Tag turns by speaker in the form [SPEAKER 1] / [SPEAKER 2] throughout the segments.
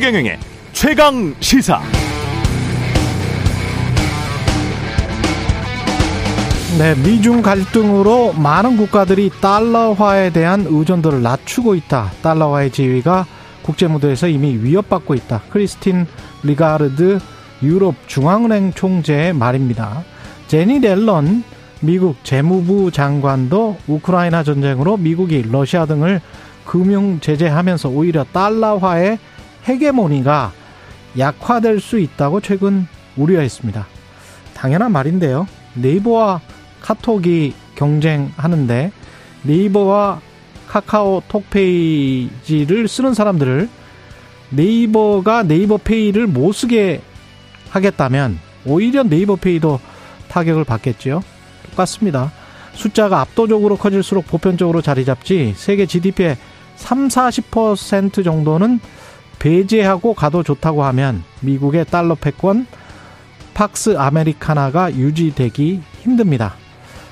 [SPEAKER 1] 최경영의 최강 시사.
[SPEAKER 2] 네, 미중 갈등으로 많은 국가들이 달러화에 대한 의존도를 낮추고 있다. 달러화의 지위가 국제 무대에서 이미 위협받고 있다. 크리스틴 리가르드 유럽 중앙은행 총재의 말입니다. 제니 렐런 미국 재무부 장관도 우크라이나 전쟁으로 미국이 러시아 등을 금융 제재하면서 오히려 달러화의 헤게모니가 약화될 수 있다고 최근 우려했습니다. 당연한 말인데요. 네이버와 카톡이 경쟁하는데 네이버와 카카오 톡페이지를 쓰는 사람들을 네이버가 네이버 페이를 못 쓰게 하겠다면 오히려 네이버 페이도 타격을 받겠죠. 똑같습니다. 숫자가 압도적으로 커질수록 보편적으로 자리 잡지 세계 GDP의 3, 40% 정도는 배제하고 가도 좋다고 하면 미국의 달러 패권 팍스 아메리카나가 유지되기 힘듭니다.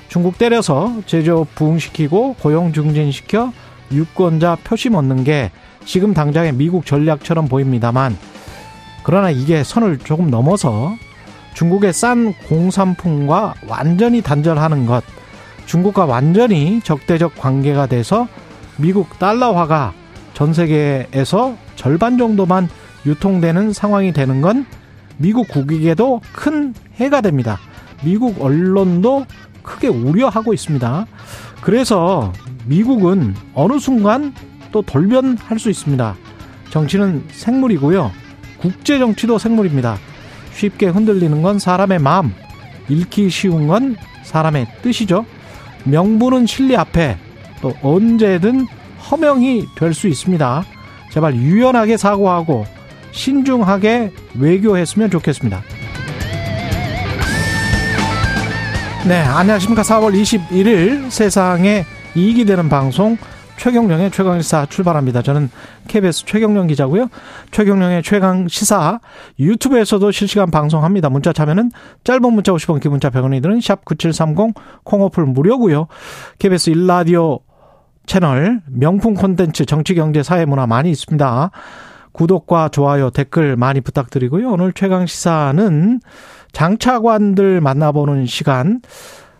[SPEAKER 2] 중국 때려서 제조업 부흥시키고 고용 증진시켜 유권자 표심 얻는 게 지금 당장의 미국 전략처럼 보입니다만 그러나 이게 선을 조금 넘어서 중국의 싼 공산품과 완전히 단절하는 것 중국과 완전히 적대적 관계가 돼서 미국 달러화가 전 세계에서 절반 정도만 유통되는 상황이 되는 건 미국 국익에도 큰 해가 됩니다. 미국 언론도 크게 우려하고 있습니다. 그래서 미국은 어느 순간 또 돌변할 수 있습니다. 정치는 생물이고요. 국제 정치도 생물입니다. 쉽게 흔들리는 건 사람의 마음, 잃기 쉬운 건 사람의 뜻이죠. 명분은 진리 앞에 또 언제든 허명이 될 수 있습니다. 제발 유연하게 사고하고 신중하게 외교했으면 좋겠습니다. 네, 안녕하십니까. 4월 21일 세상에 이익이 되는 방송 최경령의 최강시사 출발합니다. 저는 KBS 최경령 기자고요. 최경령의 최강시사 유튜브에서도 실시간 방송합니다. 문자 참여는 짧은 문자 50원, 긴 문자 100원이 드는 샵 9730 콩오플 무료고요. KBS 일라디오 채널 명품 콘텐츠 정치 경제 사회 문화 많이 있습니다. 구독과 좋아요 댓글 많이 부탁드리고요. 오늘 최강 시사는 장차관들 만나보는 시간,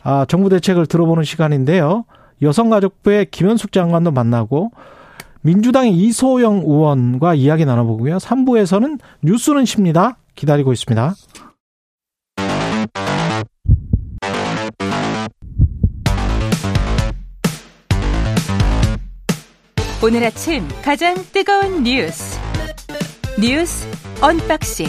[SPEAKER 2] 아, 정부 대책을 들어보는 시간인데요. 여성가족부의 김현숙 장관도 만나고 민주당의 이소영 의원과 이야기 나눠보고요. 3부에서는 뉴스는 쉽니다. 기다리고 있습니다.
[SPEAKER 3] 오늘 아침 가장 뜨거운 뉴스 뉴스 unboxing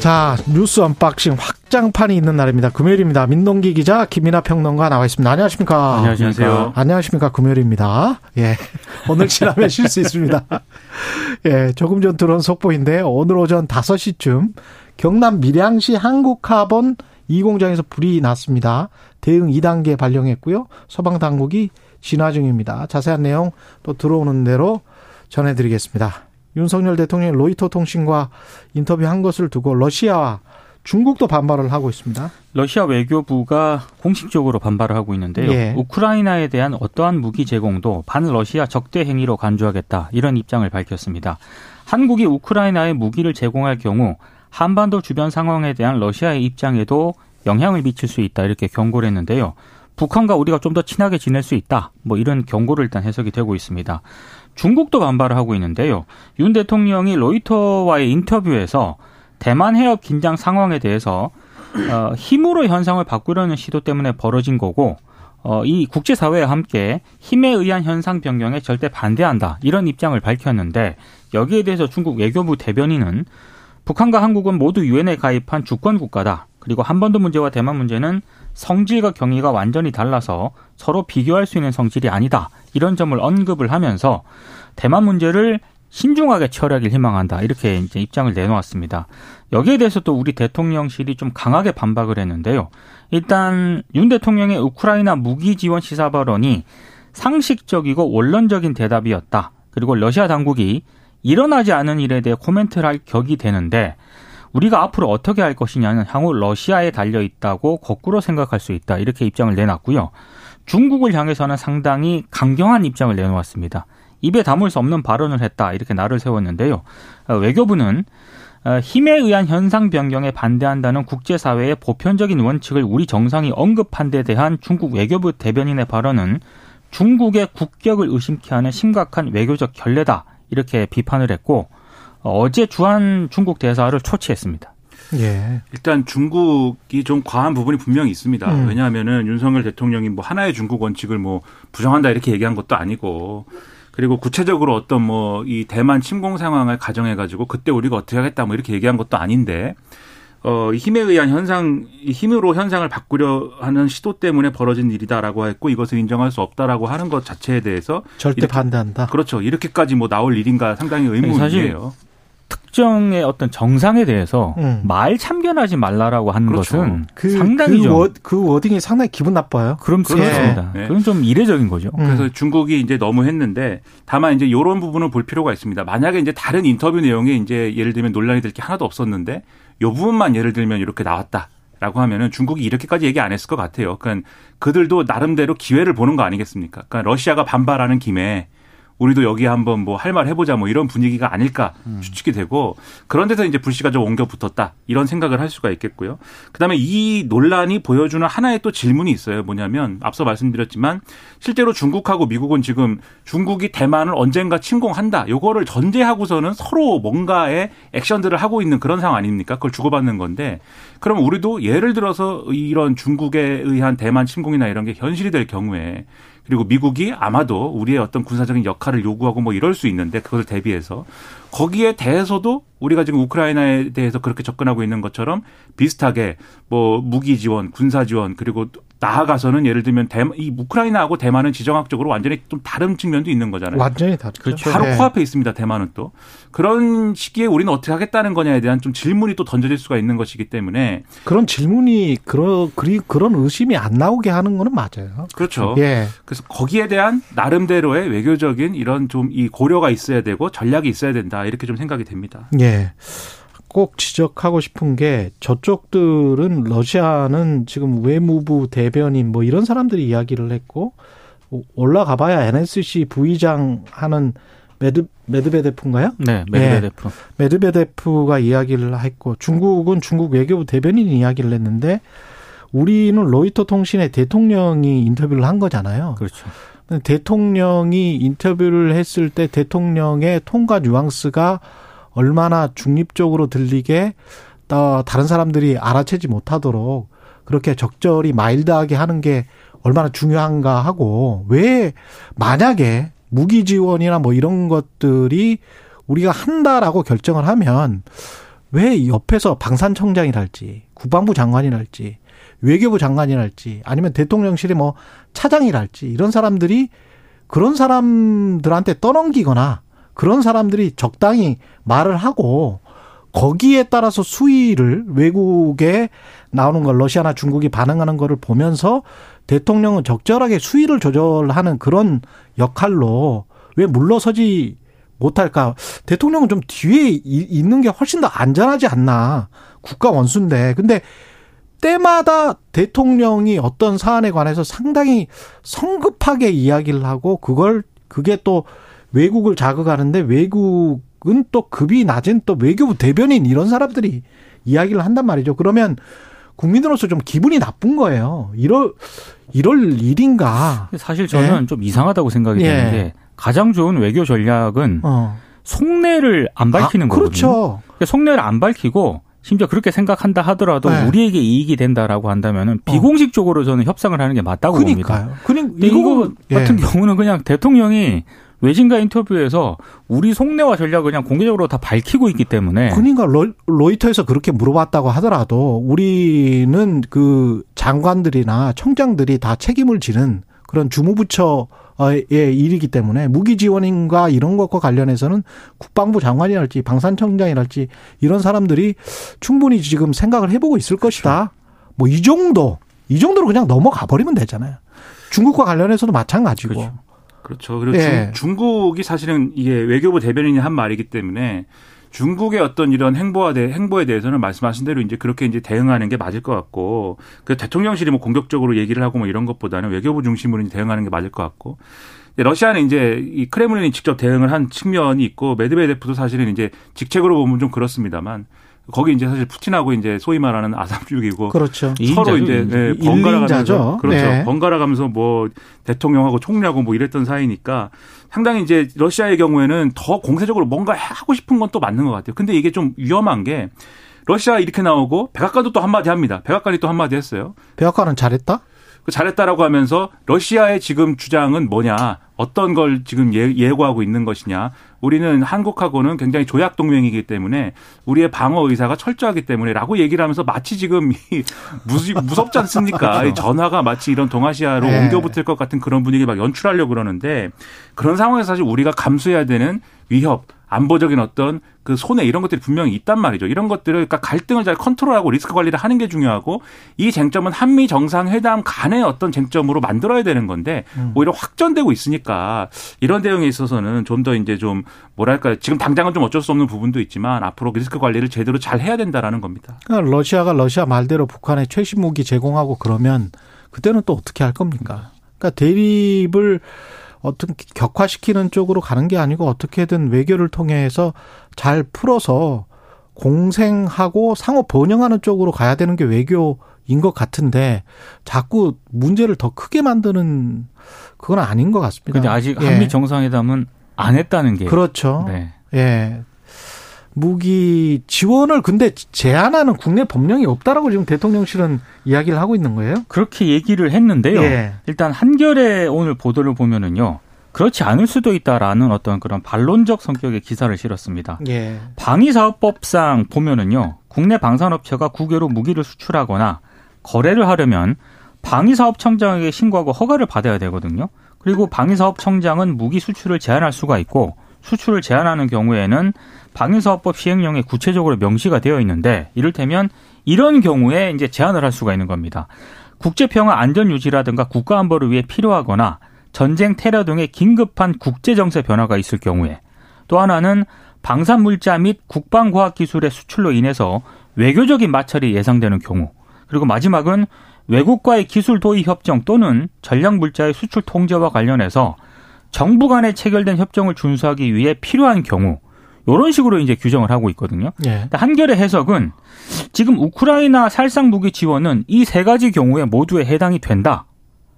[SPEAKER 2] 자 뉴스 unboxing 확장판이 있는 날입니다. 금요일입니다. 민동기 기자 김민아 평론가 나와 있습니다. 안녕하십니까?
[SPEAKER 4] 안녕하세요.
[SPEAKER 2] 안녕하십니까? 금요일입니다. 예 오늘 지나면 쉴 수 있습니다. 예 조금 전 들어온 속보인데 오늘 오전 5시쯤 경남 밀양시 한국카본 2공장에서 불이 났습니다. 대응 2단계 발령했고요. 소방 당국이 진화 중입니다. 자세한 내용 또 들어오는 대로 전해드리겠습니다. 윤석열 대통령이 로이터 통신과 인터뷰한 것을 두고 러시아와 중국도 반발을 하고 있습니다.
[SPEAKER 4] 러시아 외교부가 공식적으로 반발을 하고 있는데요. 예. 우크라이나에 대한 어떠한 무기 제공도 반러시아 적대 행위로 간주하겠다 이런 입장을 밝혔습니다. 한국이 우크라이나에 무기를 제공할 경우 한반도 주변 상황에 대한 러시아의 입장에도 영향을 미칠 수 있다 이렇게 경고를 했는데요. 북한과 우리가 좀 더 친하게 지낼 수 있다. 뭐 이런 경고를 일단 해석이 되고 있습니다. 중국도 반발을 하고 있는데요. 윤 대통령이 로이터와의 인터뷰에서 대만 해협 긴장 상황에 대해서 어, 힘으로 현상을 바꾸려는 시도 때문에 벌어진 거고 어, 이 국제사회와 함께 힘에 의한 현상 변경에 절대 반대한다 이런 입장을 밝혔는데 여기에 대해서 중국 외교부 대변인은 북한과 한국은 모두 유엔에 가입한 주권 국가다. 그리고 한반도 문제와 대만 문제는 성질과 경위가 완전히 달라서 서로 비교할 수 있는 성질이 아니다. 이런 점을 언급을 하면서 대만 문제를 신중하게 처리하길 희망한다. 이렇게 이제 입장을 내놓았습니다. 여기에 대해서 또 우리 대통령실이 좀 강하게 반박을 했는데요. 일단 윤 대통령의 우크라이나 무기 지원 시사 발언이 상식적이고 원론적인 대답이었다. 그리고 러시아 당국이 일어나지 않은 일에 대해 코멘트를 할 격이 되는데 우리가 앞으로 어떻게 할 것이냐는 향후 러시아에 달려 있다고 거꾸로 생각할 수 있다. 이렇게 입장을 내놨고요. 중국을 향해서는 상당히 강경한 입장을 내놓았습니다. 입에 담을 수 없는 발언을 했다 이렇게 날을 세웠는데요. 어, 외교부는 어, 힘에 의한 현상 변경에 반대한다는 국제사회의 보편적인 원칙을 우리 정상이 언급한 데 대한 중국 외교부 대변인의 발언은 중국의 국격을 의심케 하는 심각한 외교적 결례다 이렇게 비판을 했고 어제 주한 중국 대사를 초치했습니다.
[SPEAKER 5] 예. 일단 중국이 좀 과한 부분이 분명히 있습니다. 음. 왜냐하면은 윤석열 대통령이 뭐 하나의 중국 원칙을 뭐 부정한다 이렇게 얘기한 것도 아니고 그리고 구체적으로 어떤 뭐 이 대만 침공 상황을 가정해 가지고 그때 우리가 어떻게 하겠다 뭐 이렇게 얘기한 것도 아닌데 어 힘에 의한 현상 힘으로 현상을 바꾸려 하는 시도 때문에 벌어진 일이다라고 했고 이것을 인정할 수 없다라고 하는 것 자체에 대해서
[SPEAKER 2] 절대 이렇게, 반대한다.
[SPEAKER 5] 그렇죠. 이렇게까지 뭐 나올 일인가 상당히 의문이에요.
[SPEAKER 4] 특정의 어떤 정상에 대해서 음. 말 참견하지 말라라고 하는 그렇죠. 것은 그, 상당히 그, 워,
[SPEAKER 2] 그 워딩이 상당히 기분 나빠요.
[SPEAKER 4] 그럼 그렇습니다. 네. 그건 좀 이례적인 거죠.
[SPEAKER 5] 음. 그래서 중국이 이제 너무 했는데 다만 이제 이런 부분을 볼 필요가 있습니다. 만약에 이제 다른 인터뷰 내용에 이제 예를 들면 논란이 될 게 하나도 없었는데 이 부분만 예를 들면 이렇게 나왔다. 라고 하면은 중국이 이렇게까지 얘기 안 했을 것 같아요. 그러니까 그들도 나름대로 기회를 보는 거 아니겠습니까? 그러니까 러시아가 반발하는 김에 우리도 여기 한번 뭐 할 말 해보자 뭐 이런 분위기가 아닐까 음. 추측이 되고 그런 데서 이제 불씨가 좀 옮겨 붙었다 이런 생각을 할 수가 있겠고요. 그다음에 이 논란이 보여주는 하나의 또 질문이 있어요. 뭐냐면 앞서 말씀드렸지만 실제로 중국하고 미국은 지금 중국이 대만을 언젠가 침공한다. 요거를 전제하고서는 서로 뭔가의 액션들을 하고 있는 그런 상황 아닙니까? 그걸 주고받는 건데 그럼 우리도 예를 들어서 이런 중국에 의한 대만 침공이나 이런 게 현실이 될 경우에 그리고 미국이 아마도 우리의 어떤 군사적인 역할을 요구하고 뭐 이럴 수 있는데 그것을 대비해서 거기에 대해서도 우리가 지금 우크라이나에 대해서 그렇게 접근하고 있는 것처럼 비슷하게 뭐 무기 지원, 군사 지원 그리고 나아가서는 예를 들면 대, 이 우크라이나하고 대만은 지정학적으로 완전히 좀 다른 측면도 있는 거잖아요.
[SPEAKER 2] 완전히 다르죠.
[SPEAKER 5] 그렇죠. 바로 네. 코앞에 있습니다. 대만은 또 그런 시기에 우리는 어떻게 하겠다는 거냐에 대한 좀 질문이 또 던져질 수가 있는 것이기 때문에
[SPEAKER 2] 그런 질문이 그런 그리 그런 의심이 안 나오게 하는 거는 맞아요.
[SPEAKER 5] 그렇죠. 예. 그래서 거기에 대한 나름대로의 외교적인 이런 좀 이 고려가 있어야 되고 전략이 있어야 된다 이렇게 좀 생각이 됩니다.
[SPEAKER 2] 예. 꼭 지적하고 싶은 게 저쪽들은 러시아는 지금 외무부 대변인 뭐 이런 사람들이 이야기를 했고 올라가 봐야 NSC 부의장 하는 메드 메드베데프인가요?
[SPEAKER 4] 네, 메드베데프. 네,
[SPEAKER 2] 메드베데프가 이야기를 했고 중국은 중국 외교부 대변인이 이야기를 했는데 우리는 로이터 통신의 대통령이 인터뷰를 한 거잖아요.
[SPEAKER 4] 그렇죠.
[SPEAKER 2] 대통령이 인터뷰를 했을 때 대통령의 톤과 뉘앙스가 얼마나 중립적으로 들리게 또 다른 사람들이 알아채지 못하도록 그렇게 적절히 마일드하게 하는 게 얼마나 중요한가 하고 왜 만약에 무기 지원이나 뭐 이런 것들이 우리가 한다라고 결정을 하면 왜 옆에서 방산청장이랄지 국방부 장관이랄지 외교부 장관이랄지 아니면 대통령실의 뭐 차장이랄지 이런 사람들이 그런 사람들한테 떠넘기거나 그런 사람들이 적당히 말을 하고 거기에 따라서 수위를 외국에 나오는 걸 러시아나 중국이 반응하는 거를 보면서 대통령은 적절하게 수위를 조절하는 그런 역할로 왜 물러서지 못할까? 대통령은 좀 뒤에 있는 게 훨씬 더 안전하지 않나? 국가 원수인데. 근데 때마다 대통령이 어떤 사안에 관해서 상당히 성급하게 이야기를 하고 그걸 그게 또 외국을 자극하는데 외국은 또 급이 낮은 또 외교부 대변인 이런 사람들이 이야기를 한단 말이죠. 그러면 국민으로서 좀 기분이 나쁜 거예요. 이럴 이럴 일인가?
[SPEAKER 4] 사실 저는 네. 좀 이상하다고 생각이 예. 되는데 가장 좋은 외교 전략은 어. 속내를 안 밝히는 아,
[SPEAKER 2] 그렇죠. 거거든요.
[SPEAKER 4] 그러니까 속내를 안 밝히고 심지어 그렇게 생각한다 하더라도 네. 우리에게 이익이 된다라고 한다면은 어. 비공식적으로 저는 협상을 하는 게 맞다고 그러니까요. 봅니다. 그러니까 이거 예. 같은 경우는 그냥 대통령이 외신과 인터뷰에서 우리 속내와 전략을 그냥 공개적으로 다 밝히고 있기 때문에.
[SPEAKER 2] 그러니까 로, 이터에서 그렇게 물어봤다고 하더라도 우리는 그 장관들이나 청장들이 다 책임을 지는 그런 주무부처의 일이기 때문에 무기 지원인과 이런 것과 관련해서는 국방부 장관이랄지 방산청장이랄지 이런 사람들이 충분히 지금 생각을 해보고 있을 그렇죠. 것이다. 뭐이 정도 이 정도로 그냥 넘어가 버리면 되잖아요. 중국과 관련해서도 마찬가지고.
[SPEAKER 5] 그렇죠. 그렇죠. 그리고 예. 중, 국이 사실은 이게 외교부 대변인이 한 말이기 때문에 중국의 어떤 이런 행보와 대, 행보에 대해서는 말씀하신 대로 이제 그렇게 이제 대응하는 게 맞을 것 같고 그 대통령실이 뭐 공격적으로 얘기를 하고 뭐 이런 것보다는 외교부 중심으로 대응하는 게 맞을 것 같고 러시아는 이제 이 크레물린이 직접 대응을 한 측면이 있고 메드베데프도 사실은 이제 직책으로 보면 좀 그렇습니다만 거기 이제 사실 푸틴하고 이제 소위 말하는 아삼육이고
[SPEAKER 2] 그렇죠.
[SPEAKER 5] 서로 이제 네, 번갈아 가면서 그렇죠.
[SPEAKER 2] 네.
[SPEAKER 5] 번갈아 가면서 뭐 대통령하고 총리하고 뭐 이랬던 사이니까 상당히 이제 러시아의 경우에는 더 공세적으로 뭔가 하고 싶은 건 또 맞는 것 같아요. 근데 이게 좀 위험한 게 러시아 이렇게 나오고 백악관도 또 한마디 합니다. 백악관이 또 한마디 했어요.
[SPEAKER 2] 백악관은 잘했다?
[SPEAKER 5] 그 잘했다라고 하면서 러시아의 지금 주장은 뭐냐, 어떤 걸 지금 예, 예고하고 있는 것이냐. 우리는 한국하고는 굉장히 조약 동맹이기 때문에 우리의 방어 의사가 철저하기 때문에라고 얘기를 하면서 마치 지금 무섭지 않습니까? 이 전화가 마치 이런 동아시아로 네. 옮겨 붙을 것 같은 그런 분위기 막 연출하려고 그러는데 그런 상황에서 사실 우리가 감수해야 되는 위협 안보적인 어떤 그 손해 이런 것들이 분명히 있단 말이죠. 이런 것들을 그러니까 갈등을 잘 컨트롤하고 리스크 관리를 하는 게 중요하고 이 쟁점은 한미 정상회담 간의 어떤 쟁점으로 만들어야 되는 건데 음. 오히려 확전되고 있으니까 이런 대응에 있어서는 좀 더 이제 좀 뭐랄까 지금 당장은 좀 어쩔 수 없는 부분도 있지만 앞으로 리스크 관리를 제대로 잘 해야 된다라는 겁니다.
[SPEAKER 2] 그러니까 러시아가 러시아 말대로 북한에 최신 무기 제공하고 그러면 그때는 또 어떻게 할 겁니까? 그러니까 대립을 어떤 격화시키는 쪽으로 가는 게 아니고 어떻게든 외교를 통해서 잘 풀어서 공생하고 상호 번영하는 쪽으로 가야 되는 게 외교인 것 같은데 자꾸 문제를 더 크게 만드는 그건 아닌 것 같습니다.
[SPEAKER 4] 근데 아직 예. 한미 정상회담은 안 했다는 게
[SPEAKER 2] 그렇죠. 네. 예. 무기 지원을 근데 제한하는 국내 법령이 없다라고 지금 대통령실은 이야기를 하고 있는 거예요?
[SPEAKER 4] 그렇게 얘기를 했는데요. 예. 일단 한겨레 오늘 보도를 보면은요. 그렇지 않을 수도 있다라는 어떤 그런 반론적 성격의 기사를 실었습니다. 예. 방위사업법상 보면은요. 국내 방산업체가 국외로 무기를 수출하거나 거래를 하려면 방위사업청장에게 신고하고 허가를 받아야 되거든요. 그리고 방위사업청장은 무기 수출을 제한할 수가 있고 수출을 제한하는 경우에는 방위사업법 시행령에 구체적으로 명시가 되어 있는데 이를테면 이런 경우에 이제 제한을 할 수가 있는 겁니다. 국제평화 안전 유지라든가 국가 안보를 위해 필요하거나 전쟁 테러 등의 긴급한 국제 정세 변화가 있을 경우에 또 하나는 방산 물자 및 국방 과학 기술의 수출로 인해서 외교적인 마찰이 예상되는 경우 그리고 마지막은 외국과의 기술 도입 협정 또는 전략 물자의 수출 통제와 관련해서 정부 간에 체결된 협정을 준수하기 위해 필요한 경우 이런 식으로 이제 규정을 하고 있거든요. 예. 한결의 해석은 지금 우크라이나 살상 무기 지원은 이 세 가지 경우에 모두에 해당이 된다.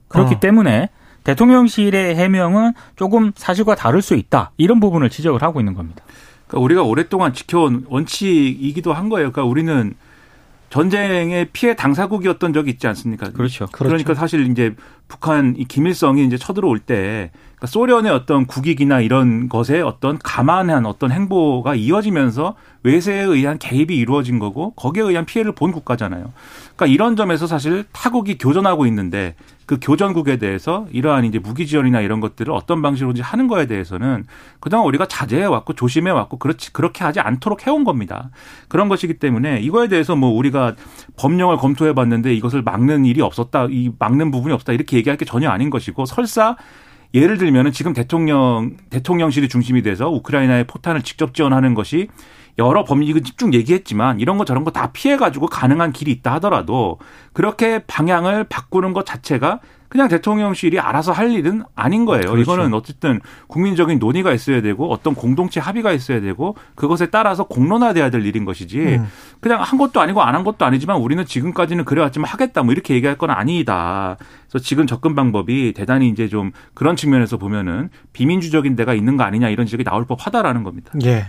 [SPEAKER 4] 그렇기 어. 때문에 대통령실의 해명은 조금 사실과 다를 수 있다. 이런 부분을 지적을 하고 있는 겁니다.
[SPEAKER 5] 그러니까 우리가 오랫동안 지켜온 원칙이기도 한 거예요. 그러니까 우리는 전쟁의 피해 당사국이었던 적이 있지 않습니까?
[SPEAKER 4] 그렇죠.
[SPEAKER 5] 그러니까 그렇죠. 사실 이제 북한 이 김일성이 이제 쳐들어올 때 그러니까 소련의 어떤 국익이나 이런 것에 어떤 감안한 어떤 행보가 이어지면서 외세에 의한 개입이 이루어진 거고 거기에 의한 피해를 본 국가잖아요. 그러니까 이런 점에서 사실 타국이 교전하고 있는데 그 교전국에 대해서 이러한 이제 무기 지원이나 이런 것들을 어떤 방식으로 하는 거에 대해서는 그동안 우리가 자제해 왔고 조심해 왔고 그렇지 그렇게 하지 않도록 해온 겁니다. 그런 것이기 때문에 이거에 대해서 뭐 우리가 법령을 검토해 봤는데 이것을 막는 일이 없었다, 이 막는 부분이 없다 이렇게 얘기할 게 전혀 아닌 것이고 설사 예를 들면은 지금 대통령 대통령실이 중심이 돼서 우크라이나의 포탄을 직접 지원하는 것이 여러 범위 이거 집중 얘기했지만 이런 거 저런 거 다 피해 가지고 가능한 길이 있다 하더라도 그렇게 방향을 바꾸는 것 자체가 그냥 대통령실이 알아서 할 일은 아닌 거예요. 그렇죠. 이거는 어쨌든 국민적인 논의가 있어야 되고 어떤 공동체 합의가 있어야 되고 그것에 따라서 공론화돼야 될 일인 것이지 음. 그냥 한 것도 아니고 안 한 것도 아니지만 우리는 지금까지는 그래왔지만 하겠다 뭐 이렇게 얘기할 건 아니다. 그래서 지금 접근 방법이 대단히 이제 좀 그런 측면에서 보면은 비민주적인 데가 있는 거 아니냐 이런 지적이 나올 법하다라는 겁니다.
[SPEAKER 2] 예.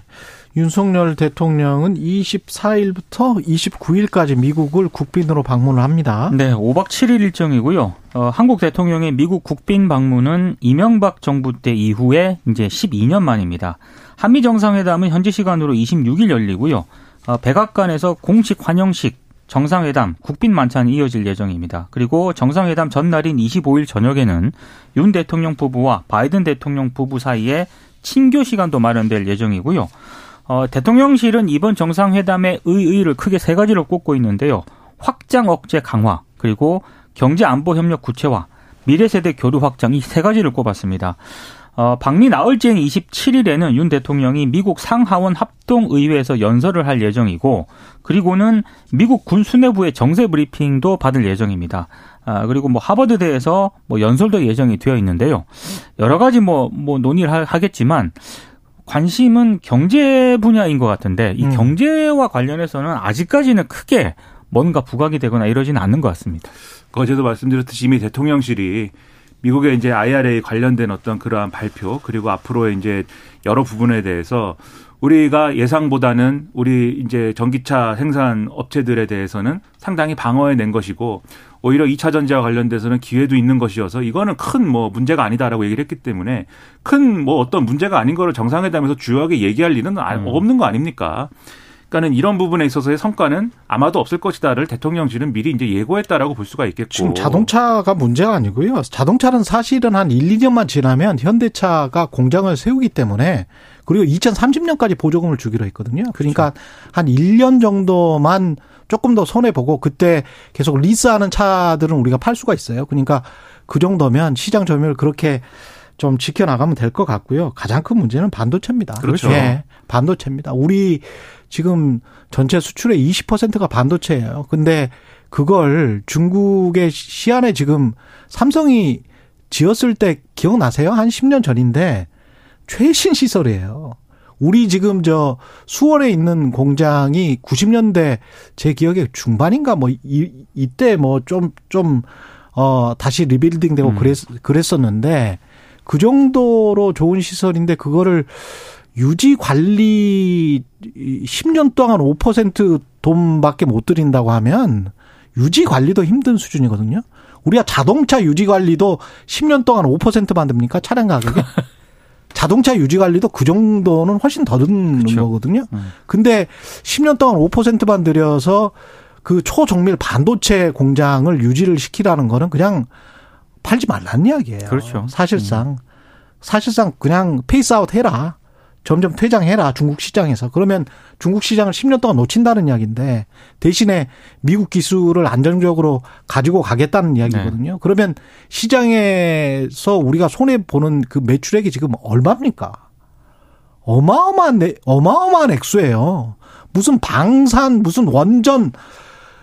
[SPEAKER 2] 윤석열 대통령은 24일부터 29일까지 미국을 국빈으로 방문을 합니다.
[SPEAKER 4] 네, 5박 7일 일정이고요. 어, 한국 대통령의 미국 국빈 방문은 이명박 정부 때 이후에 이제 12년 만입니다. 한미 정상회담은 현지 시간으로 26일 열리고요. 어, 백악관에서 공식 환영식 정상회담, 국빈 만찬이 이어질 예정입니다. 그리고 정상회담 전날인 25일 저녁에는 윤 대통령 부부와 바이든 대통령 부부 사이에 친교 시간도 마련될 예정이고요. 어, 대통령실은 이번 정상회담의 의의를 크게 세 가지로 꼽고 있는데요. 확장 억제 강화, 그리고 경제 안보 협력 구체화, 미래 세대 교류 확장 이 세 가지를 꼽았습니다. 어, 방미 나흘째인 27일에는 윤 대통령이 미국 상하원 합동의회에서 연설을 할 예정이고 그리고는 미국 군 수뇌부의 정세 브리핑도 받을 예정입니다. 아, 그리고 뭐 하버드대에서 뭐 연설도 예정이 되어 있는데요. 여러 가지 뭐, 뭐 논의를 하겠지만 관심은 경제 분야인 것 같은데 이 음. 경제와 관련해서는 아직까지는 크게 뭔가 부각이 되거나 이러지는 않는 것 같습니다.
[SPEAKER 5] 어제도 말씀드렸듯이 이미 대통령실이 미국의 이제 IRA 관련된 어떤 그러한 발표 그리고 앞으로의 이제 여러 부분에 대해서 우리가 예상보다는 우리 이제 전기차 생산 업체들에 대해서는 상당히 방어해 낸 것이고 오히려 2차 전지와 관련돼서는 기회도 있는 것이어서 이거는 큰 뭐 문제가 아니다라고 얘기를 했기 때문에 큰 뭐 어떤 문제가 아닌 거를 정상회담에서 주요하게 얘기할 일은 음. 없는 거 아닙니까? 그러니까는 이런 부분에 있어서의 성과는 아마도 없을 것이다를 대통령실은 미리 이제 예고했다라고 볼 수가 있겠고.
[SPEAKER 2] 지금 자동차가 문제가 아니고요. 자동차는 사실은 한 1, 2년만 지나면 현대차가 공장을 세우기 때문에 그리고 2030년까지 보조금을 주기로 했거든요. 그러니까 그렇죠. 한 1년 정도만 조금 더 손해 보고 그때 계속 리스하는 차들은 우리가 팔 수가 있어요. 그러니까 그 정도면 시장 점유율 그렇게 좀 지켜나가면 될 것 같고요. 가장 큰 문제는 반도체입니다.
[SPEAKER 5] 그렇죠.
[SPEAKER 2] 예, 반도체입니다. 우리 지금 전체 수출의 20%가 반도체예요. 근데 그걸 중국의 시안에 지금 삼성이 지었을 때 기억나세요? 한 10년 전인데 최신 시설이에요. 우리 지금 저 수원에 있는 공장이 90년대 제 기억에 중반인가 뭐 이, 이때 뭐 좀 좀 어 다시 리빌딩 되고 음. 그랬 그랬었는데 그 정도로 좋은 시설인데 그거를 유지 관리 10년 동안 5% 돈밖에 못 드린다고 하면 유지 관리도 힘든 수준이거든요. 우리가 자동차 유지 관리도 10년 동안 5%만 듭니까? 차량 가격에? 자동차 유지 관리도 그 정도는 훨씬 더 드는 그렇죠. 거거든요. 음. 근데 10년 동안 5%만 들여서 그 초정밀 반도체 공장을 유지를 시키라는 거는 그냥 팔지 말라는 이야기예요.
[SPEAKER 4] 그렇죠.
[SPEAKER 2] 사실상 음. 사실상 그냥 phase out 해라. 점점 퇴장해라 중국 시장에서 그러면 중국 시장을 10년 동안 놓친다는 이야기인데 대신에 미국 기술을 안정적으로 가지고 가겠다는 이야기거든요. 네. 그러면 시장에서 우리가 손해 보는 그 매출액이 지금 얼마입니까? 어마어마한 어마어마한 액수예요. 무슨 방산 무슨 원전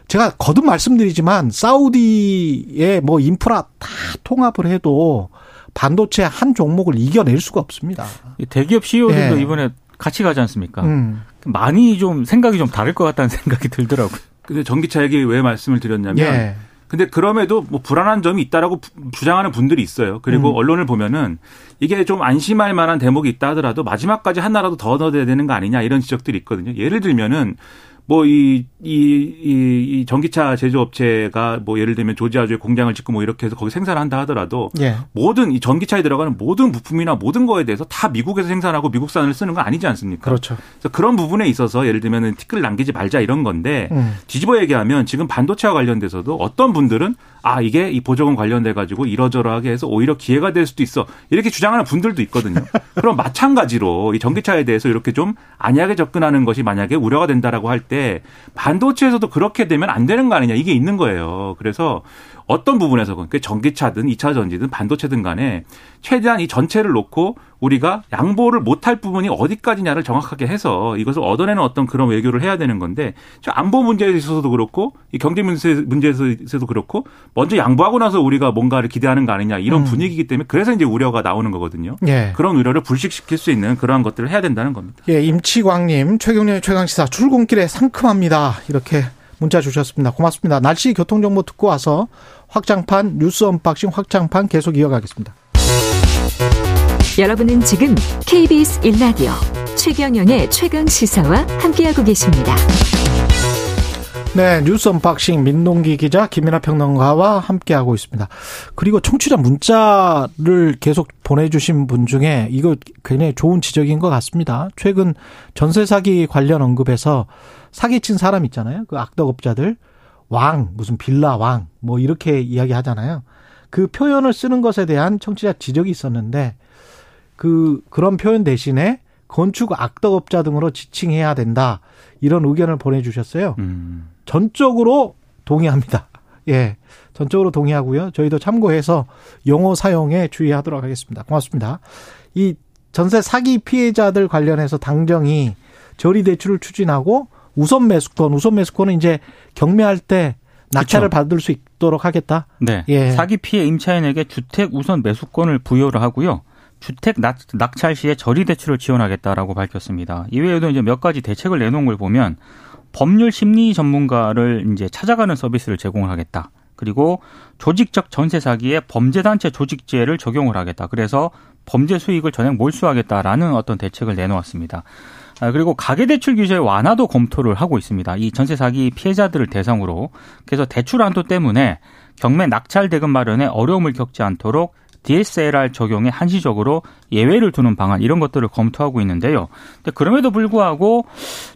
[SPEAKER 2] 제가 거듭 말씀드리지만 사우디의 뭐 인프라 다 통합을 해도 반도체 한 종목을 이겨낼 수가 없습니다.
[SPEAKER 4] 대기업 CEO들도 예. 이번에 같이 가지 않습니까? 음. 많이 좀 생각이 좀 다를 것 같다는 생각이 들더라고요.
[SPEAKER 5] 근데 전기차 얘기 왜 말씀을 드렸냐면 예. 근데 그럼에도 뭐 불안한 점이 있다라고 주장하는 분들이 있어요. 그리고 음. 언론을 보면은 이게 좀 안심할 만한 대목이 있다 하더라도 마지막까지 하나라도 더 넣어야 되는 거 아니냐 이런 지적들이 있거든요. 예를 들면은 뭐이 이, 이, 이 전기차 제조업체가 뭐 예를 들면 조지아주에 공장을 짓고 뭐 이렇게 해서 거기 생산을 한다 하더라도 예. 모든 이 전기차에 들어가는 모든 부품이나 모든 거에 대해서 다 미국에서 생산하고 미국산을 쓰는 건 아니지 않습니까?
[SPEAKER 2] 그렇죠.
[SPEAKER 5] 그래서 그런 부분에 있어서 예를 들면 티끌 남기지 말자 이런 건데 음. 뒤집어 얘기하면 지금 반도체와 관련돼서도 어떤 분들은 아 이게 이 보조금 관련돼 가지고 이러저러하게 해서 오히려 기회가 될 수도 있어 이렇게 주장하는 분들도 있거든요. 그럼 마찬가지로 이 전기차에 대해서 이렇게 좀 안약하게 접근하는 것이 만약에 우려가 된다라고 할 때 반도체에서도 그렇게 되면 안 되는 거 아니냐 이게 있는 거예요. 그래서 어떤 부분에서 그 전기차든 2차 전지든 반도체든 간에 최대한 이 전체를 놓고 우리가 양보를 못할 부분이 어디까지냐를 정확하게 해서 이것을 얻어내는 어떤 그런 외교를 해야 되는 건데 안보 문제에 있어서도 그렇고 이 경제 문제에서도 그렇고 먼저 양보하고 나서 우리가 뭔가를 기대하는 거 아니냐 이런 음. 분위기이기 때문에 그래서 이제 우려가 나오는 거거든요. 예. 그런 우려를 불식시킬 수 있는 그러한 것들을 해야 된다는 겁니다.
[SPEAKER 2] 예, 임치광님 최경영의 최강시사 출근길에 상큼합니다. 이렇게 문자 주셨습니다. 고맙습니다. 날씨 교통정보 듣고 와서 확장판 뉴스 unboxing 확장판 계속 이어가겠습니다.
[SPEAKER 3] 여러분은 지금 KBS 1라디오 최경영의 최강 시사와 함께하고 계십니다.
[SPEAKER 2] 네, 뉴스 unboxing 민동기 기자 김민아 평론가와 함께하고 있습니다. 그리고 청취자 문자를 계속 보내주신 분 중에 이거 굉장히 좋은 지적인 것 같습니다. 최근 전세 사기 관련 언급에서 사기친 사람 있잖아요. 그 악덕업자들 왕 무슨 빌라 왕 뭐 이렇게 이야기하잖아요. 그 표현을 쓰는 것에 대한 청취자 지적이 있었는데 그 그런 표현 대신에 건축 악덕업자 등으로 지칭해야 된다 이런 의견을 보내주셨어요. 음. 전적으로 동의합니다. 예. 전적으로 동의하고요. 저희도 참고해서 용어 사용에 주의하도록 하겠습니다. 고맙습니다. 이 전세 사기 피해자들 관련해서 당정이 저리 대출을 추진하고 우선 매수권, 우선 매수권은 이제 경매할 때 낙찰을 그렇죠. 받을 수 있도록 하겠다.
[SPEAKER 4] 네. 예. 사기 피해 임차인에게 주택 우선 매수권을 부여를 하고요. 주택 낙찰 시에 저리 대출을 지원하겠다라고 밝혔습니다. 이외에도 이제 몇 가지 대책을 내놓은 걸 보면 법률 심리 전문가를 이제 찾아가는 서비스를 제공을 하겠다. 그리고 조직적 전세 사기에 범죄단체 조직죄를 적용을 하겠다. 그래서 범죄 수익을 전액 몰수하겠다라는 어떤 대책을 내놓았습니다. 아, 그리고 가계대출 규제 완화도 검토를 하고 있습니다. 이 전세 사기 피해자들을 대상으로 그래서 대출 한도 때문에 경매 낙찰 대금 마련에 어려움을 겪지 않도록 DSLR 적용에 한시적으로 예외를 두는 방안 이런 것들을 검토하고 있는데요. 그럼에도 불구하고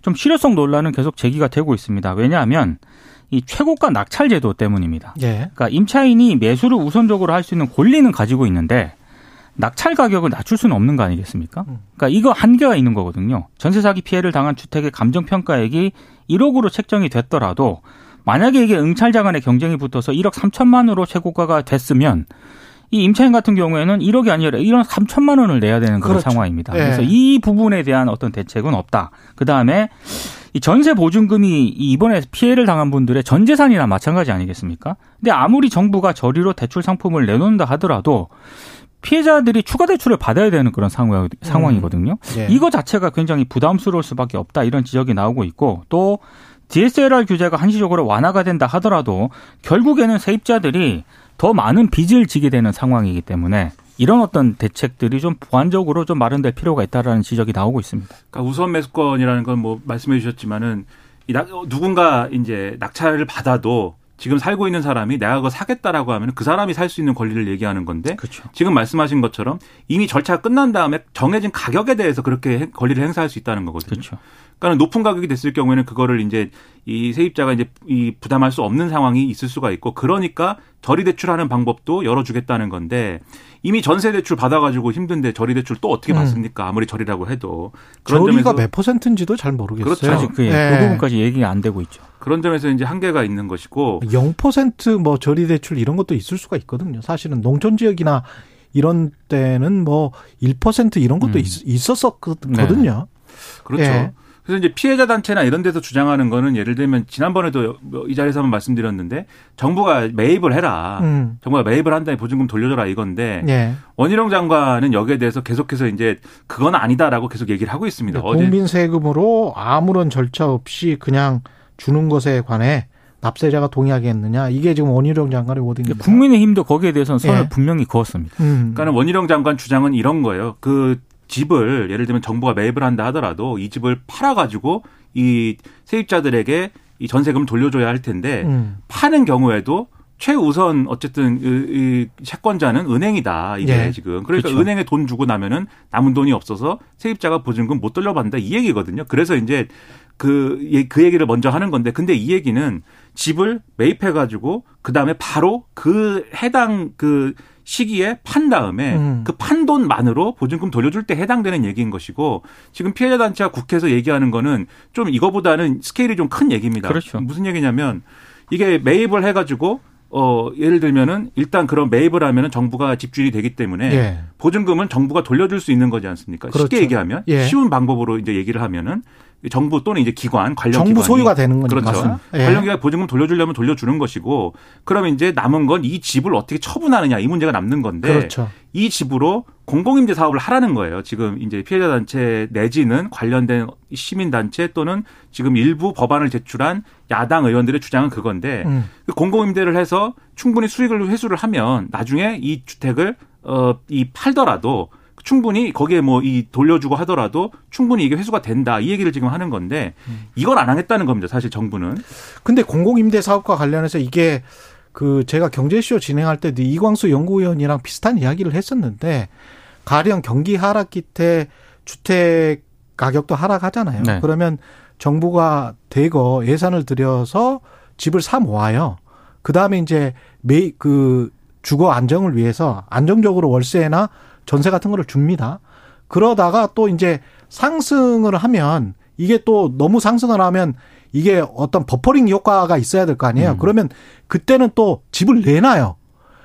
[SPEAKER 4] 좀 실효성 논란은 계속 제기가 되고 있습니다. 왜냐하면 이 최고가 낙찰 제도 때문입니다. 예. 그러니까 임차인이 매수를 우선적으로 할 수 있는 권리는 가지고 있는데 낙찰 가격을 낮출 수는 없는 거 아니겠습니까? 음. 그러니까 이거 한계가 있는 거거든요. 전세 사기 피해를 당한 주택의 감정 평가액이 1억으로 책정이 됐더라도 만약에 이게 응찰자 간의 경쟁이 붙어서 1억 3천만으로 최고가가 됐으면 이 임차인 같은 경우에는 1억이 아니라 1억 3천만 원을 내야 되는 그런 그렇죠. 상황입니다. 네. 그래서 이 부분에 대한 어떤 대책은 없다. 그 다음에 이 전세 보증금이 이번에 피해를 당한 분들의 전 재산이나 마찬가지 아니겠습니까? 근데 아무리 정부가 저리로 대출 상품을 내놓는다 하더라도 피해자들이 추가 대출을 받아야 되는 그런 상황, 상황이거든요. 음. 네. 이거 자체가 굉장히 부담스러울 수밖에 없다 이런 지적이 나오고 있고 또 DSLR 규제가 한시적으로 완화가 된다 하더라도 결국에는 세입자들이 더 많은 빚을 지게 되는 상황이기 때문에 이런 어떤 대책들이 좀 보완적으로 좀 마련될 필요가 있다라는 지적이 나오고 있습니다.
[SPEAKER 5] 그러니까 우선 매수권이라는 건 뭐 말씀해 주셨지만은 이 누군가 이제 낙찰을 받아도 지금 살고 있는 사람이 내가 그거 사겠다라고 하면 그 사람이 살 수 있는 권리를 얘기하는 건데 그렇죠. 지금 말씀하신 것처럼 이미 절차가 끝난 다음에 정해진 가격에 대해서 그렇게 권리를 행사할 수 있다는 거거든요. 그렇죠. 그러니까 높은 가격이 됐을 경우에는 그거를 이제 이 세입자가 이제 이 부담할 수 없는 상황이 있을 수가 있고 그러니까 저리 대출하는 방법도 열어주겠다는 건데 이미 전세 대출 받아가지고 힘든데 저리 대출 또 어떻게 음. 받습니까? 아무리 저리라고 해도
[SPEAKER 2] 그런 저리가 몇 퍼센트인지도 잘 모르겠어요.
[SPEAKER 4] 그렇죠. 아직 그, 네. 그 부분까지 얘기가 안 되고 있죠.
[SPEAKER 5] 그런 점에서 이제 한계가 있는 것이고
[SPEAKER 2] 0%뭐 저리 대출 이런 것도 있을 수가 있거든요. 사실은 농촌 지역이나 이런 때는 뭐 1% 이런 것도 음. 있, 었었거든요. 네.
[SPEAKER 5] 그렇죠. 예. 그래서 이제 피해자 단체나 이런 데서 주장하는 거는 예를 들면 지난번에도 이 자리에서 한번 말씀드렸는데 정부가 매입을 해라. 음. 정부가 매입을 한 다음에 보증금 돌려줘라 이건데 예. 원희룡 장관은 여기에 대해서 계속해서 이제 그건 아니다라고 계속 얘기를 하고 있습니다.
[SPEAKER 2] 네, 국민 세금으로 아무런 절차 없이 그냥 주는 것에 관해 납세자가 동의하겠느냐 이게 지금 원희룡 장관의 워딩입니다.
[SPEAKER 4] 국민의힘도 거기에 대해서는 선을 예. 분명히 그었습니다.
[SPEAKER 5] 음. 그러니까 원희룡 장관 주장은 이런 거예요. 그 집을 예를 들면 정부가 매입을 한다 하더라도 이 집을 팔아가지고 이 세입자들에게 이 전세금을 돌려줘야 할 텐데 음. 파는 경우에도 최우선 어쨌든 이 채권자는 은행이다 이게 네. 지금 그러니까 그렇죠. 은행에 돈 주고 나면은 남은 돈이 없어서 세입자가 보증금 못 돌려받는다 이 얘기거든요. 그래서 이제 그, 그 얘기를 먼저 하는 건데 근데 이 얘기는 집을 매입해 가지고 그 다음에 바로 그 해당 그 시기에 판 다음에 음. 그판 돈만으로 보증금 돌려줄 때 해당되는 얘기인 것이고 지금 피해자 단체가 국회에서 얘기하는 거는 좀 이거보다는 스케일이 좀 큰 얘기입니다. 그렇죠. 무슨 얘기냐면 이게 매입을 해가지고 어 예를 들면은 일단 그런 매입을 하면은 정부가 집주인이 되기 때문에 예. 보증금은 정부가 돌려줄 수 있는 거지 않습니까? 그렇죠. 쉽게 얘기하면 예. 쉬운 방법으로 이제 얘기를 하면은 정부 또는 이제 기관 관련
[SPEAKER 2] 정부
[SPEAKER 5] 기관이
[SPEAKER 2] 소유가 되는 거죠.
[SPEAKER 5] 그렇죠. 예. 관련 기관 보증금 돌려주려면 돌려주는 것이고 그러면 이제 남은 건 이 집을 어떻게 처분하느냐 이 문제가 남는 건데 그렇죠. 이 집으로 공공임대 사업을 하라는 거예요. 지금 이제 피해자 단체 내지는 관련된 시민 단체 또는 지금 일부 법안을 제출한 야당 의원들의 주장은 그건데 음. 그 공공임대를 해서 충분히 수익을 회수를 하면 나중에 이 주택을 어이 팔더라도 충분히 거기에 뭐 이 돌려주고 하더라도 충분히 이게 회수가 된다 이 얘기를 지금 하는 건데 이걸 안 하겠다는 겁니다. 사실 정부는.
[SPEAKER 2] 근데 공공임대 사업과 관련해서 이게 그 제가 경제쇼 진행할 때도 이광수 연구위원이랑 비슷한 이야기를 했었는데 가령 경기 하락기 때 주택 가격도 하락하잖아요. 네. 그러면 정부가 대거 예산을 들여서 집을 사 모아요. 그 다음에 이제 매, 그 주거 안정을 위해서 안정적으로 월세나 전세 같은 거를 줍니다. 그러다가 또 이제 상승을 하면 이게 또 너무 상승을 하면 이게 어떤 버퍼링 효과가 있어야 될 거 아니에요. 음. 그러면 그때는 또 집을 내놔요.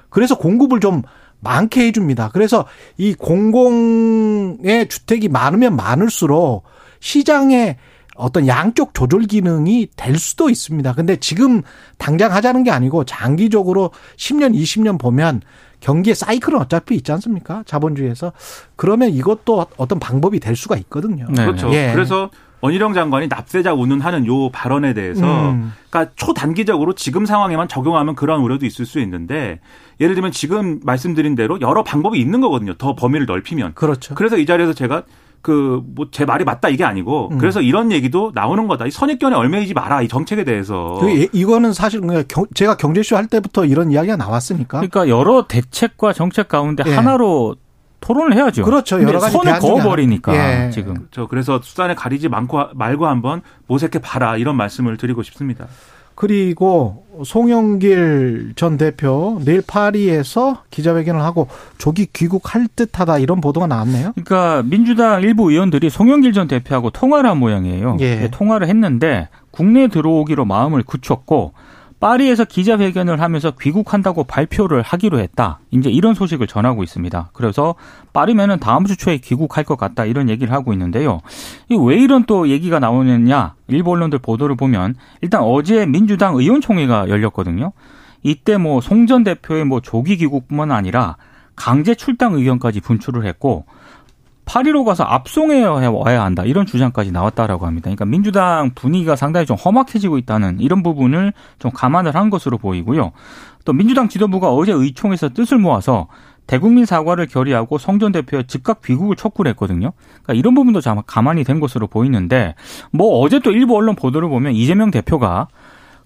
[SPEAKER 2] 그래서 공급을 좀 많게 해줍니다. 그래서 이 공공의 주택이 많으면 많을수록 시장에 어떤 양쪽 조절 기능이 될 수도 있습니다. 근데 지금 당장 하자는 게 아니고 장기적으로 10년, 20년 보면 경기의 사이클은 어차피 있지 않습니까? 자본주의에서. 그러면 이것도 어떤 방법이 될 수가 있거든요.
[SPEAKER 5] 네. 그렇죠. 예. 그래서 원희룡 장관이 납세자 운운하는 요 발언에 대해서 음. 그러니까 초단기적으로 지금 상황에만 적용하면 그런 우려도 있을 수 있는데 예를 들면 지금 말씀드린 대로 여러 방법이 있는 거거든요. 더 범위를 넓히면.
[SPEAKER 2] 그렇죠.
[SPEAKER 5] 그래서 이 자리에서 제가 그 뭐 제 말이 맞다 이게 아니고 음. 그래서 이런 얘기도 나오는 거다. 이 선입견에 얼매이지 마라 이 정책에 대해서.
[SPEAKER 2] 그 이거는 사실 제가 경제쇼 할 때부터 이런 이야기가 나왔으니까.
[SPEAKER 4] 그러니까 여러 대책과 정책 가운데 예. 하나로 토론을 해야죠.
[SPEAKER 2] 그렇죠. 여러 가지
[SPEAKER 4] 선을 그어버리니까 예. 지금.
[SPEAKER 5] 저 그래서 수단에 가리지 않고 말고 한번 모색해 봐라 이런 말씀을 드리고 싶습니다.
[SPEAKER 2] 그리고 송영길 전 대표 내일 파리에서 기자회견을 하고 조기 귀국할 듯하다 이런 보도가 나왔네요.
[SPEAKER 4] 그러니까 민주당 일부 의원들이 송영길 전 대표하고 통화를 한 모양이에요. 예. 네, 통화를 했는데 국내 들어오기로 마음을 굳혔고 파리에서 기자회견을 하면서 귀국한다고 발표를 하기로 했다. 이제 이런 소식을 전하고 있습니다. 그래서 빠르면은 다음 주 초에 귀국할 것 같다. 이런 얘기를 하고 있는데요. 왜 이런 또 얘기가 나오느냐? 일본 언론들 보도를 보면 일단 어제 민주당 의원총회가 열렸거든요. 이때 뭐 송 전 대표의 뭐 조기 귀국뿐만 아니라 강제 출당 의견까지 분출을 했고 파리로 가서 압송해 와야 한다 이런 주장까지 나왔다라고 합니다. 그러니까 민주당 분위기가 상당히 좀 험악해지고 있다는 이런 부분을 좀 감안을 한 것으로 보이고요. 또 민주당 지도부가 어제 의총에서 뜻을 모아서 대국민 사과를 결의하고 성전 대표의 즉각 귀국을 촉구를 했거든요. 그러니까 이런 부분도 가만히 된 것으로 보이는데 뭐 어제 또 일부 언론 보도를 보면 이재명 대표가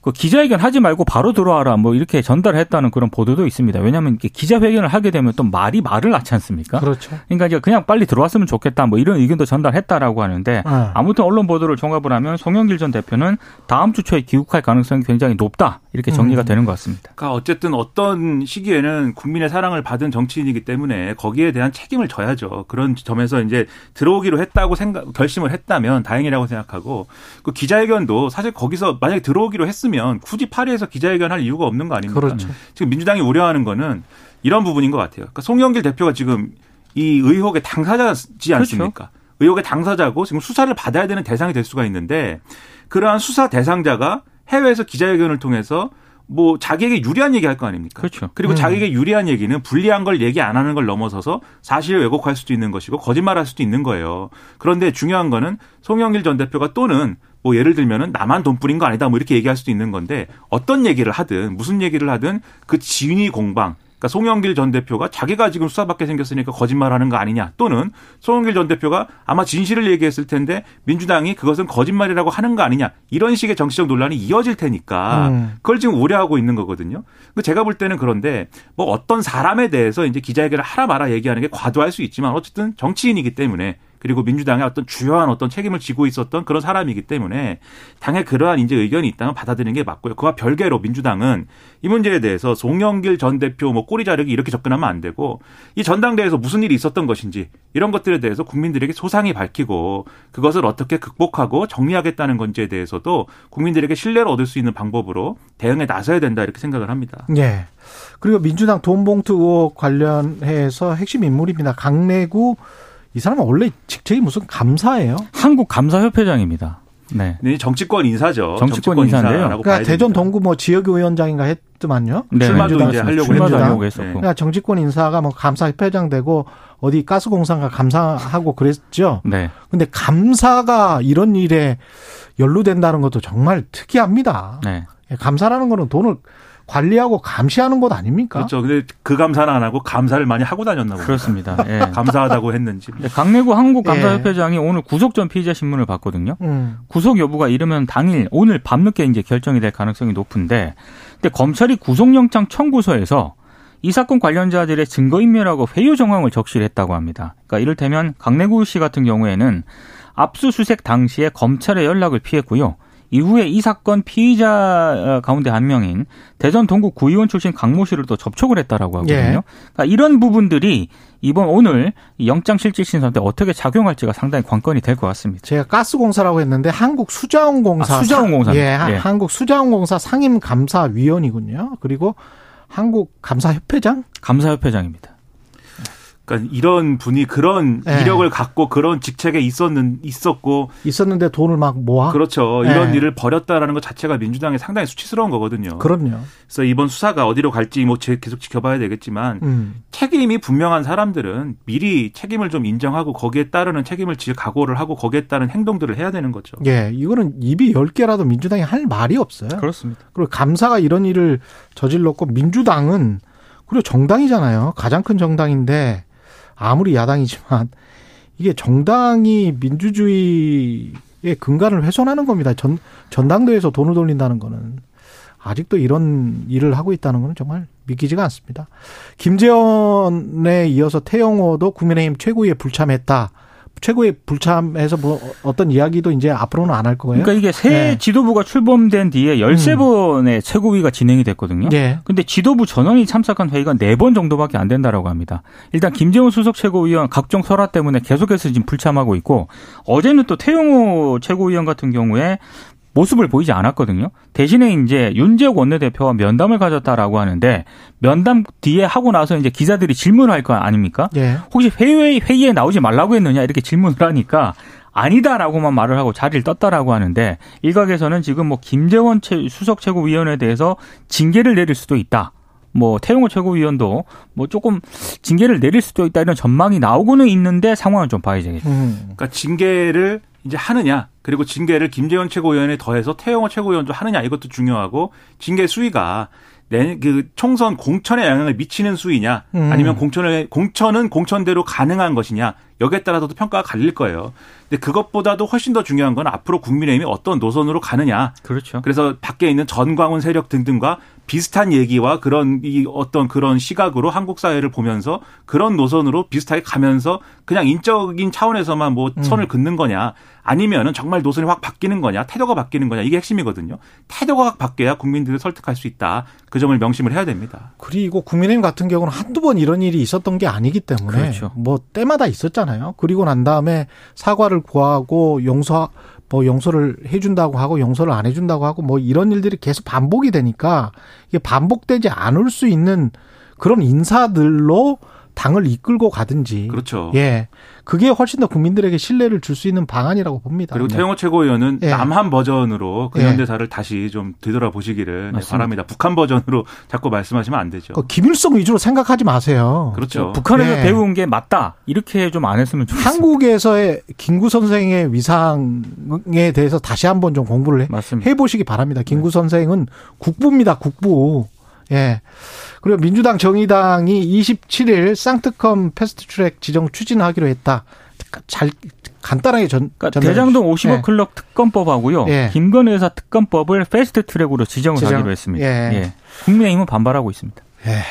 [SPEAKER 4] 그 기자회견 하지 말고 바로 들어와라 뭐 이렇게 전달했다는 그런 보도도 있습니다. 왜냐하면 기자회견을 하게 되면 또 말이 말을 낳지 않습니까?
[SPEAKER 2] 그렇죠.
[SPEAKER 4] 그러니까 이제 그냥 빨리 들어왔으면 좋겠다 뭐 이런 의견도 전달했다라고 하는데 네. 아무튼 언론 보도를 종합을 하면 송영길 전 대표는 다음 주 초에 귀국할 가능성이 굉장히 높다 이렇게 정리가 음. 되는 것 같습니다.
[SPEAKER 5] 그러니까 어쨌든 어떤 시기에는 국민의 사랑을 받은 정치인이기 때문에 거기에 대한 책임을 져야죠. 그런 점에서 이제 들어오기로 했다고 생각 결심을 했다면 다행이라고 생각하고 그 기자회견도 사실 거기서 만약에 들어오기로 했으면 했으면 굳이 파리에서 기자회견 할 이유가 없는 거 아닙니까?
[SPEAKER 2] 그렇죠.
[SPEAKER 5] 지금 민주당이 우려하는 거는 이런 부분인 것 같아요. 그러니까 송영길 대표가 지금 이 의혹의 당사자지 않습니까? 그렇죠. 의혹의 당사자고 지금 수사를 받아야 되는 대상이 될 수가 있는데 그러한 수사 대상자가 해외에서 기자회견을 통해서 뭐 자기에게 유리한 얘기 할 거 아닙니까?
[SPEAKER 4] 그렇죠.
[SPEAKER 5] 그리고 음. 자기에게 유리한 얘기는 불리한 걸 얘기 안 하는 걸 넘어서서 사실을 왜곡할 수도 있는 것이고 거짓말할 수도 있는 거예요. 그런데 중요한 거는 송영길 전 대표가 또는 뭐 예를 들면은 나만 돈 뿌린 거 아니다 뭐 이렇게 얘기할 수도 있는 건데 어떤 얘기를 하든 무슨 얘기를 하든 그 진위 공방 그러니까 송영길 전 대표가 자기가 지금 수사받게 생겼으니까 거짓말하는 거 아니냐 또는 송영길 전 대표가 아마 진실을 얘기했을 텐데 민주당이 그것은 거짓말이라고 하는 거 아니냐 이런 식의 정치적 논란이 이어질 테니까 음. 그걸 지금 우려하고 있는 거거든요. 그 제가 볼 때는 그런데 뭐 어떤 사람에 대해서 이제 기자회견을 하라 마라 얘기하는 게 과도할 수 있지만 어쨌든 정치인이기 때문에 그리고 민주당의 어떤 주요한 어떤 책임을 지고 있었던 그런 사람이기 때문에 당에 그러한 이제 의견이 있다면 받아들이는 게 맞고요. 그와 별개로 민주당은 이 문제에 대해서 송영길 전 대표 뭐 꼬리 자르기 이렇게 접근하면 안 되고 이 전당대회에서 무슨 일이 있었던 것인지 이런 것들에 대해서 국민들에게 소상히 밝히고 그것을 어떻게 극복하고 정리하겠다는 건지에 대해서도 국민들에게 신뢰를 얻을 수 있는 방법으로 대응에 나서야 된다 이렇게 생각을 합니다.
[SPEAKER 2] 네. 그리고 민주당 돈봉투 관련해서 핵심 인물입니다. 강내구 이 사람은 원래 직책이 무슨 감사예요?
[SPEAKER 4] 한국 감사협회장입니다. 네.
[SPEAKER 5] 네, 정치권 인사죠.
[SPEAKER 4] 정치권, 정치권 인사인데요.
[SPEAKER 2] 그러니까 대전 동구 뭐 지역위원장인가 했더만요.
[SPEAKER 5] 네. 출마도 이제 하려고
[SPEAKER 2] 하려고 했었고. 그러니까 정치권 인사가 뭐 감사협회장 되고 어디 가스공사가 감사하고 그랬죠.
[SPEAKER 4] 네.
[SPEAKER 2] 근데 감사가 이런 일에 연루된다는 것도 정말 특이합니다.
[SPEAKER 4] 네.
[SPEAKER 2] 감사라는 거는 돈을 관리하고 감시하는 것 아닙니까?
[SPEAKER 5] 그렇죠. 근데 그 감사는 안 하고 감사를 많이 하고 다녔나 보다.
[SPEAKER 4] 그렇습니다. 예.
[SPEAKER 5] 감사하다고 했는지.
[SPEAKER 4] 네, 강내구 한국감사협회장이 예. 오늘 구속 전 피의자 신문을 봤거든요. 음. 구속 여부가 이르면 당일 오늘 밤늦게 이제 결정이 될 가능성이 높은데, 근데 검찰이 구속영장 청구서에서 이 사건 관련자들의 증거인멸하고 회유 정황을 적시를 했다고 합니다. 그러니까 이를테면 강내구 씨 같은 경우에는 압수수색 당시에 검찰의 연락을 피했고요. 이후에 이 사건 피의자 가운데 한 명인 대전 동구 구의원 출신 강모 씨를 또 접촉을 했다라고 하거든요. 예. 그러니까 이런 부분들이 이번 오늘 영장 실질 신선 때 어떻게 작용할지가 상당히 관건이 될 것 같습니다.
[SPEAKER 2] 제가 가스공사라고 했는데 한국 수자원공사
[SPEAKER 4] 아, 수자원공사
[SPEAKER 2] 예, 예, 한국 수자원공사 상임 감사위원이군요. 그리고 한국 감사협회장?
[SPEAKER 4] 감사협회장입니다.
[SPEAKER 5] 그러니까 이런 분이 그런 네. 이력을 갖고 그런 직책에 있었는 있었고
[SPEAKER 2] 있었는데 돈을 막 모아
[SPEAKER 5] 그렇죠 네. 이런 일을 벌였다라는 것 자체가 민주당에 상당히 수치스러운 거거든요.
[SPEAKER 2] 그럼요.
[SPEAKER 5] 그래서 이번 수사가 어디로 갈지 뭐 계속 지켜봐야 되겠지만 음. 책임이 분명한 사람들은 미리 책임을 좀 인정하고 거기에 따르는 책임을 지 각오를 하고 거기에 따른 행동들을 해야 되는 거죠.
[SPEAKER 2] 예, 이거는 입이 열 개라도 민주당이 할 말이 없어요.
[SPEAKER 4] 그렇습니다.
[SPEAKER 2] 그리고 감사가 이런 일을 저질렀고 민주당은 그리고 정당이잖아요. 가장 큰 정당인데 아무리 야당이지만 이게 정당이 민주주의의 근간을 훼손하는 겁니다. 전 전당대회에서 돈을 돌린다는 거는 아직도 이런 일을 하고 있다는 거는 정말 믿기지가 않습니다. 김재원에 이어서 태영호도 국민의힘 최고위에 불참했다. 최고의 불참해서 뭐 어떤 이야기도 이제 앞으로는 안 할 거예요.
[SPEAKER 4] 그러니까 이게 새 네. 지도부가 출범된 뒤에 13번의 음. 최고위가 진행이 됐거든요. 네. 근데 지도부 전원이 참석한 회의가 4번 정도밖에 안 된다라고 합니다. 일단 김재원 수석 최고위원 각종 설화 때문에 계속해서 지금 불참하고 있고 어제는 또 태용호 최고위원 같은 경우에 모습을 보이지 않았거든요. 대신에 이제 윤재욱 원내대표와 면담을 가졌다라고 하는데 면담 뒤에 하고 나서 이제 기자들이 질문을 할거 아닙니까? 예. 혹시 회의 회의에 나오지 말라고 했느냐 이렇게 질문을 하니까 아니다라고만 말을 하고 자리를 떴다라고 하는데 일각에서는 지금 뭐 김재원 수석 최고위원에 대해서 징계를 내릴 수도 있다. 뭐 태용호 최고위원도 뭐 조금 징계를 내릴 수도 있다 이런 전망이 나오고는 있는데 상황을 좀 봐야겠죠.
[SPEAKER 5] 음. 그러니까 징계를 이제 하느냐 그리고 징계를 김재원 최고위원에 더해서 태영호 최고위원도 하느냐 이것도 중요하고 징계 수위가 내, 그 총선 공천에 영향을 미치는 수위냐 음. 아니면 공천을 공천은 공천대로 가능한 것이냐 여기에 따라서도 평가가 갈릴 거예요. 근데 그것보다도 훨씬 더 중요한 건 앞으로 국민의힘이 어떤 노선으로 가느냐.
[SPEAKER 4] 그렇죠.
[SPEAKER 5] 그래서 밖에 있는 전광훈 세력 등등과 비슷한 얘기와 그런 이 어떤 그런 시각으로 한국 사회를 보면서 그런 노선으로 비슷하게 가면서 그냥 인적인 차원에서만 뭐 음. 선을 긋는 거냐 아니면은 정말 노선이 확 바뀌는 거냐 태도가 바뀌는 거냐 이게 핵심이거든요. 태도가 확 바뀌어야 국민들을 설득할 수 있다. 그 점을 명심을 해야 됩니다.
[SPEAKER 2] 그리고 국민의힘 같은 경우는 한두 번 이런 일이 있었던 게 아니기 때문에 그렇죠. 뭐 때마다 있었잖아요. 그리고 난 다음에 사과를 구하고 용서 뭐 용서를 해준다고 하고 용서를 안 해준다고 하고 뭐 이런 일들이 계속 반복이 되니까 이게 반복되지 않을 수 있는 그런 인사들로 당을 이끌고 가든지.
[SPEAKER 5] 그렇죠.
[SPEAKER 2] 예. 그게 훨씬 더 국민들에게 신뢰를 줄 수 있는 방안이라고 봅니다.
[SPEAKER 5] 그리고 네. 태영호 최고위원은 예. 남한 버전으로 근현대사를 예. 다시 좀 되돌아보시기를 네, 바랍니다. 북한 버전으로 자꾸 말씀하시면 안 되죠.
[SPEAKER 2] 그 김일성 위주로 생각하지 마세요.
[SPEAKER 5] 그렇죠.
[SPEAKER 4] 북한에서 예. 배운 게 맞다. 이렇게 좀 안 했으면 좋겠어요.
[SPEAKER 2] 한국에서의 김구 선생의 위상에 대해서 다시 한번 좀 공부를 해, 해보시기 바랍니다. 김구 네. 선생은 국부입니다. 국부. 예. 그리고 민주당 정의당이 27일 쌍특검 패스트트랙 지정 추진하기로 했다. 잘 간단하게 전,
[SPEAKER 4] 그러니까 대장동 50억 예. 클럽 특검법하고요. 예. 김건희 여사 특검법을 패스트트랙으로 지정을 지정. 하기로 했습니다. 예. 예. 국민의힘은 반발하고 있습니다.
[SPEAKER 2] 예.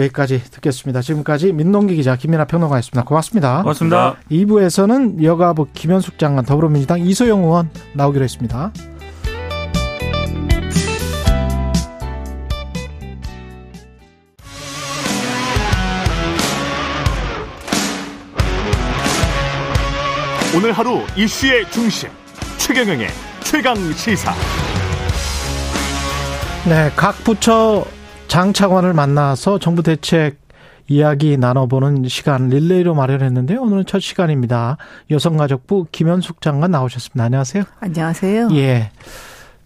[SPEAKER 2] 여기까지 듣겠습니다. 지금까지 민동기 기자 김민아 평론가였습니다. 고맙습니다.
[SPEAKER 4] 고맙습니다.
[SPEAKER 2] 2부에서는 여가부 김현숙 장관 더불어민주당 이소영 의원 나오기로 했습니다.
[SPEAKER 1] 오늘 하루 이슈의 중심 최경영의 최강 시사.
[SPEAKER 2] 네, 각 부처 장차관을 만나서 정부 대책 이야기 나눠보는 시간 릴레이로 마련했는데요. 오늘은 첫 시간입니다. 여성가족부 김현숙 장관 나오셨습니다. 안녕하세요.
[SPEAKER 6] 안녕하세요.
[SPEAKER 2] 예.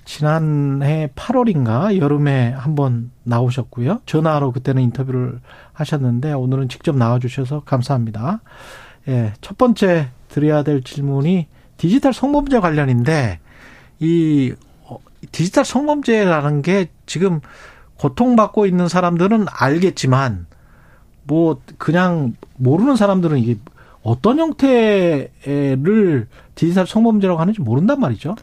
[SPEAKER 2] 지난해 8월인가 여름에 한번 나오셨고요. 전화로 그때는 인터뷰를 하셨는데 오늘은 직접 나와주셔서 감사합니다. 예. 첫 번째 드려야 될 질문이 디지털 성범죄 관련인데 이 어, 디지털 성범죄라는 게 지금 고통받고 있는 사람들은 알겠지만 뭐 그냥 모르는 사람들은 이게 어떤 형태를 디지털 성범죄라고 하는지 모른단 말이죠.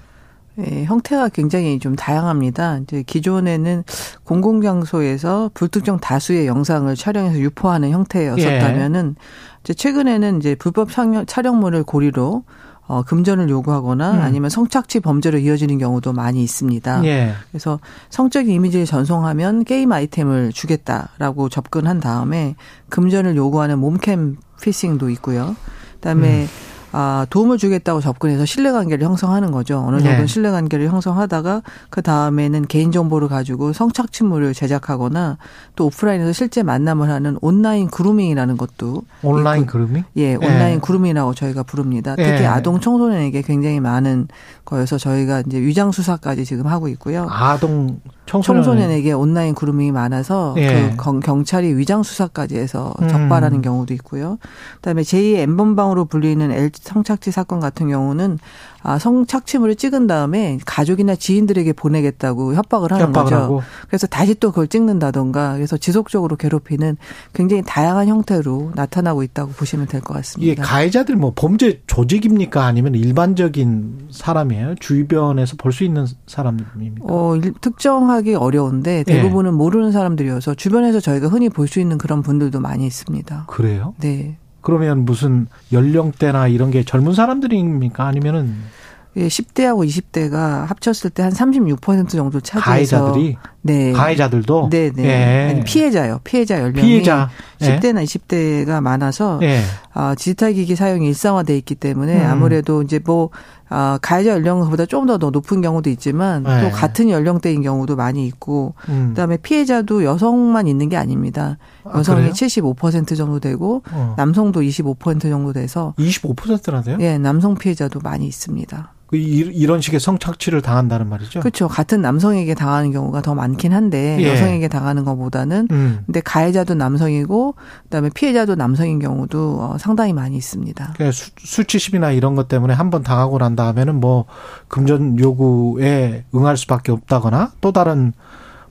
[SPEAKER 6] 네, 형태가 굉장히 좀 다양합니다. 이제 기존에는 공공장소에서 불특정 다수의 영상을 촬영해서 유포하는 형태였었다면은 예. 이제 최근에는 이제 불법 촬영, 촬영물을 고리로 어, 금전을 요구하거나 음. 아니면 성착취 범죄로 이어지는 경우도 많이 있습니다. 예. 그래서 성적인 이미지를 전송하면 게임 아이템을 주겠다라고 접근한 다음에 금전을 요구하는 몸캠 피싱도 있고요. 그다음에 음. 아, 도움을 주겠다고 접근해서 신뢰관계를 형성하는 거죠. 어느 정도 네. 신뢰관계를 형성하다가 그 다음에는 개인정보를 가지고 성착취물을 제작하거나 또 오프라인에서 실제 만남을 하는 온라인 그루밍이라는 것도
[SPEAKER 2] 온라인 그루밍?
[SPEAKER 6] 예, 온라인 네. 그루밍이라고 저희가 부릅니다. 특히 네. 아동 청소년에게 굉장히 많은 거여서 저희가 이제 위장 수사까지 지금 하고 있고요.
[SPEAKER 2] 아동
[SPEAKER 6] 청소년. 에게 온라인 그루밍이 많아서 예. 그 경찰이 위장 수사까지 해서 음. 적발하는 음. 경우도 있고요. 그다음에 제2의 엠번방으로 불리는 L 성착취 사건 같은 경우는 아, 성착취물을 찍은 다음에 가족이나 지인들에게 보내겠다고 협박을 하는 협박을 거죠. 하고. 그래서 다시 또 그걸 찍는다던가 그래서 지속적으로 괴롭히는 굉장히 다양한 형태로 나타나고 있다고 보시면 될 것 같습니다.
[SPEAKER 2] 이게 가해자들 뭐 범죄 조직입니까 아니면 일반적인 사람이에요? 주변에서 볼 수 있는 사람입니까?
[SPEAKER 6] 어, 특정하기 어려운데 대부분은 예. 모르는 사람들이어서 주변에서 저희가 흔히 볼 수 있는 그런 분들도 많이 있습니다.
[SPEAKER 2] 그래요?
[SPEAKER 6] 네.
[SPEAKER 2] 그러면 무슨 연령대나 이런 게 젊은 사람들입니까? 아니면은
[SPEAKER 6] 예, 10대하고 20대가 합쳤을 때 한 36% 정도 차지해서
[SPEAKER 2] 가해자들이 네. 가해자들도
[SPEAKER 6] 네, 네. 예. 아니 피해자요. 피해자 연령이
[SPEAKER 2] 피해자.
[SPEAKER 6] 10대나 예. 20대가 많아서 예. 아, 디지털 기기 사용이 일상화돼 있기 때문에 음. 아무래도 이제 뭐 아, 가해자 연령보다 조금 더 높은 경우도 있지만 네. 또 같은 연령대인 경우도 많이 있고 음. 그다음에 피해자도 여성만 있는 게 아닙니다. 아, 여성이 아, 75% 정도 되고 어. 남성도 25% 정도 돼서
[SPEAKER 2] 25%나 돼요?
[SPEAKER 6] 예, 남성 피해자도 많이 있습니다.
[SPEAKER 2] 그 이런 식의 성착취를 당한다는 말이죠.
[SPEAKER 6] 그렇죠. 같은 남성에게 당하는 경우가 더 많긴 한데 예. 여성에게 당하는 것보다는 음. 근데 가해자도 남성이고 그다음에 피해자도 남성인 경우도 어, 상당히 많이 있습니다.
[SPEAKER 2] 그러니까 수, 수치심이나 이런 것 때문에 한 번 당하고 난 다음에는 뭐 금전 요구에 응할 수밖에 없다거나 또 다른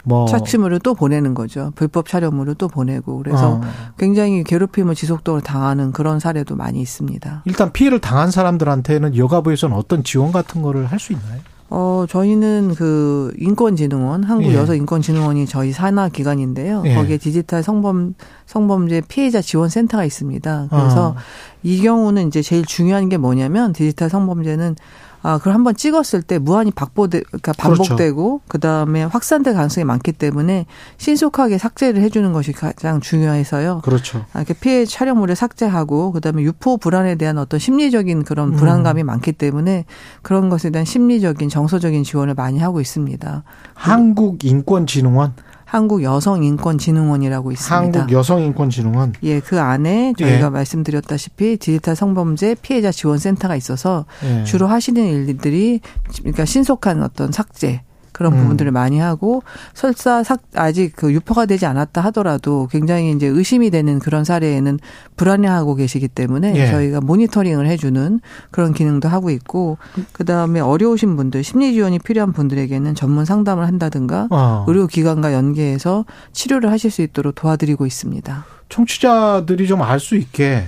[SPEAKER 2] 뭐
[SPEAKER 6] 착취물을 또 보내는 거죠. 불법 촬영물을 또 보내고 그래서 어. 굉장히 괴롭힘을 지속적으로 당하는 그런 사례도 많이 있습니다.
[SPEAKER 2] 일단 피해를 당한 사람들한테는 여가부에서는 어떤 지원 같은 거를 할 수 있나요?
[SPEAKER 6] 어, 저희는 그 인권진흥원, 한국여성인권진흥원이 예. 저희 산하 기관인데요. 예. 거기에 디지털 성범, 성범죄 피해자 지원센터가 있습니다. 그래서 어. 이 경우는 이제 제일 중요한 게 뭐냐면 디지털 성범죄는 아, 그걸 한번 찍었을 때 무한히 박보되, 그러니까 그렇죠. 반복되고 그렇죠. 그 다음에 확산될 가능성이 많기 때문에 신속하게 삭제를 해주는 것이 가장 중요해서요.
[SPEAKER 2] 그렇죠.
[SPEAKER 6] 아, 이렇게 피해 촬영물을 삭제하고 그 다음에 유포 불안에 대한 어떤 심리적인 그런 음. 불안감이 음. 많기 때문에 그런 것에 대한 심리적인 정서적인 지원을 많이 하고 있습니다.
[SPEAKER 2] 한국인권진흥원
[SPEAKER 6] 한국 여성인권진흥원이라고 있습니다.
[SPEAKER 2] 한국 여성인권진흥원.
[SPEAKER 6] 예, 그 안에 저희가 예. 말씀드렸다시피 디지털 성범죄 피해자 지원센터가 있어서 예. 주로 하시는 일들이 그러니까 신속한 어떤 삭제 그런 음. 부분들을 많이 하고 설사 삭, 아직 그 유포가 되지 않았다 하더라도 굉장히 이제 의심이 되는 그런 사례에는 불안해하고 계시기 때문에 예. 저희가 모니터링을 해주는 그런 기능도 하고 있고 그 다음에 어려우신 분들 심리 지원이 필요한 분들에게는 전문 상담을 한다든가 어. 의료기관과 연계해서 치료를 하실 수 있도록 도와드리고 있습니다.
[SPEAKER 2] 청취자들이 좀 알 수 있게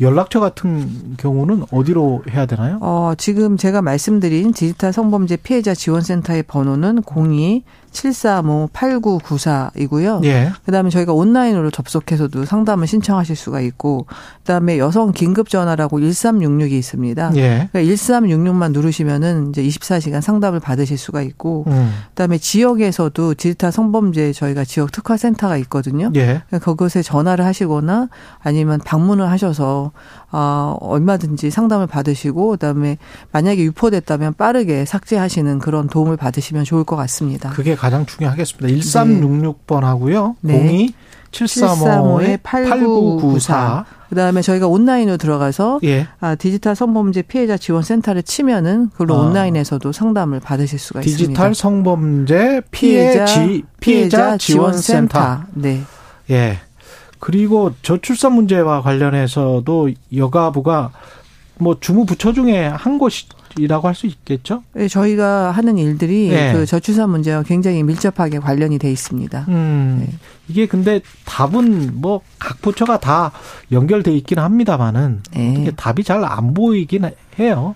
[SPEAKER 2] 연락처 같은 경우는 어디로 해야 되나요?
[SPEAKER 6] 어, 지금 제가 말씀드린 디지털 성범죄 피해자 지원센터의 번호는 02 735-8994이고요. 예. 그다음에 저희가 온라인으로 접속해서도 상담을 신청하실 수가 있고 그다음에 여성 긴급 전화라고 1366이 있습니다. 예. 그러니까 1366만 누르시면은 이제 24시간 상담을 받으실 수가 있고 음. 그다음에 지역에서도 디지털 성범죄 저희가 지역 특화 센터가 있거든요. 예. 그러니까 그것에 전화를 하시거나 아니면 방문을 하셔서 어, 얼마든지 상담을 받으시고 그다음에 만약에 유포됐다면 빠르게 삭제하시는 그런 도움을 받으시면 좋을 것 같습니다.
[SPEAKER 2] 그게 가장 중요하겠습니다. 1366번 하고요. 네. 02 735의 8994.
[SPEAKER 6] 그다음에 저희가 온라인으로 들어가서 예. 아, 디지털 성범죄 피해자 지원 센터를 치면은 그걸로 아. 온라인에서도 상담을 받으실 수가
[SPEAKER 2] 디지털
[SPEAKER 6] 있습니다.
[SPEAKER 2] 디지털 성범죄 피해자, 피해자, 피해자 지원 센터.
[SPEAKER 6] 네.
[SPEAKER 2] 예. 그리고 저출산 문제와 관련해서도 여가부가 뭐 주무부처 중에 한 곳이라고 할 수 있겠죠?
[SPEAKER 6] 네, 저희가 하는 일들이 네. 그 저출산 문제와 굉장히 밀접하게 관련이 돼 있습니다. 음,
[SPEAKER 2] 네. 이게 근데 답은 뭐 각 부처가 다 연결돼 있기는 합니다만은 네. 답이 잘 안 보이긴 해요.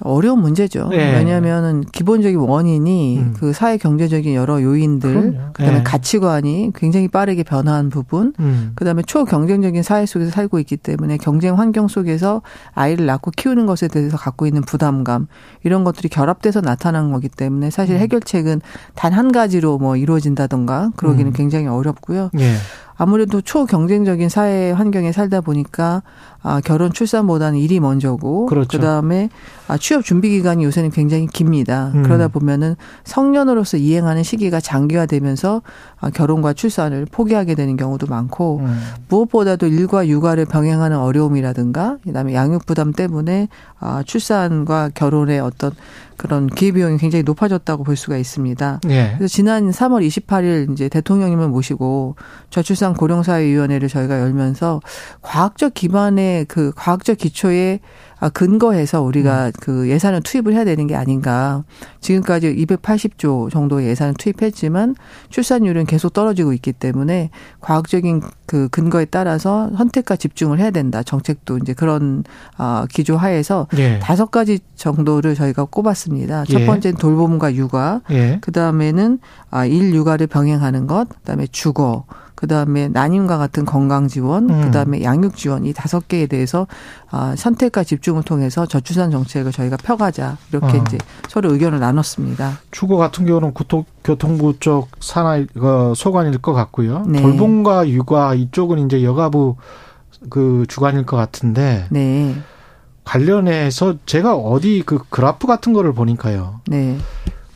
[SPEAKER 6] 어려운 문제죠. 네. 왜냐하면 기본적인 원인이 음. 그 사회 경제적인 여러 요인들, 그럼요. 그다음에 네. 가치관이 굉장히 빠르게 변화한 부분, 음. 그다음에 초경쟁적인 사회 속에서 살고 있기 때문에 경쟁 환경 속에서 아이를 낳고 키우는 것에 대해서 갖고 있는 부담감 이런 것들이 결합돼서 나타난 거기 때문에 사실 음. 해결책은 단 한 가지로 뭐 이루어진다던가 그러기는 음. 굉장히 어렵고요. 네. 아무래도 초경쟁적인 사회 환경에 살다 보니까 아, 결혼 출산보다는 일이 먼저고 그렇죠. 그다음에 아, 취업 준비 기간이 요새는 굉장히 깁니다. 음. 그러다 보면은 성년으로서 이행하는 시기가 장기화되면서 아, 결혼과 출산을 포기하게 되는 경우도 많고 음. 무엇보다도 일과 육아를 병행하는 어려움이라든가 그다음에 양육 부담 때문에 아, 출산과 결혼의 어떤 그런 기회비용이 굉장히 높아졌다고 볼 수가 있습니다. 예. 그래서 지난 3월 28일 이제 대통령님을 모시고 저출산 고령사회위원회를 저희가 열면서 과학적 기반의 그 과학적 기초의 아, 근거해서 우리가 음. 그 예산을 투입을 해야 되는 게 아닌가. 지금까지 280조 정도의 예산을 투입했지만 출산율은 계속 떨어지고 있기 때문에 과학적인 그 근거에 따라서 선택과 집중을 해야 된다. 정책도 이제 그런 아 기조 하에서 예. 다섯 가지 정도를 저희가 꼽았습니다. 첫 예. 번째는 돌봄과 육아, 예. 그 다음에는 아 일 육아를 병행하는 것, 그다음에 주거, 그다음에 난임과 같은 건강 지원, 음. 그다음에 양육 지원 이 다섯 개에 대해서 아, 선택과 집중을 통해서 저출산 정책을 저희가 펴가자 이렇게 어. 이제 서로 의견을 나눴습니다.
[SPEAKER 2] 주거 같은 경우는 교통부 쪽 산하 그 소관일 것 같고요. 네. 돌봄과 육아 이쪽은 이제 여가부 그 주관일 것 같은데. 네. 관련해서 제가 어디 그 그래프 같은 거를 보니까요. 네.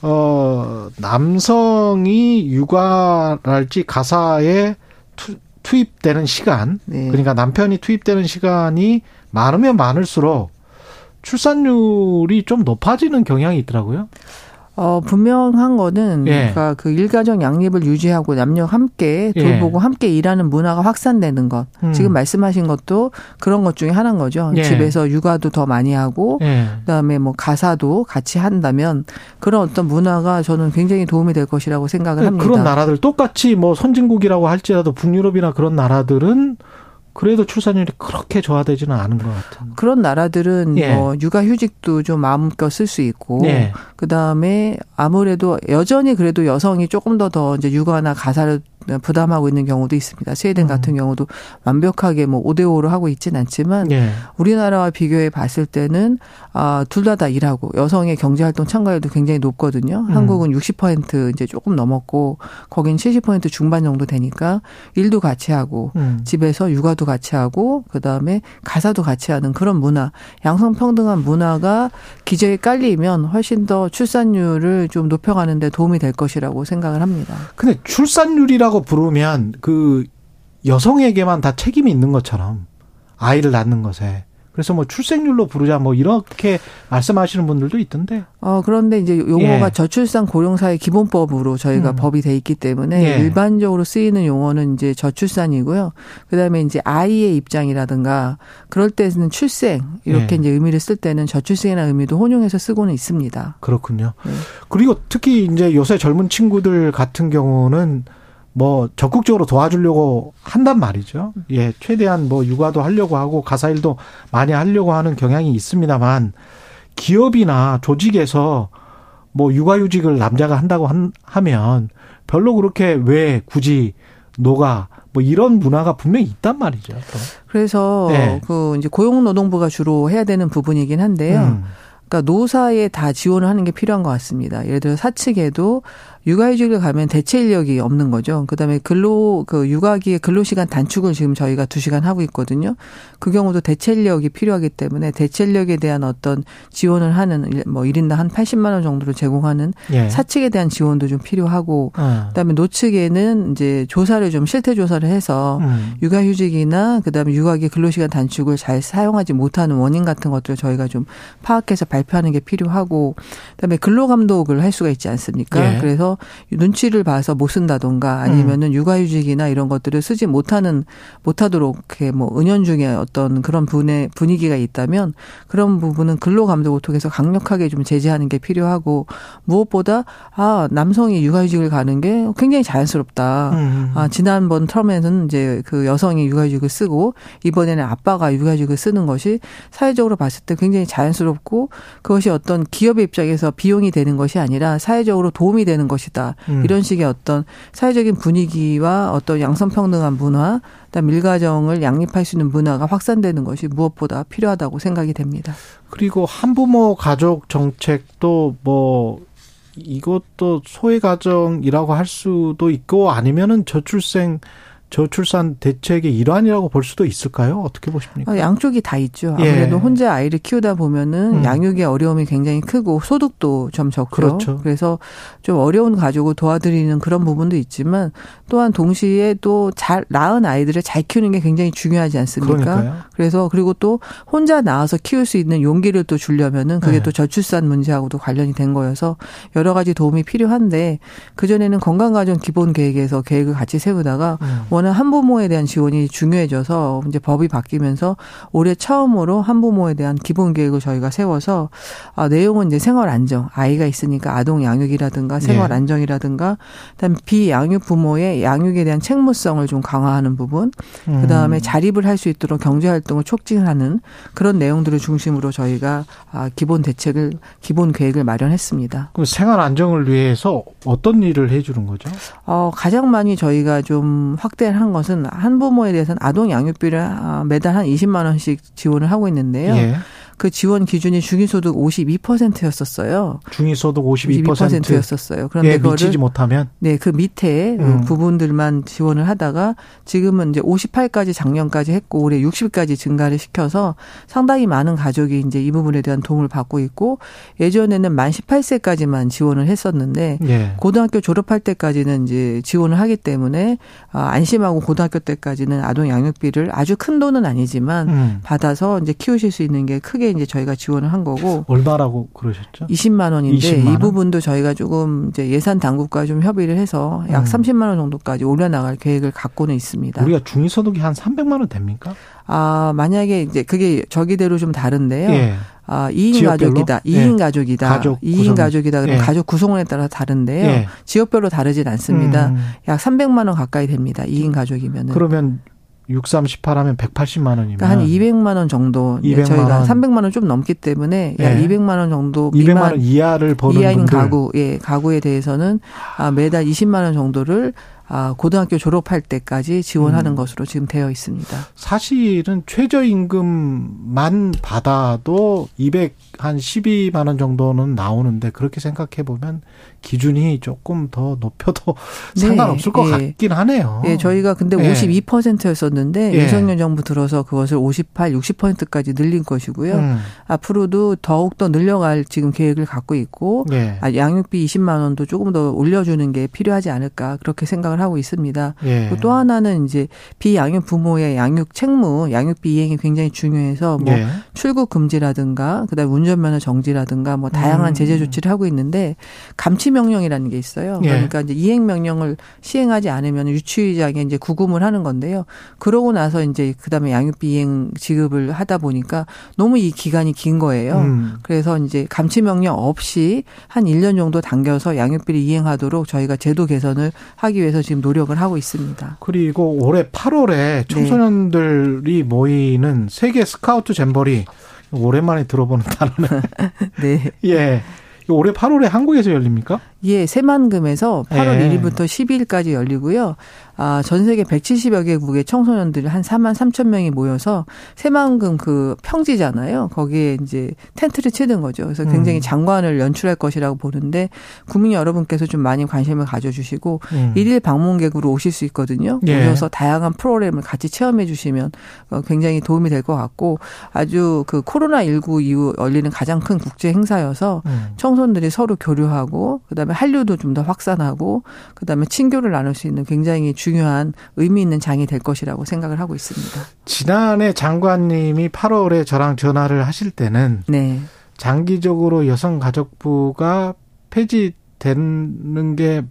[SPEAKER 2] 어, 남성이 육아랄지 가사에 투, 투입되는 시간, 네. 그러니까 남편이 투입되는 시간이 많으면 많을수록 출산율이 좀 높아지는 경향이 있더라고요.
[SPEAKER 6] 어, 분명한 거는, 예. 그러니까 그 일가정 양립을 유지하고 남녀 함께 예. 돌보고 예. 함께 일하는 문화가 확산되는 것. 음. 지금 말씀하신 것도 그런 것 중에 하나인 거죠. 예. 집에서 육아도 더 많이 하고, 예. 그 다음에 뭐 가사도 같이 한다면 그런 어떤 문화가 저는 굉장히 도움이 될 것이라고 생각을 합니다.
[SPEAKER 2] 그런 나라들 똑같이 뭐 선진국이라고 할지라도 북유럽이나 그런 나라들은 그래도 출산율이 그렇게 좋아되지는 않은 것 같은.
[SPEAKER 6] 그런 나라들은 예. 뭐 육아휴직도 좀 마음껏 쓸 수 있고, 예. 그 다음에 아무래도 여전히 그래도 여성이 조금 더더 이제 육아나 가사를 부담하고 있는 경우도 있습니다. 스웨덴 음. 같은 경우도 완벽하게 뭐 5대 5로 하고 있지는 않지만 예. 우리나라와 비교해 봤을 때는 아, 둘 다 다 일하고 여성의 경제 활동 참가율도 굉장히 높거든요. 음. 한국은 60% 이제 조금 넘었고 거긴 70% 중반 정도 되니까 일도 같이 하고 음. 집에서 육아도 같이 하고 그다음에 가사도 같이 하는 그런 문화, 양성 평등한 문화가 기저에 깔리면 훨씬 더 출산율을 좀 높여가는 데 도움이 될 것이라고 생각을 합니다.
[SPEAKER 2] 근데 출산율이라고 부르면 그 여성에게만 다 책임이 있는 것처럼 아이를 낳는 것에 그래서 뭐 출생률로 부르자 뭐 이렇게 말씀하시는 분들도 있던데.
[SPEAKER 6] 어 그런데 이제 용어가 예. 저출산 고령사회 기본법으로 저희가 음. 법이 돼 있기 때문에 예. 일반적으로 쓰이는 용어는 이제 저출산이고요. 그다음에 이제 아이의 입장이라든가 그럴 때는 출생 이렇게 예. 이제 의미를 쓸 때는 저출생이라는 의미도 혼용해서 쓰고는 있습니다.
[SPEAKER 2] 그렇군요. 네. 그리고 특히 이제 요새 젊은 친구들 같은 경우는 뭐 적극적으로 도와주려고 한단 말이죠. 예, 최대한 뭐 육아도 하려고 하고 가사일도 많이 하려고 하는 경향이 있습니다만 기업이나 조직에서 뭐 육아휴직을 남자가 한다고 한, 하면 별로 그렇게 왜 굳이 노가 뭐 이런 문화가 분명히 있단 말이죠. 또.
[SPEAKER 6] 그래서 네. 그 이제 고용노동부가 주로 해야 되는 부분이긴 한데요. 음. 그러니까 노사에 다 지원을 하는 게 필요한 것 같습니다. 예를 들어 사측에도 육아휴직을 가면 대체 인력이 없는 거죠. 그다음에 근로 그 육아기의 근로 시간 단축을 지금 저희가 두 시간 하고 있거든요. 그 경우도 대체 인력이 필요하기 때문에 대체 인력에 대한 어떤 지원을 하는 뭐 1인당 한 80만 원 정도로 제공하는 예. 사측에 대한 지원도 좀 필요하고 어. 그다음에 노측에는 이제 조사를 좀 실태 조사를 해서 음. 육아휴직이나 그다음에 육아기 근로 시간 단축을 잘 사용하지 못하는 원인 같은 것들을 저희가 좀 파악해서 발표하는 게 필요하고 그다음에 근로 감독을 할 수가 있지 않습니까? 예. 그래서 그래서 눈치를 봐서 못 쓴다던가 아니면은 음. 육아휴직이나 이런 것들을 쓰지 못하는 못하도록 이렇게 뭐 은연중에 어떤 그런 분의 분위기가 있다면 그런 부분은 근로감독을 통해서 강력하게 좀 제재하는 게 필요하고 무엇보다 아 남성이 육아휴직을 가는 게 굉장히 자연스럽다. 음. 아 지난번 트럼에는 이제 그 여성이 육아휴직을 쓰고 이번에는 아빠가 육아휴직을 쓰는 것이 사회적으로 봤을 때 굉장히 자연스럽고 그것이 어떤 기업의 입장에서 비용이 되는 것이 아니라 사회적으로 도움이 되는 것 이다. 음. 이런 식의 어떤 사회적인 분위기와 어떤 양성평등한 문화, 그다음 일가정을 양립할 수 있는 문화가 확산되는 것이 무엇보다 필요하다고 생각이 됩니다.
[SPEAKER 2] 그리고 한부모 가족 정책도 뭐 이것도 소외 가정이라고 할 수도 있고 아니면은 저출생 저출산 대책의 일환이라고 볼 수도 있을까요? 어떻게 보십니까?
[SPEAKER 6] 어, 양쪽이 다 있죠. 예. 아무래도 예. 혼자 아이를 키우다 보면은 음. 양육의 어려움이 굉장히 크고 소득도 좀 적고요. 그렇죠. 그래서 좀 어려운 가족을 도와드리는 그런 부분도 있지만 또한 동시에 또 잘 낳은 아이들을 잘 키우는 게 굉장히 중요하지 않습니까? 그러니까요. 그래서 그리고 또 혼자 낳아서 키울 수 있는 용기를 또 주려면은 그게 네. 또 저출산 문제하고도 관련이 된 거여서 여러 가지 도움이 필요한데 그 전에는 건강가정 기본 계획에서 계획을 같이 세우다가 음. 워낙 한부모에 대한 지원이 중요해져서 이제 법이 바뀌면서 올해 처음으로 한부모에 대한 기본 계획을 저희가 세워서 아, 내용은 이제 생활 안정, 아이가 있으니까 아동 양육이라든가 생활 네. 안정이라든가 그다음 비양육 부모의 양육에 대한 책무성을 좀 강화하는 부분, 음. 그다음에 자립을 할 수 있도록 경제 활동을 촉진하는 그런 내용들을 중심으로 저희가 아, 기본 대책을 기본 계획을 마련했습니다.
[SPEAKER 2] 그 생활 안정을 위해서 어떤 일을 해 주는 거죠?
[SPEAKER 6] 어, 가장 많이 저희가 좀 확대 한 것은 한부모에 대해서는 아동 양육비를 아, 매달 한 20만 원씩 지원을 하고 있는데요. 예. 그 지원 기준이 중위소득 52%였었어요.
[SPEAKER 2] 중위소득 52%?
[SPEAKER 6] 52%였었어요. 그런데
[SPEAKER 2] 예, 미치지 못하면
[SPEAKER 6] 네, 그 밑에 그 음. 부분들만 지원을 하다가 지금은 이제 58까지 작년까지 했고 올해 60까지 증가를 시켜서 상당히 많은 가족이 이제 이 부분에 대한 도움을 받고 있고 예전에는 만 18세까지만 지원을 했었는데 예. 고등학교 졸업할 때까지는 이제 지원을 하기 때문에 아, 안심하고 고등학교 때까지는 아동 양육비를 아주 큰 돈은 아니지만 음. 받아서 이제 키우실 수 있는 게 크게 이제 저희가 지원을 한 거고
[SPEAKER 2] 얼마라고 그러셨죠?
[SPEAKER 6] 20만 원인데 20만 원? 이 부분도 저희가 조금 이제 예산 당국과 좀 협의를 해서 약 음. 30만 원 정도까지 올려 나갈 계획을 갖고는 있습니다.
[SPEAKER 2] 우리가 중위 소득이 한 300만 원 됩니까?
[SPEAKER 6] 아 만약에 이제 그게 저기대로 좀 다른데요. 예. 아, 2인 가족이다. 2인 예. 가족이다. 가족 2인 가족이다. 그러면 예. 가족 구성원에 따라 다른데요. 예. 지역별로 다르진 않습니다. 음. 약 300만 원 가까이 됩니다. 2인 가족이면은.
[SPEAKER 2] 그러면 6, 3, 18 하면 180만 원이면
[SPEAKER 6] 그러니까 한 200만 원 정도 200만 저희가 원. 300만 원 좀 넘기 때문에 약 200만 원 정도
[SPEAKER 2] 200만 원 이하를 버는
[SPEAKER 6] 이하인 분들. 가구 예 가구에 대해서는 아, 매달 20만 원 정도를 아, 고등학교 졸업할 때까지 지원하는 음. 것으로 지금 되어 있습니다.
[SPEAKER 2] 사실은 최저임금만 받아도 200, 한 12만 원 정도는 나오는데 그렇게 생각해 보면 기준이 조금 더 높여도 네. 상관없을 것 예. 같긴 하네요.
[SPEAKER 6] 예, 저희가 근데 예. 52%였었는데 예. 윤석열 정부 들어서 그것을 58, 60%까지 늘린 것이고요. 음. 앞으로도 더욱 더 늘려갈 지금 계획을 갖고 있고 예. 아, 양육비 20만 원도 조금 더 올려주는 게 필요하지 않을까 그렇게 생각을 하고 있습니다. 예. 또 하나는 이제 비양육 부모의 양육 책무, 양육비 이행이 굉장히 중요해서 뭐 예. 출국 금지라든가 그다음에 운전면허 정지라든가 뭐 다양한 음. 제재 조치를 하고 있는데 감치 명령이라는 게 있어요. 예. 그러니까 이제 이행 명령을 시행하지 않으면 유치장에 이제 구금을 하는 건데요. 그러고 나서 이제 그다음에 양육비 이행 지급을 하다 보니까 너무 이 기간이 긴 거예요. 음. 그래서 이제 감치 명령 없이 한 1년 정도 당겨서 양육비를 이행하도록 저희가 제도 개선을 하기 위해서 지금 노력을 하고 있습니다.
[SPEAKER 2] 그리고 올해 8월에 청소년들이 네. 모이는 세계 스카우트 잼버리 오랜만에 들어보는 단어는 네. 예. 올해 8월에 한국에서 열립니까?
[SPEAKER 6] 예, 새만금에서 8월 예. 1일부터 12일까지 열리고요. 아, 전 세계 170여 개국의 청소년들이 한 4만 3천 명이 모여서 새만금 그 평지잖아요. 거기에 이제 텐트를 치는 거죠. 그래서 굉장히 음. 장관을 연출할 것이라고 보는데 국민 여러분께서 좀 많이 관심을 가져주시고 음. 일일 방문객으로 오실 수 있거든요. 예. 오셔서 다양한 프로그램을 같이 체험해 주시면 어, 굉장히 도움이 될 것 같고 아주 그 코로나 19 이후 열리는 가장 큰 국제 행사여서 음. 청소년들이 서로 교류하고 그다음에 한류도 좀 더 확산하고 그다음에 친교를 나눌 수 있는 굉장히 주 중요한 의미 있는 장이 될 것이라고 생각을 하고 있습니다.
[SPEAKER 2] 지난해 장관님이 8월에 저랑 전화를 하실 때는 네. 장기적으로 여성가족부가 폐지 되는 게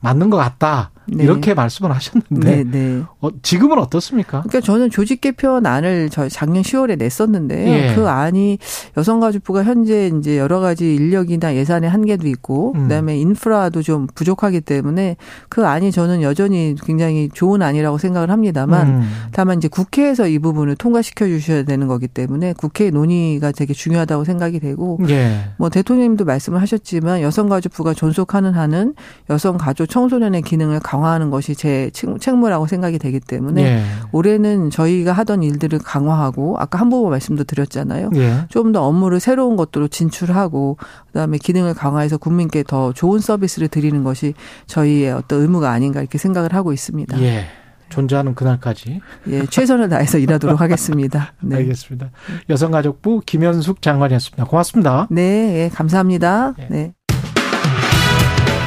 [SPEAKER 2] 맞는 것 같다. 네. 이렇게 말씀을 하셨는데 네, 네. 어, 지금은 어떻습니까?
[SPEAKER 6] 그러니까 저는 조직 개편안을 저 작년 10월에 냈었는데요. 예. 그 안이 여성가족부가 현재 이제 여러 가지 인력이나 예산의 한계도 있고 음. 그다음에 인프라도 좀 부족하기 때문에 그 안이 저는 여전히 굉장히 좋은 안이라고 생각을 합니다만 음. 다만 이제 국회에서 이 부분을 통과시켜 주셔야 되는 거기 때문에 국회 논의가 되게 중요하다고 생각이 되고 예. 뭐 대통령님도 말씀을 하셨지만 여성가족부가 존속하는 한은 여성가족 청소년의 기능을 강 강화하는 것이 제 책무라고 생각이 되기 때문에 예. 올해는 저희가 하던 일들을 강화하고 아까 한 부분 말씀도 드렸잖아요. 예. 좀더 업무를 새로운 것들로 진출하고 그다음에 기능을 강화해서 국민께 더 좋은 서비스를 드리는 것이 저희의 어떤 의무가 아닌가 이렇게 생각을 하고 있습니다.
[SPEAKER 2] 예. 존재하는 그날까지
[SPEAKER 6] 예, 최선을 다해서 일하도록 하겠습니다.
[SPEAKER 2] 네. 알겠습니다. 여성가족부 김현숙 장관이었습니다. 고맙습니다.
[SPEAKER 6] 네, 예, 감사합니다. 예. 네.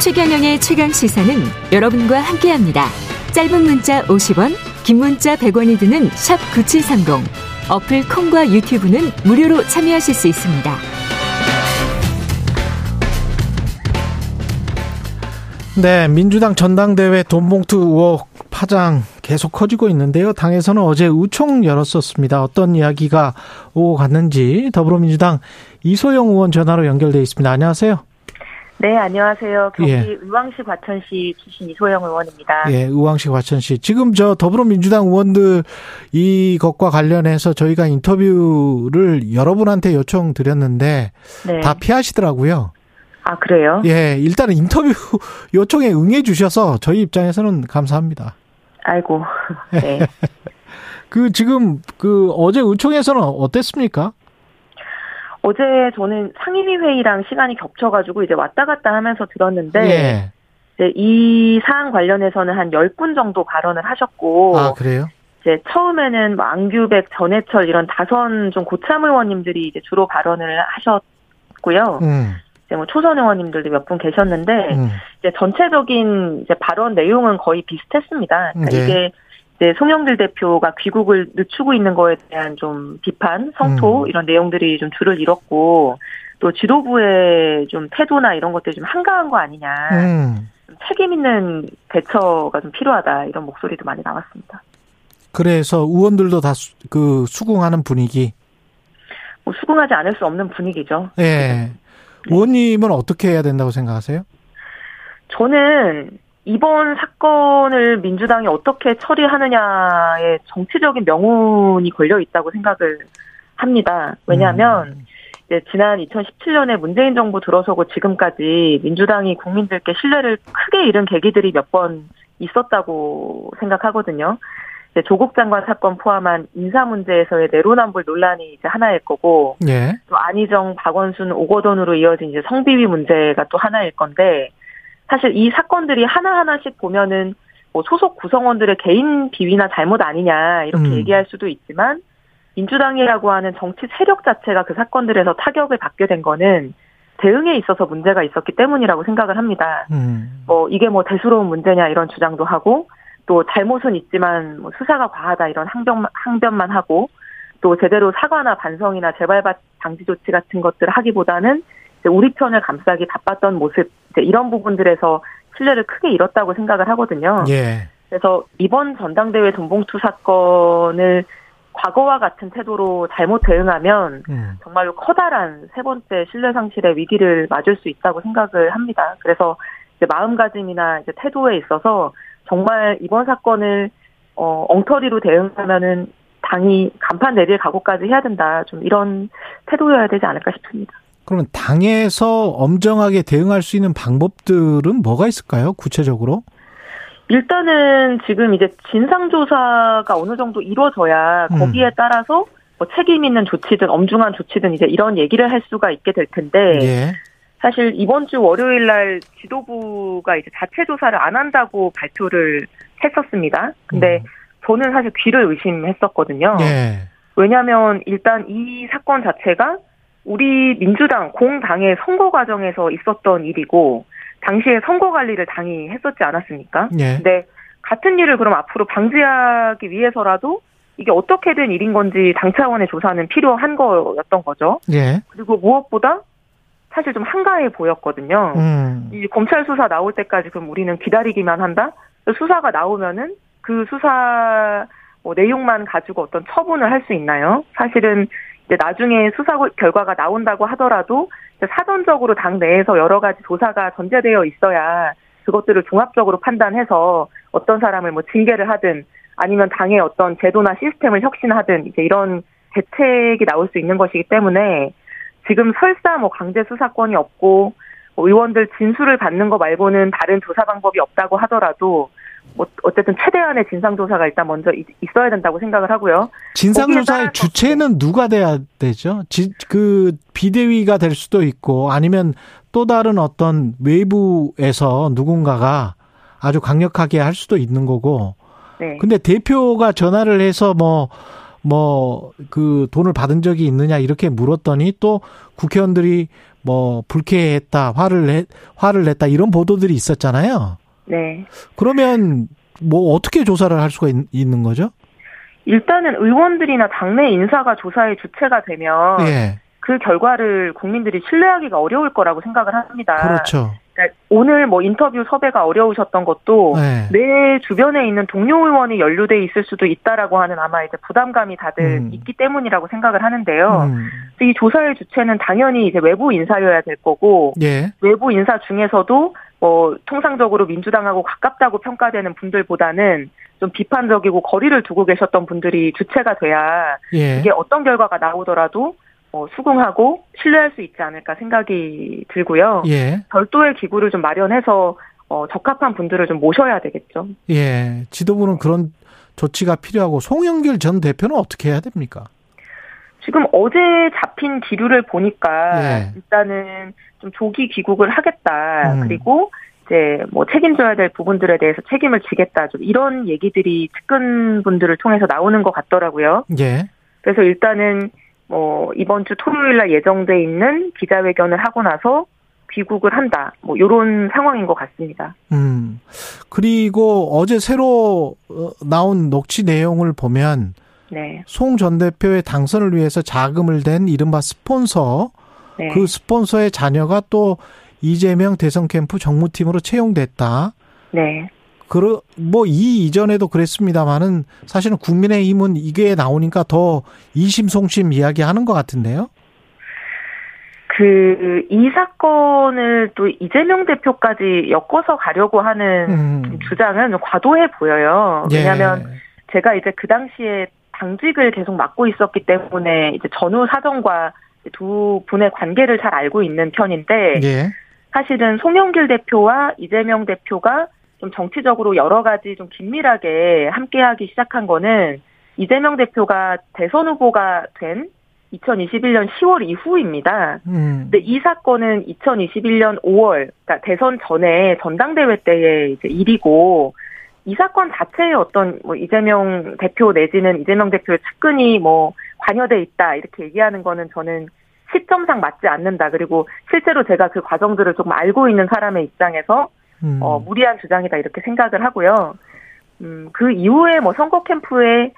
[SPEAKER 3] 최경영의 최강 시사는 여러분과 함께합니다. 짧은 문자 50원, 긴 문자 100원이 드는 샵 9730. 어플 콩과 유튜브는 무료로 참여하실 수 있습니다.
[SPEAKER 2] 네, 민주당 전당대회 돈봉투 의혹 파장 계속 커지고 있는데요. 당에서는 어제 우총 열었었습니다. 어떤 이야기가 오고 갔는지 더불어민주당 이소영 의원 전화로 연결돼 있습니다. 안녕하세요.
[SPEAKER 7] 네, 안녕하세요. 경기 예. 의왕시 과천시 출신 이소영 의원입니다.
[SPEAKER 2] 예, 의왕시 과천시. 지금 저 더불어민주당 의원들 이것과 관련해서 저희가 인터뷰를 여러분한테 요청드렸는데 네. 다 피하시더라고요.
[SPEAKER 7] 아, 그래요?
[SPEAKER 2] 예, 일단은 인터뷰 요청에 응해 주셔서 저희 입장에서는 감사합니다.
[SPEAKER 7] 아이고. 네.
[SPEAKER 2] 그 지금 그 어제 의총에서는 어땠습니까?
[SPEAKER 7] 어제 저는 상임위 회의랑 시간이 겹쳐가지고 이제 왔다 갔다 하면서 들었는데 예. 이제 이 사안 관련해서는 한 10분 정도 발언을 하셨고
[SPEAKER 2] 아, 그래요?
[SPEAKER 7] 이제 처음에는 뭐 안규백, 전해철 이런 다선 좀 고참 의원님들이 이제 주로 발언을 하셨고요. 음. 이제 뭐 초선 의원님들도 몇 분 계셨는데 음. 이제 전체적인 이제 발언 내용은 거의 비슷했습니다. 그러니까 네. 이게 이제 송영길 대표가 귀국을 늦추고 있는 거에 대한 좀 비판, 성토 음. 이런 내용들이 좀 줄을 잃었고 또 지도부의 좀 태도나 이런 것들이 좀 한가한 거 아니냐. 음. 책임 있는 대처가 좀 필요하다 이런 목소리도 많이 나왔습니다.
[SPEAKER 2] 그래서 의원들도 다 그 수긍하는 분위기.
[SPEAKER 7] 뭐 수긍하지 않을 수 없는 분위기죠.
[SPEAKER 2] 예. 네. 의원님은 어떻게 해야 된다고 생각하세요?
[SPEAKER 7] 저는 이번 사건을 민주당이 어떻게 처리하느냐에 정치적인 명운이 걸려 있다고 생각을 합니다. 왜냐하면 음. 이제 지난 2017년에 문재인 정부 들어서고 지금까지 민주당이 국민들께 신뢰를 크게 잃은 계기들이 몇 번 있었다고 생각하거든요. 이제 조국 장관 사건 포함한 인사 문제에서의 내로남불 논란이 이제 하나일 거고, 예. 또 안희정, 박원순, 오거돈으로 이어진 이제 성비위 문제가 또 하나일 건데, 사실 이 사건들이 하나하나씩 보면은 뭐 소속 구성원들의 개인 비위나 잘못 아니냐 이렇게 음. 얘기할 수도 있지만 민주당이라고 하는 정치 세력 자체가 그 사건들에서 타격을 받게 된 거는 대응에 있어서 문제가 있었기 때문이라고 생각을 합니다. 음. 뭐 이게 뭐 대수로운 문제냐 이런 주장도 하고 또 잘못은 있지만 뭐 수사가 과하다 이런 항변 항변만 하고 또 제대로 사과나 반성이나 재발 방지 조치 같은 것들을 하기보다는 우리 편을 감싸기 바빴던 모습 이런 부분들에서 신뢰를 크게 잃었다고 생각을 하거든요. 예. 그래서 이번 전당대회 돈봉투 사건을 과거와 같은 태도로 잘못 대응하면 음. 정말로 커다란 세 번째 신뢰 상실의 위기를 맞을 수 있다고 생각을 합니다. 그래서 이제 마음가짐이나 이제 태도에 있어서 정말 이번 사건을 어, 엉터리로 대응하면은 당이 간판 내릴 각오까지 해야 된다. 좀 이런 태도여야 되지 않을까 싶습니다.
[SPEAKER 2] 그러면 당에서 엄정하게 대응할 수 있는 방법들은 뭐가 있을까요? 구체적으로?
[SPEAKER 7] 일단은 지금 이제 진상조사가 어느 정도 이루어져야 음. 거기에 따라서 뭐 책임 있는 조치든 엄중한 조치든 이제 이런 얘기를 할 수가 있게 될 텐데 예. 사실 이번 주 월요일 날 지도부가 이제 자체 조사를 안 한다고 발표를 했었습니다. 근데 음. 저는 사실 귀를 의심했었거든요. 예. 왜냐하면 일단 이 사건 자체가 우리 민주당 공당의 선거 과정에서 있었던 일이고 당시에 선거 관리를 당이 했었지 않았습니까? 예. 근데 같은 일을 그럼 앞으로 방지하기 위해서라도 이게 어떻게 된 일인 건지 당 차원의 조사는 필요한 거였던 거죠. 예. 그리고 무엇보다 사실 좀 한가해 보였거든요. 음. 이 검찰 수사 나올 때까지 그럼 우리는 기다리기만 한다? 수사가 나오면은 그 수사 뭐 내용만 가지고 어떤 처분을 할 수 있나요? 사실은 나중에 수사 결과가 나온다고 하더라도 사전적으로 당 내에서 여러 가지 조사가 전제되어 있어야 그것들을 종합적으로 판단해서 어떤 사람을 뭐 징계를 하든 아니면 당의 어떤 제도나 시스템을 혁신하든 이제 이런 대책이 나올 수 있는 것이기 때문에 지금 설사 뭐 강제 수사권이 없고 뭐 의원들 진술을 받는 거 말고는 다른 조사 방법이 없다고 하더라도 뭐 어쨌든 최대한의 진상 조사가 일단 먼저 있어야 된다고 생각을 하고요.
[SPEAKER 2] 진상 조사의 주체는 누가 돼야 되죠? 지, 그 비대위가 될 수도 있고 아니면 또 다른 어떤 외부에서 누군가가 아주 강력하게 할 수도 있는 거고. 네. 근데 대표가 전화를 해서 뭐 뭐 그 돈을 받은 적이 있느냐 이렇게 물었더니 또 국회의원들이 뭐 불쾌했다 화를 내 화를 냈다 이런 보도들이 있었잖아요.
[SPEAKER 7] 네.
[SPEAKER 2] 그러면 뭐 어떻게 조사를 할 수가 있, 는 거죠?
[SPEAKER 7] 일단은 의원들이나 당내 인사가 조사의 주체가 되면 예. 그 결과를 국민들이 신뢰하기가 어려울 거라고 생각을 합니다.
[SPEAKER 2] 그렇죠.
[SPEAKER 7] 그러니까 오늘 뭐 인터뷰 섭외가 어려우셨던 것도 네. 내 주변에 있는 동료 의원이 연루돼 있을 수도 있다라고 하는 아마 이제 부담감이 다들 음. 있기 때문이라고 생각을 하는데요. 음. 이 조사의 주체는 당연히 이제 외부 인사여야 될 거고 예. 외부 인사 중에서도 뭐 통상적으로 민주당하고 가깝다고 평가되는 분들보다는 좀 비판적이고 거리를 두고 계셨던 분들이 주체가 돼야 예. 이게 어떤 결과가 나오더라도 어, 수긍하고 신뢰할 수 있지 않을까 생각이 들고요. 예. 별도의 기구를 좀 마련해서 어, 적합한 분들을 좀 모셔야 되겠죠.
[SPEAKER 2] 예. 지도부는 그런 조치가 필요하고 송영길 전 대표는 어떻게 해야 됩니까?
[SPEAKER 7] 지금 어제 잡힌 기류를 보니까 예. 일단은 좀 조기 귀국을 하겠다. 음. 그리고 이제 뭐 책임져야 될 부분들에 대해서 책임을 지겠다. 좀 이런 얘기들이 측근 분들을 통해서 나오는 것 같더라고요.
[SPEAKER 2] 예.
[SPEAKER 7] 그래서 일단은 뭐 이번 주 토요일 날 예정돼 있는 기자회견을 하고 나서 귀국을 한다. 뭐 요런 상황인 것 같습니다.
[SPEAKER 2] 음. 그리고 어제 새로 어, 나온 녹취 내용을 보면 네. 송 전 대표의 당선을 위해서 자금을 댄 이른바 스폰서 네. 그 스폰서의 자녀가 또 이재명 대선 캠프 정무팀으로 채용됐다.
[SPEAKER 7] 네.
[SPEAKER 2] 그러 뭐이 이전에도 그랬습니다만은 사실은 국민의힘은 이게 나오니까 더 이심송심 이야기하는 것 같은데요.
[SPEAKER 7] 그 이 사건을 또 이재명 대표까지 엮어서 가려고 하는 음. 주장은 과도해 보여요. 예. 왜냐하면 예. 제가 이제 그 당시에 당직을 계속 맡고 있었기 때문에 이제 전후 사정과 두 분의 관계를 잘 알고 있는 편인데 예. 사실은 송영길 대표와 이재명 대표가 좀 정치적으로 여러 가지 좀 긴밀하게 함께하기 시작한 거는 이재명 대표가 대선 후보가 된 2021년 10월 이후입니다. 음. 근데 이 사건은 2021년 5월, 그러니까 대선 전에 전당대회 때의 이제 일이고 이 사건 자체에 어떤 뭐 이재명 대표 내지는 이재명 대표의 측근이 뭐 관여돼 있다 이렇게 얘기하는 거는 저는 시점상 맞지 않는다. 그리고 실제로 제가 그 과정들을 조금 알고 있는 사람의 입장에서 음. 어, 무리한 주장이다 이렇게 생각을 하고요. 음, 그 이후에 뭐 선거 캠프에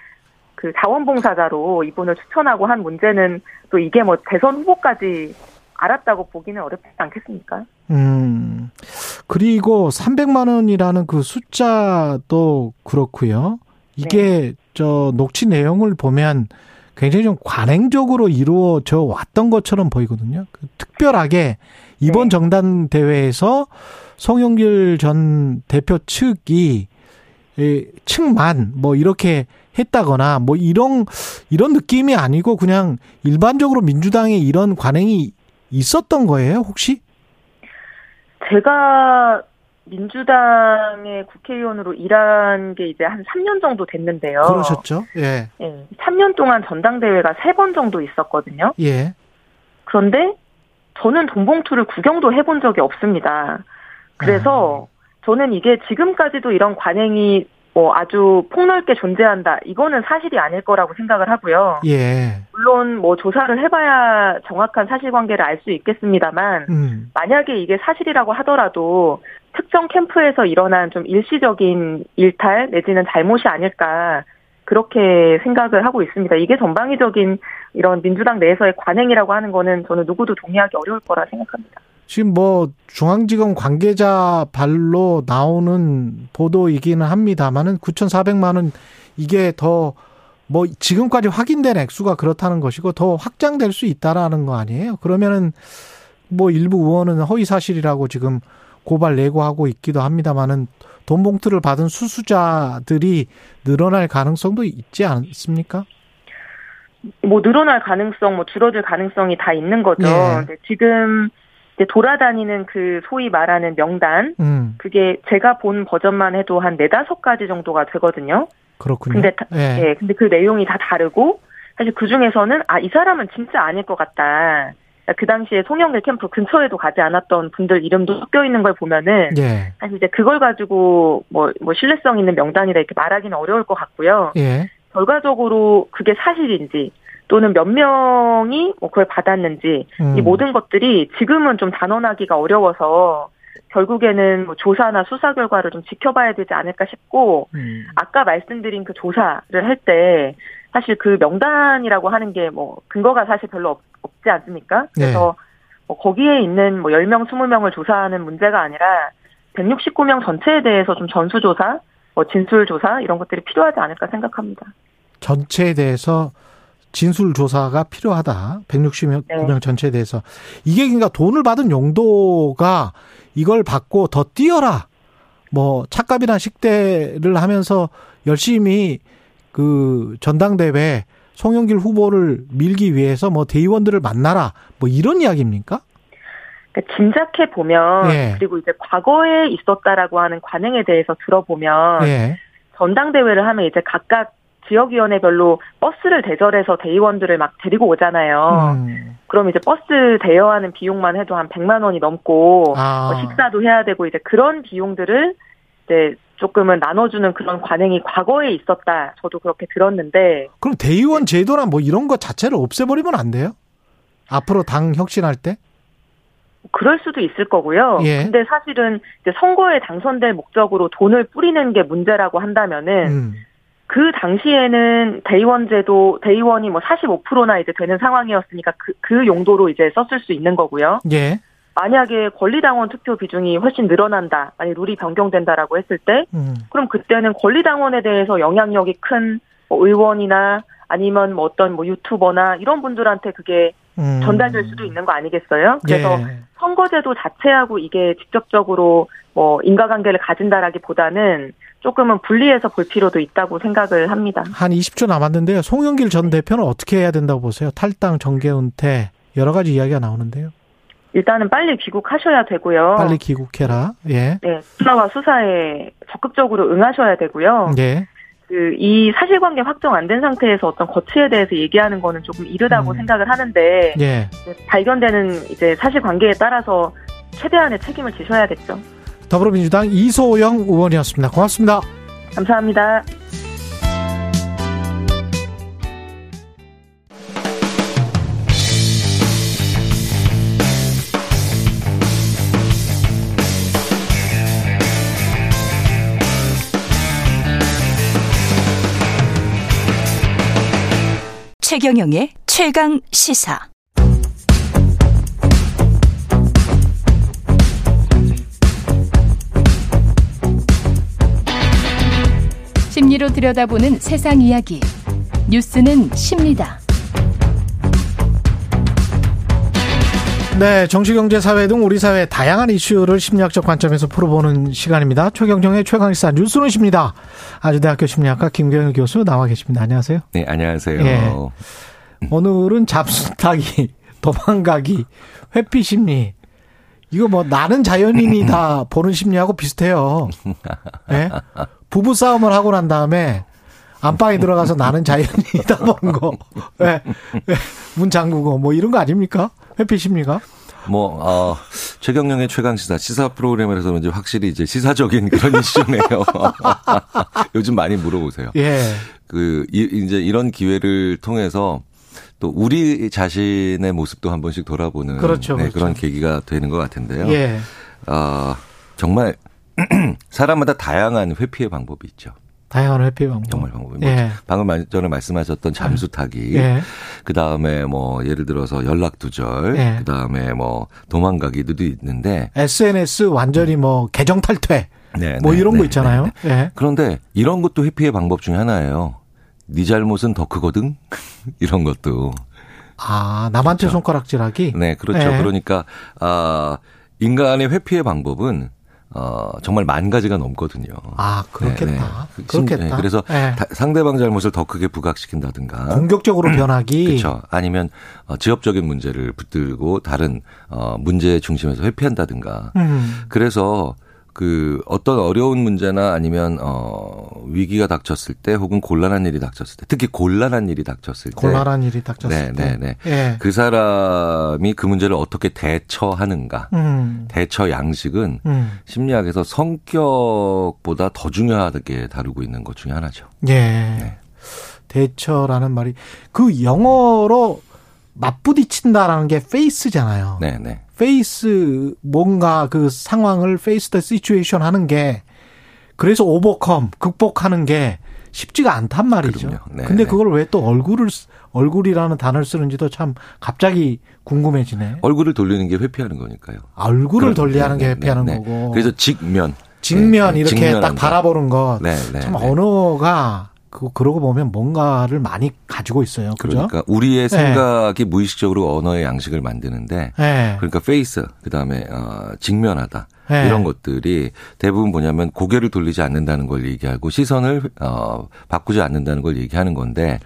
[SPEAKER 7] 그 자원봉사자로 이분을 추천하고 한 문제는 또 이게 뭐 대선 후보까지 알았다고 보기는 어렵지 않겠습니까?
[SPEAKER 2] 음. 그리고 300만 원이라는 그 숫자도 그렇고요. 이게 네. 저 녹취 내용을 보면 굉장히 좀 관행적으로 이루어져 왔던 것처럼 보이거든요. 그 특별하게 이번 네. 정당 대회에서 송영길 전 대표 측이 측만 뭐 이렇게 했다거나 뭐 이런 이런 느낌이 아니고 그냥 일반적으로 민주당에 이런 관행이 있었던 거예요, 혹시?
[SPEAKER 7] 제가 민주당의 국회의원으로 일한 게 이제 한 3년 정도 됐는데요.
[SPEAKER 2] 그러셨죠? 예.
[SPEAKER 7] 예. 3년 동안 전당대회가 3번 정도 있었거든요.
[SPEAKER 2] 예.
[SPEAKER 7] 그런데 저는 돈봉투를 구경도 해본 적이 없습니다. 그래서 아. 저는 이게 지금까지도 이런 관행이 뭐 아주 폭넓게 존재한다. 이거는 사실이 아닐 거라고 생각을 하고요.
[SPEAKER 2] 예.
[SPEAKER 7] 물론 뭐 조사를 해봐야 정확한 사실관계를 알 수 있겠습니다만 음. 만약에 이게 사실이라고 하더라도 특정 캠프에서 일어난 좀 일시적인 일탈 내지는 잘못이 아닐까 그렇게 생각을 하고 있습니다. 이게 전방위적인 이런 민주당 내에서의 관행이라고 하는 거는 저는 누구도 동의하기 어려울 거라 생각합니다.
[SPEAKER 2] 지금 뭐 중앙지검 관계자 발로 나오는 보도이기는 합니다만은 9,400만 원 이게 더 뭐 지금까지 확인된 액수가 그렇다는 것이고 더 확장될 수 있다라는 거 아니에요? 그러면은 뭐 일부 의원은 허위 사실이라고 지금 고발 내고하고 있기도 합니다만은 돈 봉투를 받은 수수자들이 늘어날 가능성도 있지 않습니까?
[SPEAKER 7] 뭐 늘어날 가능성, 뭐 줄어들 가능성이 다 있는 거죠. 예. 지금 이제 돌아다니는 그 소위 말하는 명단, 음. 그게 제가 본 버전만 해도 한 네다섯 가지 정도가 되거든요.
[SPEAKER 2] 그렇군요.
[SPEAKER 7] 근데, 예. 예. 근데 그 내용이 다 다르고, 사실 그 중에서는, 아, 이 사람은 진짜 아닐 것 같다. 그 당시에 송영길 캠프 근처에도 가지 않았던 분들 이름도 섞여 있는 걸 보면은 예. 사실 이제 그걸 가지고 뭐, 뭐 신뢰성 있는 명단이다 이렇게 말하기는 어려울 것 같고요. 예. 결과적으로 그게 사실인지 또는 몇 명이 뭐 그걸 받았는지 음. 이 모든 것들이 지금은 좀 단언하기가 어려워서 결국에는 뭐 조사나 수사 결과를 좀 지켜봐야 되지 않을까 싶고 음. 아까 말씀드린 그 조사를 할 때 사실 그 명단이라고 하는 게 뭐 근거가 사실 별로 없, 없지 않습니까? 그래서 네. 뭐 거기에 있는 뭐 10명, 20명을 조사하는 문제가 아니라 169명 전체에 대해서 좀 전수조사, 뭐 진술조사 이런 것들이 필요하지 않을까 생각합니다.
[SPEAKER 2] 전체에 대해서 진술 조사가 필요하다. 169명 네. 전체에 대해서. 이게 그러니까 돈을 받은 용도가 이걸 받고 더 뛰어라. 뭐 착값이나 식대를 하면서 열심히 그 전당대회 송영길 후보를 밀기 위해서 뭐 대의원들을 만나라 뭐 이런 이야기입니까?
[SPEAKER 7] 그러니까 짐작해 보면 예. 그리고 이제 과거에 있었다라고 하는 관행에 대해서 들어보면 예. 전당대회를 하면 이제 각각 지역위원회별로 버스를 대절해서 대의원들을 막 데리고 오잖아요. 음. 그럼 이제 버스 대여하는 비용만 해도 한 100만 원이 넘고 아. 뭐 식사도 해야 되고 이제 그런 비용들을 이제 조금은 나눠주는 그런 관행이 과거에 있었다. 저도 그렇게 들었는데.
[SPEAKER 2] 그럼 대의원 제도나 뭐 이런 것 자체를 없애버리면 안 돼요? 앞으로 당 혁신할 때?
[SPEAKER 7] 그럴 수도 있을 거고요. 예. 근데 사실은 이제 선거에 당선될 목적으로 돈을 뿌리는 게 문제라고 한다면은 음. 그 당시에는 대의원제도 대의원이 뭐 45%나 이제 되는 상황이었으니까 그, 그 용도로 이제 썼을 수 있는 거고요. 예. 만약에 권리당원 투표 비중이 훨씬 늘어난다, 아니 룰이 변경된다라고 했을 때, 음. 그럼 그때는 권리당원에 대해서 영향력이 큰 뭐 의원이나 아니면 뭐 어떤 뭐 유튜버나 이런 분들한테 그게 음. 전달될 수도 있는 거 아니겠어요? 그래서 예. 선거제도 자체하고 이게 직접적으로 뭐 인과관계를 가진다라기보다는 조금은 분리해서 볼 필요도 있다고 생각을 합니다.
[SPEAKER 2] 한 20초 남았는데요. 송영길 전 대표는 어떻게 해야 된다고 보세요? 탈당, 정계 은퇴 여러 가지 이야기가 나오는데요.
[SPEAKER 7] 일단은 빨리 귀국하셔야 되고요.
[SPEAKER 2] 빨리 귀국해라. 예.
[SPEAKER 7] 네, 수사와 수사에 적극적으로 응하셔야 되고요. 예. 그 이 사실관계 확정 안 된 상태에서 어떤 거취에 대해서 얘기하는 거는 조금 이르다고 음. 생각을 하는데 예. 발견되는 이제 사실관계에 따라서 최대한의 책임을 지셔야겠죠.
[SPEAKER 2] 더불어민주당 이소영 의원이었습니다. 고맙습니다.
[SPEAKER 7] 감사합니다.
[SPEAKER 3] 최경영의 최강 시사. 심리로 들여다보는 세상 이야기. 뉴스는 십니다.
[SPEAKER 2] 네, 정치, 경제, 사회 등 우리 사회 다양한 이슈를 심리학적 관점에서 풀어보는 시간입니다. 최경정의 최강시사 뉴스는 십니다. 아주대학교 심리학과 김경일 교수 나와 계십니다. 안녕하세요.
[SPEAKER 8] 네, 안녕하세요. 예.
[SPEAKER 2] 오늘은 잡수타기, 도망가기, 회피 심리. 이거 뭐 나는 자연인이다 보는 심리하고 비슷해요. 예? 부부 싸움을 하고 난 다음에 안방에 들어가서 나는 자연이다 보는 거. 네. 네. 문 잠그고 뭐 이런 거 아닙니까? 회피십니까?
[SPEAKER 8] 뭐, 어, 최경영의 최강시사, 시사 프로그램에서 그런지 확실히 이제 시사적인 그런 이슈네요. 요즘 많이 물어보세요. 예. 그, 이, 이제 이런 기회를 통해서 또 우리 자신의 모습도 한 번씩 돌아보는 그렇죠, 네, 그렇죠. 그런 계기가 되는 것 같은데요. 예. 어, 정말 사람마다 다양한 회피의 방법이 있죠.
[SPEAKER 2] 다양한 회피 방법.
[SPEAKER 8] 정말 방법. 뭐 예. 방금 전에 말씀하셨던 잠수 타기, 예. 그 다음에 뭐 예를 들어서 연락 두절, 예. 그 다음에 뭐 도망가기도 있는데
[SPEAKER 2] SNS 완전히 뭐 계정 탈퇴, 네, 뭐 네, 이런 네, 거 있잖아요. 네, 네.
[SPEAKER 8] 그런데 이런 것도 회피의 방법 중에 하나예요. 네 잘못은 더 크거든. 이런 것도.
[SPEAKER 2] 아 남한테 그렇죠. 손가락질하기.
[SPEAKER 8] 네, 그렇죠. 예. 그러니까 아 인간의 회피의 방법은 어, 정말 만 가지가 넘거든요.
[SPEAKER 2] 아, 그렇겠다. 네, 네. 그렇겠다. 네,
[SPEAKER 8] 그래서 네. 상대방 잘못을 더 크게 부각시킨다든가.
[SPEAKER 2] 공격적으로 변하기.
[SPEAKER 8] 그렇죠. 아니면 어, 지역적인 문제를 붙들고 다른 어, 문제 중심에서 회피한다든가. 음. 그래서 그 어떤 어려운 문제나 아니면 어 위기가 닥쳤을 때 혹은 곤란한 일이 닥쳤을 때 특히 곤란한 일이 닥쳤을 때
[SPEAKER 2] 곤란한 일이 닥쳤을
[SPEAKER 8] 때 네, 네, 네. 예. 그 사람이 그 문제를 어떻게 대처하는가 음. 대처 양식은 음. 심리학에서 성격보다 더 중요하게 다루고 있는 것 중에 하나죠.
[SPEAKER 2] 예. 네. 대처라는 말이 그 영어로 맞부딪힌다라는 게 face잖아요. 네, 네. face 뭔가 그 상황을 face the situation 하는 게 그래서 overcome 극복하는 게 쉽지가 않단 말이죠. 네, 근데 네. 그걸 왜 또 얼굴을 얼굴이라는 단어를 쓰는지도 참 갑자기 궁금해지네.
[SPEAKER 8] 얼굴을 돌리는 게 회피하는 거니까요.
[SPEAKER 2] 얼굴을 돌리는 게 네, 네, 회피하는 네, 거고.
[SPEAKER 8] 그래서 직면.
[SPEAKER 2] 직면 이렇게 직면한다. 딱 바라보는 것. 참 언어가 그 그러고 보면 뭔가를 많이 가지고 있어요. 그죠?
[SPEAKER 8] 그러니까 우리의 네. 생각이 네. 무의식적으로 언어의 양식을 만드는데 네. 그러니까 face 그다음에 어 직면하다. 네. 이런 것들이 대부분 뭐냐면 고개를 돌리지 않는다는 걸 얘기하고 시선을 어 바꾸지 않는다는 걸 얘기하는 건데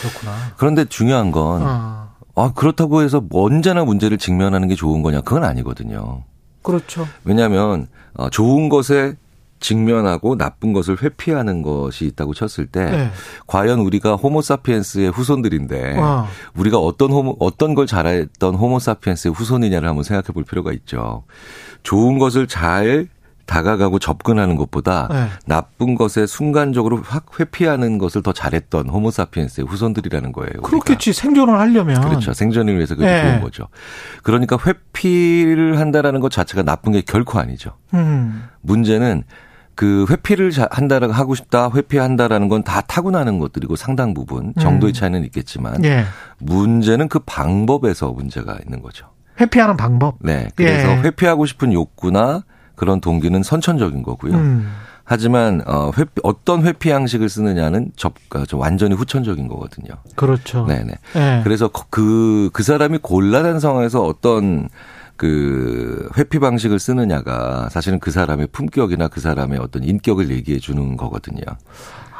[SPEAKER 2] 그렇구나.
[SPEAKER 8] 그런데 중요한 건 어. 아, 그렇다고 해서 언제나 문제를 직면하는 게 좋은 거냐? 그건 아니거든요.
[SPEAKER 2] 그렇죠.
[SPEAKER 8] 왜냐하면 어, 좋은 것에 직면하고 나쁜 것을 회피하는 것이 있다고 쳤을 때 네. 과연 우리가 호모사피엔스의 후손들인데 와. 우리가 어떤 호모 어떤 걸 잘했던 호모사피엔스의 후손이냐를 한번 생각해 볼 필요가 있죠. 좋은 것을 잘 다가가고 접근하는 것보다 네. 나쁜 것에 순간적으로 확 회피하는 것을 더 잘했던 호모사피엔스의 후손들이라는 거예요.
[SPEAKER 2] 그렇겠지 우리가. 생존을 하려면
[SPEAKER 8] 그렇죠. 생존을 위해서 그게 네. 좋은 거죠. 그러니까 회피를 한다라는 것 자체가 나쁜 게 결코 아니죠. 음. 문제는 그 회피를 한다라고 하고 싶다, 회피한다라는 건 다 타고나는 것들이고 상당 부분 정도의 음. 차이는 있겠지만 예. 문제는 그 방법에서 문제가 있는 거죠.
[SPEAKER 2] 회피하는 방법.
[SPEAKER 8] 네. 그래서 예. 회피하고 싶은 욕구나 그런 동기는 선천적인 거고요. 음. 하지만 어 회피, 어떤 회피 양식을 쓰느냐는 접 완전히 후천적인 거거든요.
[SPEAKER 2] 그렇죠.
[SPEAKER 8] 네네. 예. 그래서 그그 그 사람이 곤란한 상황에서 어떤 그 회피 방식을 쓰느냐가 사실은 그 사람의 품격이나 그 사람의 어떤 인격을 얘기해 주는 거거든요.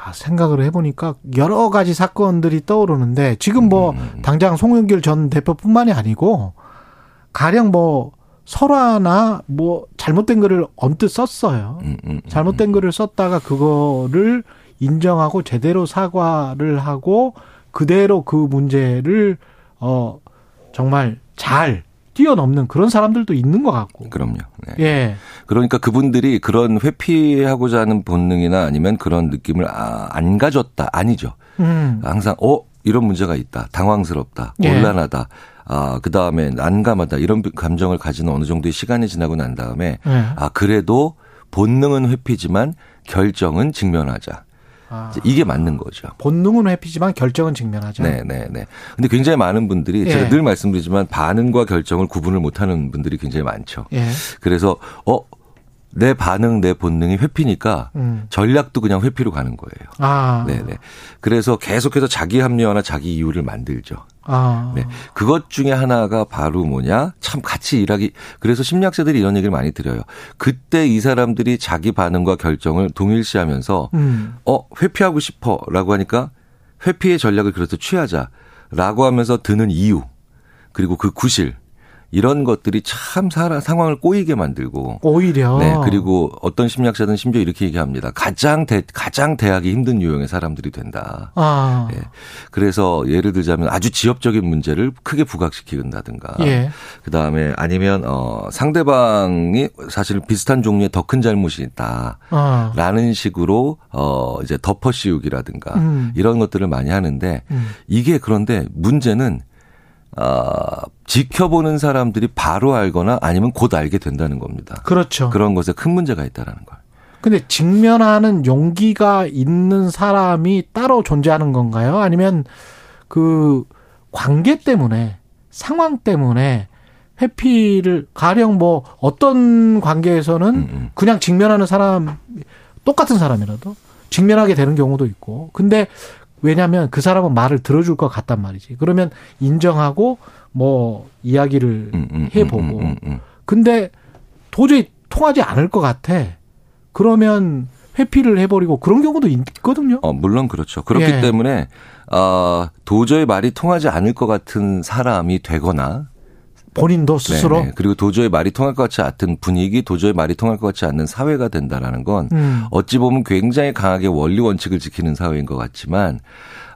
[SPEAKER 2] 아, 생각을 해보니까 여러 가지 사건들이 떠오르는데 지금 뭐 음. 당장 송영길 전 대표뿐만이 아니고 가령 뭐 설화나 뭐 잘못된 글을 언뜻 썼어요. 음, 음, 음, 잘못된 글을 썼다가 그거를 인정하고 제대로 사과를 하고 그대로 그 문제를 어 정말 잘 뛰어넘는 그런 사람들도 있는 것 같고.
[SPEAKER 8] 그럼요. 네. 예. 그러니까 그분들이 그런 회피하고자 하는 본능이나 아니면 그런 느낌을 아, 안 가졌다 아니죠. 음. 항상 어 이런 문제가 있다, 당황스럽다, 예. 곤란하다. 아, 그 다음에 난감하다, 이런 감정을 가지는 어느 정도의 시간이 지나고 난 다음에, 예. 아, 그래도 본능은 회피지만 결정은 직면하자. 아. 이게 맞는 거죠.
[SPEAKER 2] 본능은 회피지만 결정은 직면하죠.
[SPEAKER 8] 네, 네, 네. 근데 굉장히 많은 분들이 예. 제가 늘 말씀드리지만 반응과 결정을 구분을 못하는 분들이 굉장히 많죠. 예. 그래서 어. 내 반응, 내 본능이 회피니까 음. 전략도 그냥 회피로 가는 거예요. 아. 네네. 그래서 계속해서 자기 합리화나 자기 이유를 만들죠. 아. 네. 그것 중에 하나가 바로 뭐냐? 참 같이 일하기. 그래서 심리학자들이 이런 얘기를 많이 드려요. 그때 이 사람들이 자기 반응과 결정을 동일시 하면서 음. 어, 회피하고 싶어 라고 하니까 회피의 전략을 그래서 취하자 라고 하면서 드는 이유 그리고 그 구실 이런 것들이 참 사람 상황을 꼬이게 만들고
[SPEAKER 2] 오히려
[SPEAKER 8] 네 그리고 어떤 심리학자들은 심지어 이렇게 얘기합니다. 가장 대 가장 대하기 힘든 유형의 사람들이 된다. 아. 예. 그래서 예를 들자면 아주 지엽적인 문제를 크게 부각시킨다든가 예. 그다음에 아니면 어 상대방이 사실 비슷한 종류의 더 큰 잘못이 있다라는 아. 식으로 어 이제 덮어 씌우기라든가 음. 이런 것들을 많이 하는데 음. 이게 그런데 문제는 어, 지켜보는 사람들이 바로 알거나 아니면 곧 알게 된다는 겁니다.
[SPEAKER 2] 그렇죠.
[SPEAKER 8] 그런 것에 큰 문제가 있다라는 걸.
[SPEAKER 2] 근데 직면하는 용기가 있는 사람이 따로 존재하는 건가요? 아니면 그 관계 때문에 상황 때문에 회피를 가령 뭐 어떤 관계에서는 음, 음. 그냥 직면하는 사람 똑같은 사람이라도 직면하게 되는 경우도 있고 근데 왜냐하면 그 사람은 말을 들어줄 것 같단 말이지 그러면 인정하고 뭐 이야기를 음, 해보고 근데 도저히 통하지 않을 것 같아 그러면 회피를 해버리고 그런 경우도 있거든요.
[SPEAKER 8] 어, 물론 그렇죠. 그렇기 예. 때문에 어, 도저히 말이 통하지 않을 것 같은 사람이 되거나
[SPEAKER 2] 본인도 스스로
[SPEAKER 8] 네네. 그리고 도저히 말이 통할 것 같지 않은 분위기, 도저히 말이 통할 것 같지 않는 사회가 된다라는 건 음. 어찌 보면 굉장히 강하게 원리 원칙을 지키는 사회인 것 같지만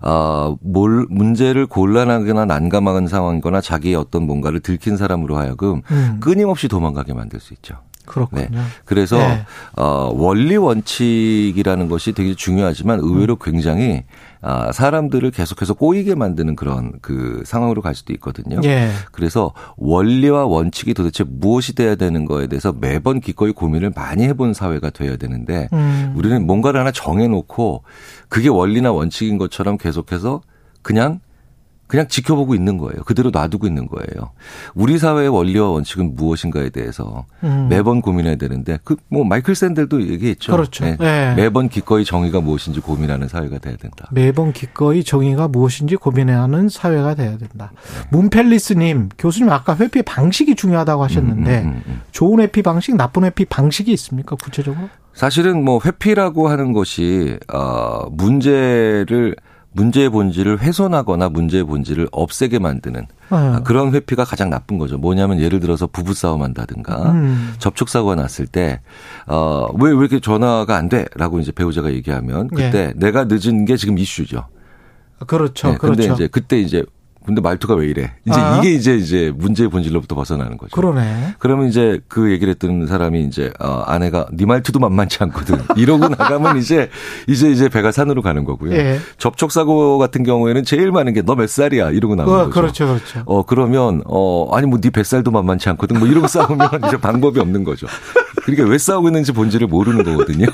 [SPEAKER 8] 어, 뭘 문제를 곤란하거나 난감한 상황이거나 자기의 어떤 뭔가를 들킨 사람으로 하여금 음. 끊임없이 도망가게 만들 수 있죠.
[SPEAKER 2] 그렇군요. 네.
[SPEAKER 8] 그래서 네. 어, 원리 원칙이라는 것이 되게 중요하지만 의외로 음. 굉장히 아, 사람들을 계속해서 꼬이게 만드는 그런 그 상황으로 갈 수도 있거든요. 예. 그래서 원리와 원칙이 도대체 무엇이 돼야 되는 거에 대해서 매번 기꺼이 고민을 많이 해본 사회가 돼야 되는데 음. 우리는 뭔가를 하나 정해놓고 그게 원리나 원칙인 것처럼 계속해서 그냥 그냥 지켜보고 있는 거예요. 그대로 놔두고 있는 거예요. 우리 사회의 원리와 원칙은 무엇인가에 대해서 음. 매번 고민해야 되는데 그 뭐 마이클 샌들도 얘기했죠.
[SPEAKER 2] 그렇죠. 네.
[SPEAKER 8] 네. 매번 기꺼이 정의가 무엇인지 고민하는 사회가 돼야 된다.
[SPEAKER 2] 매번 기꺼이 정의가 무엇인지 고민하는 사회가 돼야 된다. 네. 문펠리스님 교수님 아까 회피 방식이 중요하다고 하셨는데 음, 음, 음, 음. 좋은 회피 방식, 나쁜 회피 방식이 있습니까 구체적으로?
[SPEAKER 8] 사실은 뭐 회피라고 하는 것이 어 문제를 문제의 본질을 훼손하거나 문제의 본질을 없애게 만드는 네. 그런 회피가 가장 나쁜 거죠. 뭐냐면 예를 들어서 부부싸움 한다든가 음. 접촉사고가 났을 때, 어, 왜, 왜 이렇게 전화가 안 돼? 라고 이제 배우자가 얘기하면 그때 네. 내가 늦은 게 지금 이슈죠.
[SPEAKER 2] 그렇죠. 네,
[SPEAKER 8] 근데
[SPEAKER 2] 그렇죠.
[SPEAKER 8] 이제 그때 이제 근데 말투가 왜 이래? 이제 아. 이게 이제 이제 문제의 본질로부터 벗어나는 거죠.
[SPEAKER 2] 그러네.
[SPEAKER 8] 그러면 이제 그 얘기를 했던 사람이 이제 어, 아내가 네 말투도 만만치 않거든. 이러고 나가면 이제 이제 이제 배가 산으로 가는 거고요. 예. 접촉 사고 같은 경우에는 제일 많은 게 너 몇 살이야 이러고 나오는 어,
[SPEAKER 2] 거죠. 그렇죠, 그렇죠.
[SPEAKER 8] 어 그러면 어 아니 뭐 네 뱃살도 만만치 않거든. 뭐 이러고 싸우면 이제 방법이 없는 거죠. 그러니까 왜 싸우고 있는지 본질을 모르는 거거든요.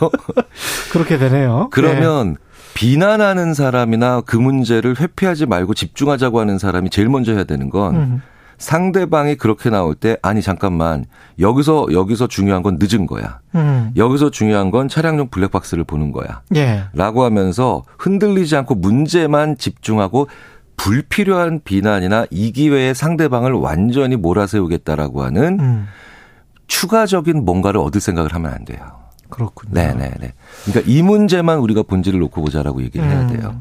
[SPEAKER 2] 그렇게 되네요.
[SPEAKER 8] 그러면 네. 비난하는 사람이나 그 문제를 회피하지 말고 집중하자고 하는 사람이 제일 먼저 해야 되는 건 음. 상대방이 그렇게 나올 때 아니 잠깐만 여기서 여기서 중요한 건 늦은 거야. 음. 여기서 중요한 건 차량용 블랙박스를 보는 거야. 예. 라고 하면서 흔들리지 않고 문제만 집중하고 불필요한 비난이나 이 기회에 상대방을 완전히 몰아세우겠다라고 하는 음. 추가적인 뭔가를 얻을 생각을 하면 안 돼요.
[SPEAKER 2] 그렇군요.
[SPEAKER 8] 네네네. 그러니까 이 문제만 우리가 본질을 놓고 보자라고 얘기를 해야 음. 돼요.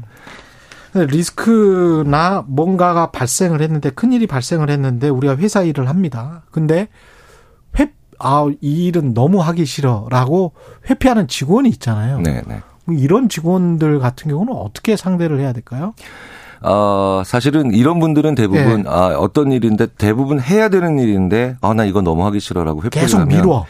[SPEAKER 2] 음. 리스크나 뭔가가 발생을 했는데 큰 일이 발생을 했는데 우리가 회사 일을 합니다. 근데 회, 아, 이 일은 너무 하기 싫어라고 회피하는 직원이 있잖아요. 네네. 이런 직원들 같은 경우는 어떻게 상대를 해야 될까요?
[SPEAKER 8] 어, 사실은 이런 분들은 대부분 네. 아, 어떤 일인데 대부분 해야 되는 일인데 아, 나 이거 너무 하기 싫어라고 회피를
[SPEAKER 2] 계속
[SPEAKER 8] 하면
[SPEAKER 2] 미뤄.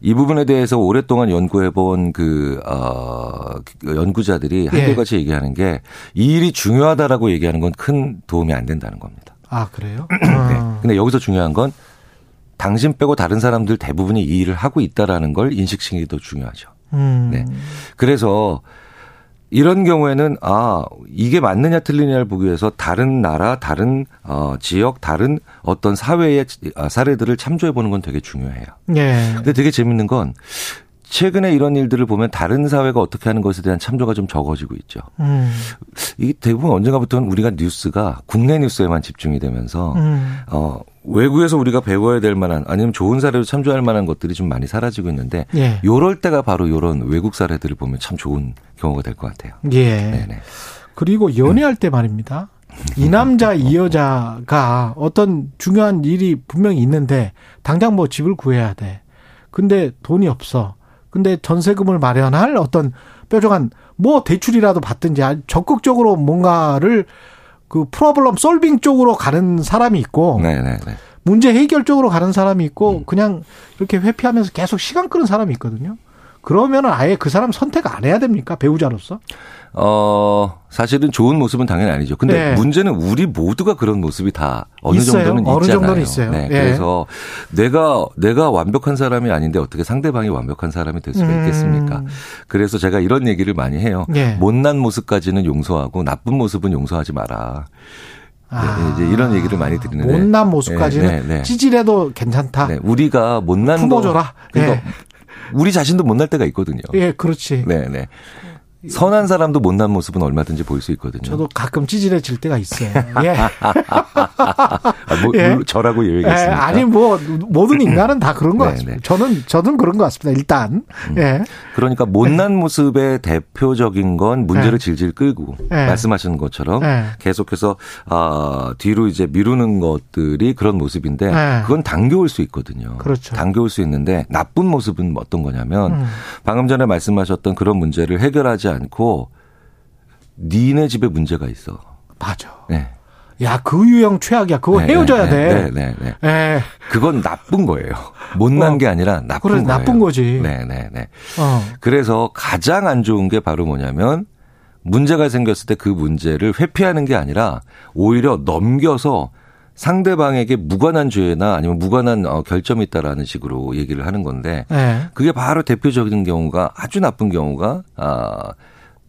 [SPEAKER 8] 이 부분에 대해서 오랫동안 연구해본 그, 어, 그 연구자들이 예. 한결같이 얘기하는 게 이 일이 중요하다라고 얘기하는 건 큰 도움이 안 된다는 겁니다.
[SPEAKER 2] 아, 그래요?
[SPEAKER 8] 네. 아. 근데 여기서 중요한 건 당신 빼고 다른 사람들 대부분이 이 일을 하고 있다라는 걸 인식시키기 도 중요하죠. 음. 네. 그래서 이런 경우에는 아 이게 맞느냐 틀리냐를 보기 위해서 다른 나라, 다른 어 지역, 다른 어떤 사회의 아, 사례들을 참조해 보는 건 되게 중요해요. 네. 근데 되게 재밌는 건 최근에 이런 일들을 보면 다른 사회가 어떻게 하는 것에 대한 참조가 좀 적어지고 있죠. 음. 이게 대부분 언젠가부터는 우리가 뉴스가 국내 뉴스에만 집중이 되면서 음. 어 외국에서 우리가 배워야 될 만한 아니면 좋은 사례로 참조할 만한 것들이 좀 많이 사라지고 있는데 예. 요럴 때가 바로 이런 외국 사례들을 보면 참 좋은 경우가 될 것 같아요.
[SPEAKER 2] 예. 네네. 그리고 연애할 때 말입니다. 이 남자 이 여자가 어떤 중요한 일이 분명히 있는데 당장 뭐 집을 구해야 돼. 근데 돈이 없어. 근데 전세금을 마련할 어떤 뾰족한 뭐 대출이라도 받든지 적극적으로 뭔가를 그 프로블럼 솔빙 쪽으로 가는 사람이 있고 네네네. 문제 해결 쪽으로 가는 사람이 있고 음. 그냥 이렇게 회피하면서 계속 시간 끄는 사람이 있거든요. 그러면은 아예 그 사람 선택 안 해야 됩니까 배우자로서?
[SPEAKER 8] 어 사실은 좋은 모습은 당연히 아니죠. 근데 네. 문제는 우리 모두가 그런 모습이 다 어느 있어요. 정도는 있잖아요. 정도는 있어요. 네. 네. 그래서 내가 내가 완벽한 사람이 아닌데 어떻게 상대방이 완벽한 사람이 될 수가 음. 있겠습니까? 그래서 제가 이런 얘기를 많이 해요. 네. 못난 모습까지는 용서하고 나쁜 모습은 용서하지 마라. 네, 아, 이제 이런 얘기를 많이 드리는데
[SPEAKER 2] 못난 모습까지는 네, 네, 네. 찌질해도 괜찮다. 네,
[SPEAKER 8] 우리가 못난
[SPEAKER 2] 품어줘라.
[SPEAKER 8] 그러니까 우리 자신도 못날 때가 있거든요.
[SPEAKER 2] 예, 그렇지.
[SPEAKER 8] 네, 네. 선한 사람도 못난 모습은 얼마든지 보일 수 있거든요.
[SPEAKER 2] 저도 가끔 찌질해질 때가 있어요. 예.
[SPEAKER 8] 아, 뭐, 예. 저라고 얘기했습니다. 예.
[SPEAKER 2] 아니 뭐 모든 인간은 다 그런 것 네, 같습니다. 네. 저는 저는 그런 것 같습니다. 일단. 음. 예.
[SPEAKER 8] 그러니까 못난 예. 모습의 대표적인 건 문제를 예. 질질 끌고 예. 말씀하시는 것처럼 예. 계속해서 아, 뒤로 이제 미루는 것들이 그런 모습인데 그건 당겨올 수 있거든요.
[SPEAKER 2] 그렇죠.
[SPEAKER 8] 당겨올 수 있는데 나쁜 모습은 어떤 거냐면 음. 방금 전에 말씀하셨던 그런 문제를 해결하지 하지 않고 니네 집에 문제가 있어.
[SPEAKER 2] 맞아. 네. 야, 그 유형 최악이야. 그거 네, 네 헤어져야
[SPEAKER 8] 네, 돼. 네, 네, 네. 네. 그건 나쁜 거예요. 못난 어. 게 아니라 나쁜 그래,
[SPEAKER 2] 거예요. 나쁜 거지.
[SPEAKER 8] 네, 네, 네. 어. 그래서 가장 안 좋은 게 바로 뭐냐면 문제가 생겼을 때 그 문제를 회피하는 게 아니라 오히려 넘겨서 상대방에게 무관한 죄나 아니면 무관한 어, 결점이 있다라는 식으로 얘기를 하는 건데 네. 그게 바로 대표적인 경우가 아주 나쁜 경우가 아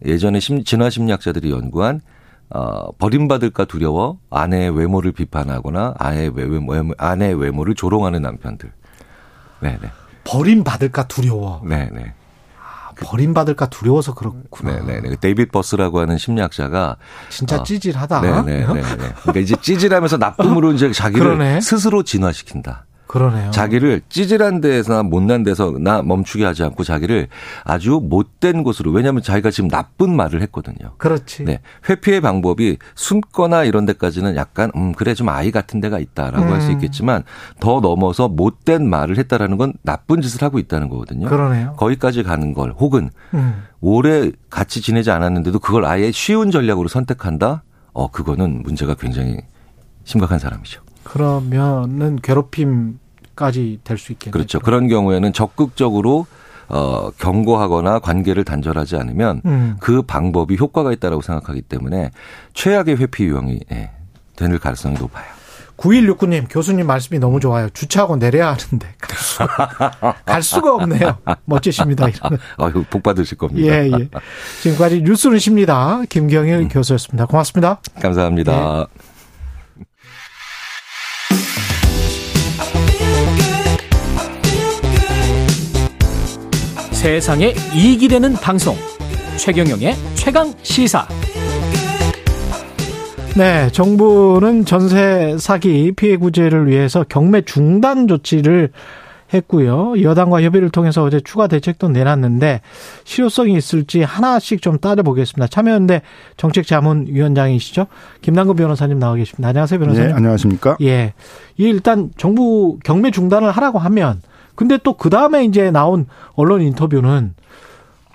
[SPEAKER 8] 예전에 심, 진화 심리학자들이 연구한 어, 버림받을까 두려워 아내의 외모를 비판하거나 아내의 외모, 아내의 외모를 조롱하는 남편들. 네네.
[SPEAKER 2] 버림받을까 두려워.
[SPEAKER 8] 네네.
[SPEAKER 2] 버림받을까 두려워서 그렇구나.
[SPEAKER 8] 네네. 네. 데이빗 버스라고 하는 심리학자가
[SPEAKER 2] 진짜 어, 찌질하다.
[SPEAKER 8] 네네. 네. 그러니까 이제 찌질하면서 나쁨으로 이제 자기를 그러네. 스스로 진화시킨다.
[SPEAKER 2] 그러네요.
[SPEAKER 8] 자기를 찌질한 데서나 못난 데서 나 멈추게 하지 않고 자기를 아주 못된 곳으로 왜냐하면 자기가 지금 나쁜 말을 했거든요.
[SPEAKER 2] 그렇지.
[SPEAKER 8] 네. 회피의 방법이 숨거나 이런 데까지는 약간 음 그래 좀 아이 같은 데가 있다라고 음. 할수 있겠지만 더 넘어서 못된 말을 했다라는 건 나쁜 짓을 하고 있다는 거거든요.
[SPEAKER 2] 그러네요.
[SPEAKER 8] 거기까지 가는 걸 혹은 음. 오래 같이 지내지 않았는데도 그걸 아예 쉬운 전략으로 선택한다. 어 그거는 문제가 굉장히 심각한 사람이죠.
[SPEAKER 2] 그러면은 괴롭힘까지 될 수 있겠네요.
[SPEAKER 8] 그렇죠. 그런 경우에는 적극적으로 어, 경고하거나 관계를 단절하지 않으면 음. 그 방법이 효과가 있다라고 생각하기 때문에 최악의 회피 유형이 예, 되는 가능성이 높아요.
[SPEAKER 2] 9169님, 교수님 말씀이 너무 좋아요. 주차하고 내려야 하는데 갈 수가, 갈 수가 없네요. 멋지십니다.
[SPEAKER 8] 아유, 복 받으실 겁니다.
[SPEAKER 2] 예, 예. 지금까지 뉴스는 십니다. 김경일 음. 교수였습니다. 고맙습니다.
[SPEAKER 8] 감사합니다. 예.
[SPEAKER 9] 세상에 이익이 되는 방송 최경영의 최강 시사
[SPEAKER 2] 네, 정부는 전세 사기 피해 구제를 위해서 경매 중단 조치를 했고요. 여당과 협의를 통해서 어제 추가 대책도 내놨는데 실효성이 있을지 하나씩 좀 따져보겠습니다. 참여연대 정책자문위원장이시죠? 김남근 변호사님 나와 계십니다. 안녕하세요, 변호사님.
[SPEAKER 10] 네, 안녕하십니까?
[SPEAKER 2] 예. 이 일단 정부 경매 중단을 하라고 하면 근데 또 그 다음에 이제 나온 언론 인터뷰는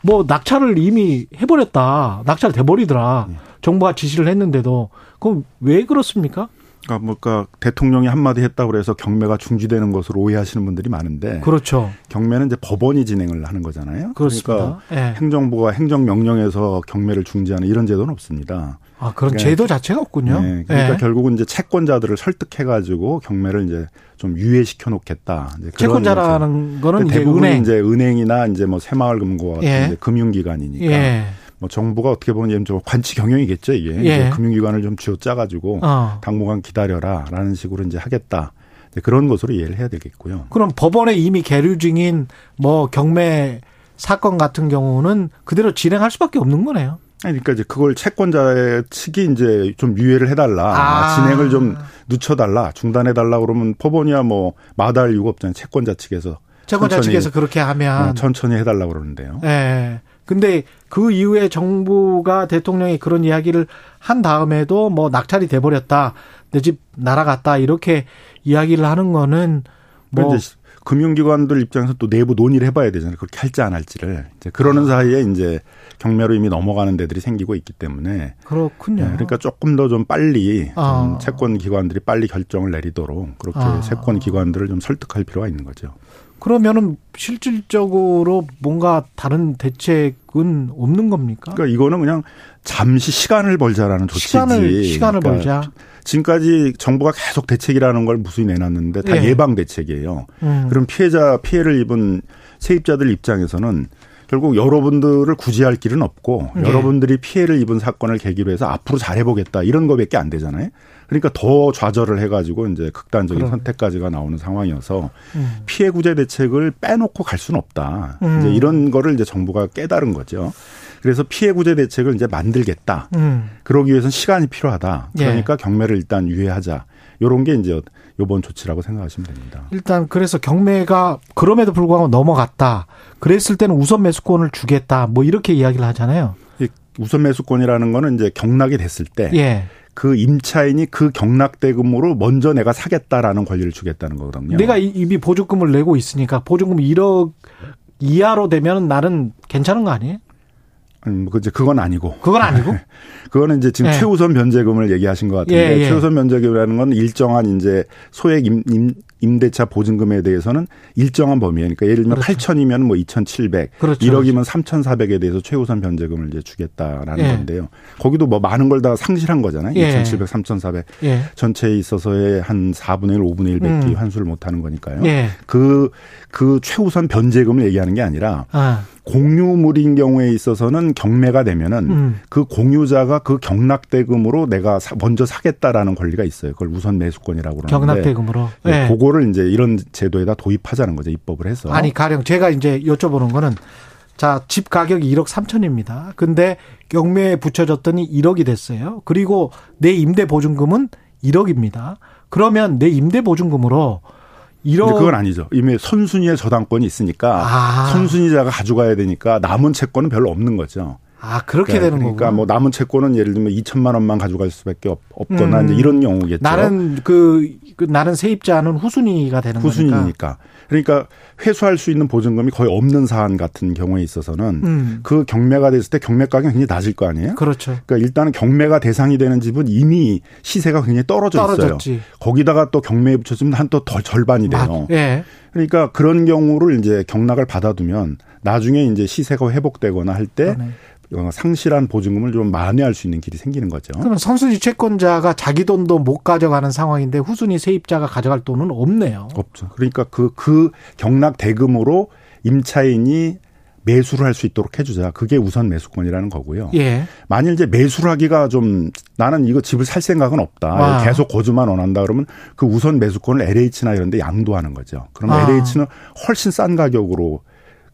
[SPEAKER 2] 뭐 낙찰을 이미 해버렸다. 낙찰 돼버리더라. 네. 정부가 지시를 했는데도 그럼 왜 그렇습니까?
[SPEAKER 10] 그러니까 뭔가 대통령이 한마디 했다고 그래서 경매가 중지되는 것으로 오해하시는 분들이 많은데
[SPEAKER 2] 그렇죠.
[SPEAKER 10] 경매는 이제 법원이 진행을 하는 거잖아요.
[SPEAKER 2] 그렇습니다.
[SPEAKER 10] 그러니까 네. 행정부가 행정명령에서 경매를 중지하는 이런 제도는 없습니다.
[SPEAKER 2] 아, 그런 그러니까 제도 자체가 없군요.
[SPEAKER 10] 네, 그러니까 네. 결국은 이제 채권자들을 설득해가지고 경매를 이제 좀 유예시켜 놓겠다.
[SPEAKER 2] 채권자라는 거는
[SPEAKER 10] 이제
[SPEAKER 2] 대부분 은행.
[SPEAKER 10] 이제 은행이나 이제 뭐 새마을금고 같은 예. 금융기관이니까. 예. 뭐 정부가 어떻게 보면 좀 관치 경영이겠죠 이게 예. 금융기관을 좀 쥐어 짜가지고 어. 당분간 기다려라라는 식으로 이제 하겠다. 그런 것으로 이해를 해야 되겠고요.
[SPEAKER 2] 그럼 법원에 이미 계류 중인 뭐 경매 사건 같은 경우는 그대로 진행할 수밖에 없는 거네요.
[SPEAKER 10] 그러니까 이제 그걸 채권자 측이 이제 좀 유예를 해달라, 아. 진행을 좀 늦춰달라, 중단해달라 그러면 법원이야 뭐 마다할 이유가 없잖아요. 채권자 측에서
[SPEAKER 2] 채권자 측에서 그렇게 하면
[SPEAKER 10] 어, 천천히 해달라 그러는데요.
[SPEAKER 2] 네. 근데 그 이후에 정부가 대통령이 그런 이야기를 한 다음에도 뭐 낙찰이 돼버렸다, 내 집 날아갔다 이렇게 이야기를 하는 거는 뭐
[SPEAKER 10] 금융기관들 입장에서 또 내부 논의를 해봐야 되잖아요. 그렇게 할지 안 할지를. 이제 그러는 아. 사이에 이제 경매로 이미 넘어가는 데들이 생기고 있기 때문에
[SPEAKER 2] 그렇군요. 네,
[SPEAKER 10] 그러니까 조금 더 좀 빨리 아. 좀 채권 기관들이 빨리 결정을 내리도록 그렇게 아. 채권 기관들을 좀 설득할 필요가 있는 거죠.
[SPEAKER 2] 그러면은 실질적으로 뭔가 다른 대책은 없는 겁니까?
[SPEAKER 10] 그러니까 이거는 그냥 잠시 시간을 벌자라는 조치지.
[SPEAKER 2] 시간을 시간을 그러니까 벌자.
[SPEAKER 10] 지금까지 정부가 계속 대책이라는 걸 무수히 내놨는데 다 예. 방 대책이에요. 음. 그럼 피해자 피해를 입은 세입자들 입장에서는 결국 여러분들을 구제할 길은 없고 네. 여러분들이 피해를 입은 사건을 계기로 해서 앞으로 잘해보겠다 이런 거밖에 안 되잖아요. 그러니까 더 좌절을 해가지고 이제 극단적인 그럼. 선택까지가 나오는 상황이어서 음. 피해 구제 대책을 빼놓고 갈 수는 없다. 음. 이제 이런 거를 이제 정부가 깨달은 거죠. 그래서 피해 구제 대책을 이제 만들겠다. 음. 그러기 위해서는 시간이 필요하다. 그러니까 예. 경매를 일단 유예하자. 요런 게 이제 요번 조치라고 생각하시면 됩니다.
[SPEAKER 2] 일단 그래서 경매가 그럼에도 불구하고 넘어갔다. 그랬을 때는 우선 매수권을 주겠다. 뭐 이렇게 이야기를 하잖아요.
[SPEAKER 10] 우선 매수권이라는 거는 이제 경락이 됐을 때 예. 그 임차인이 그 경락 대금으로 먼저 내가 사겠다라는 권리를 주겠다는 거거든요.
[SPEAKER 2] 내가 이미 보조금을 내고 있으니까 보조금 1억 이하로 되면 나는 괜찮은 거 아니에요?
[SPEAKER 10] 음, 그 이제 그건 아니고.
[SPEAKER 2] 그건 아니고?
[SPEAKER 10] 그거는 이제 지금 예. 최우선 변제금을 얘기하신 것 같은데 예, 예. 최우선 변제금이라는 건 일정한 이제 소액 임, 임, 임 대차 보증금에 대해서는 일정한 범위에 그러니까 예를 들면 그렇죠. 8천이면 뭐 2,700, 그렇죠. 1억이면 3,400에 대해서 최우선 변제금을 이제 주겠다라는 예. 건데요. 거기도 뭐 많은 걸 다 상실한 거잖아요. 예. 2,700, 3,400 예. 전체에 있어서의 한 4분의 1, 5분의 1 뱉기 음. 환수를 못 하는 거니까요. 그그 예. 그 최우선 변제금을 얘기하는 게 아니라 아. 공유물인 경우에 있어서는 경매가 되면은 음. 그 공유자가 그 경락대금으로 내가 사, 먼저 사겠다라는 권리가 있어요. 그걸 우선 매수권이라고 그러는데
[SPEAKER 2] 경락대금으로.
[SPEAKER 10] 네. 네. 그거를 이제 이런 제도에다 도입하자는 거죠. 입법을 해서.
[SPEAKER 2] 아니 가령 제가 이제 여쭤보는 거는 자, 집 가격이 1억 3천입니다. 근데 경매에 붙여졌더니 1억이 됐어요. 그리고 내 임대 보증금은 1억입니다. 그러면 내 임대 보증금으로
[SPEAKER 10] 이런 그건 아니죠. 이미 선순위의 저당권이 있으니까 아. 선순위자가 가져가야 되니까 남은 채권은 별로 없는 거죠.
[SPEAKER 2] 아 그렇게 그러니까, 되는
[SPEAKER 10] 거구나. 그러니까 뭐 남은 채권은 예를 들면 2천만 원만 가져갈 수밖에 없, 거나 음. 이제 이런 경우겠죠.
[SPEAKER 2] 나는 그, 그 나는 세입자는 후순위가 되는
[SPEAKER 10] 후순위니까. 거니까. 그러니까 회수할 수 있는 보증금이 거의 없는 사안 같은 경우에 있어서는 음. 그 경매가 됐을 때 경매 가격이 굉장히 낮을 거 아니에요?
[SPEAKER 2] 그렇죠.
[SPEAKER 10] 그러니까 일단은 경매가 대상이 되는 집은 이미 시세가 굉장히 떨어져 떨어졌지. 있어요. 거기다가 또 경매에 붙여주면 한또더 절반이 돼요. 예. 그러니까 그런 경우를 이제 경락을 받아두면 나중에 이제 시세가 회복되거나 할때 상실한 보증금을 좀 만회할 수 있는 길이 생기는 거죠.
[SPEAKER 2] 그러면 선순위 채권자가 자기 돈도 못 가져가는 상황인데 후순위 세입자가 가져갈 돈은 없네요.
[SPEAKER 10] 없죠. 그러니까 그, 그 경락 대금으로 임차인이 매수를 할 수 있도록 해주자. 그게 우선 매수권이라는 거고요. 예. 만일 이제 매수를 하기가 좀 나는 이거 집을 살 생각은 없다. 아. 계속 거주만 원한다 그러면 그 우선 매수권을 LH나 이런 데 양도하는 거죠. 그러면 아. LH는 훨씬 싼 가격으로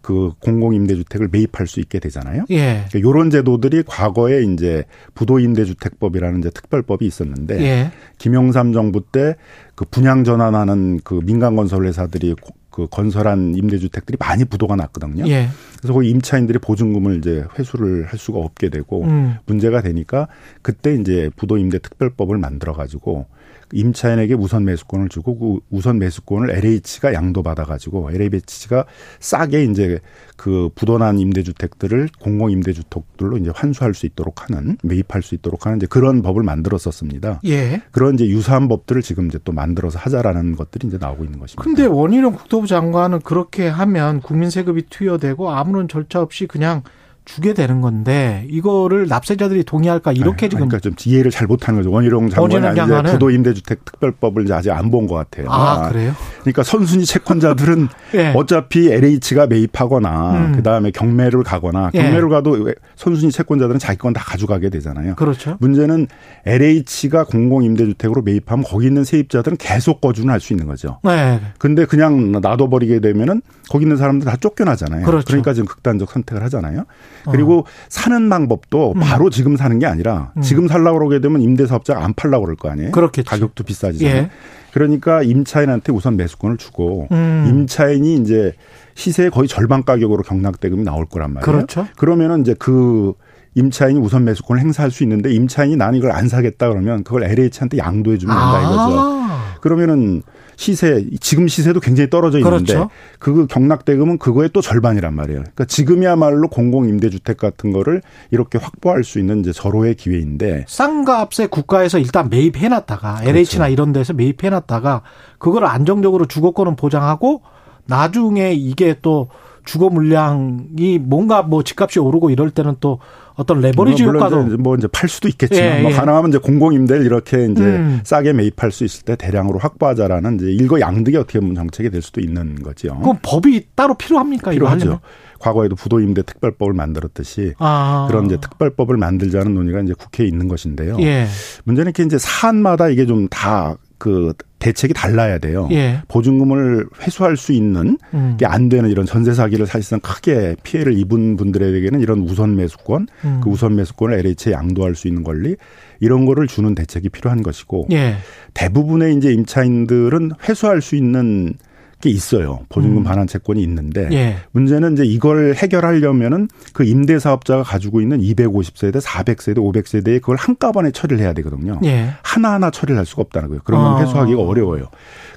[SPEAKER 10] 그 공공임대주택을 매입할 수 있게 되잖아요. 예. 그러니까 이런 제도들이 과거에 이제 부도임대주택법이라는 이제 특별법이 있었는데 예. 김영삼 정부 때 그 분양 전환하는 그 민간 건설 회사들이 그 건설한 임대주택들이 많이 부도가 났거든요. 예. 그래서 거기 임차인들이 보증금을 이제 회수를 할 수가 없게 되고 음. 문제가 되니까 그때 이제 부도임대 특별법을 만들어 가지고 임차인에게 우선 매수권을 주고 그 우선 매수권을 LH가 양도받아 가지고 LH가 싸게 이제 그 부도난 임대주택들을 공공 임대주택들로 이제 환수할 수 있도록 하는 매입할 수 있도록 하는 이제 그런 법을 만들었었습니다. 예. 그런 이제 유사한 법들을 지금 이제 또 만들어서 하자라는 것들이 이제 나오고 있는 것입니다.
[SPEAKER 2] 근데 원희룡 국토부 장관은 그렇게 하면 국민 세금이 투여되고 아무런 절차 없이 그냥 주게 되는 건데 이거를 납세자들이 동의할까 이렇게 아 지금
[SPEAKER 10] 그러니까 좀 이해를 잘 못하는 거죠 원희룡 장관이 이제 부도 임대주택 특별법을 이제 아직 안 본 것 같아요.
[SPEAKER 2] 아, 그래요?
[SPEAKER 10] 그러니까 선순위 채권자들은 네. 어차피 LH가 매입하거나 음. 그 다음에 경매를 가거나 예. 경매를 네. 가도 선순위 채권자들은 자기 건 다 가져가게 되잖아요.
[SPEAKER 2] 그렇죠.
[SPEAKER 10] 문제는 LH가 공공 임대주택으로 매입하면 거기 있는 세입자들은 계속 거주는 할 수 있는 거죠. 네. 근데 그냥 놔둬버리게 되면은 거기 있는 사람들 다 쫓겨나잖아요. 그렇죠. 그러니까 지금 극단적 선택을 하잖아요. 그리고 어. 사는 방법도 음. 바로 지금 사는 게 아니라 음. 지금 살라고 그러게 되면 임대사업자가 안 팔라고 그럴 거 아니에요.
[SPEAKER 2] 그렇겠지.
[SPEAKER 10] 가격도 비싸지잖아요. 예. 그러니까 임차인한테 우선 매수권을 주고 음. 임차인이 이제 시세의 거의 절반 가격으로 경락대금이 나올 거란 말이에요.
[SPEAKER 2] 그렇죠.
[SPEAKER 10] 그러면은 이제 그 임차인이 우선 매수권을 행사할 수 있는데 임차인이 나는 이걸 안 사겠다 그러면 그걸 LH한테 양도해 주면 된다 아. 이거죠. 그러면은 시세 지금 시세도 굉장히 떨어져 있는데 그렇죠. 그 경락대금은 그거의 또 절반이란 말이에요. 그러니까 지금이야말로 공공 임대주택 같은 거를 이렇게 확보할 수 있는 이제 절호의 기회인데
[SPEAKER 2] 싼 값에 국가에서 일단 매입해 놨다가 그렇죠. LH나 이런 데서 매입해 놨다가 그걸 안정적으로 주거권은 보장하고 나중에 이게 또 주거 물량이 뭔가 뭐 집값이 오르고 이럴 때는 또 어떤 레버리지 뭐 효과도
[SPEAKER 10] 이제 뭐 이제 팔 수도 있겠지만 예, 뭐 예. 가능하면 이제 공공임대를 이렇게 이제 음. 싸게 매입할 수 있을 때 대량으로 확보하자라는 이제 일거양득의 어떻게 보면 정책이 될 수도 있는 거죠.
[SPEAKER 2] 그럼 법이 따로 필요합니까?
[SPEAKER 10] 필요하죠. 과거에도 부도임대 특별법을 만들었듯이 아. 그런 이제 특별법을 만들자는 논의가 이제 국회에 있는 것인데요. 예. 문제는 이렇게 이제 사안마다 이게 좀다 그 대책이 달라야 돼요. 예. 보증금을 회수할 수 있는 음. 게안 되는 이런 전세 사기를 사실상 크게 피해를 입은 분들에게는 이런 우선 매수권, 음. 그 우선 매수권을 LH에 양도할 수 있는 권리 이런 거를 주는 대책이 필요한 것이고 예. 대부분의 이제 임차인들은 회수할 수 있는 게 있어요. 보증금 음. 반환 채권이 있는데 예. 문제는 이제 이걸 해결하려면은 그 임대 사업자가 가지고 있는 250세대, 400세대, 500세대에 그걸 한꺼번에 처리를 해야 되거든요. 예. 하나하나 처리를 할 수가 없다는 거예요. 그러면 어. 회수하기가 어려워요.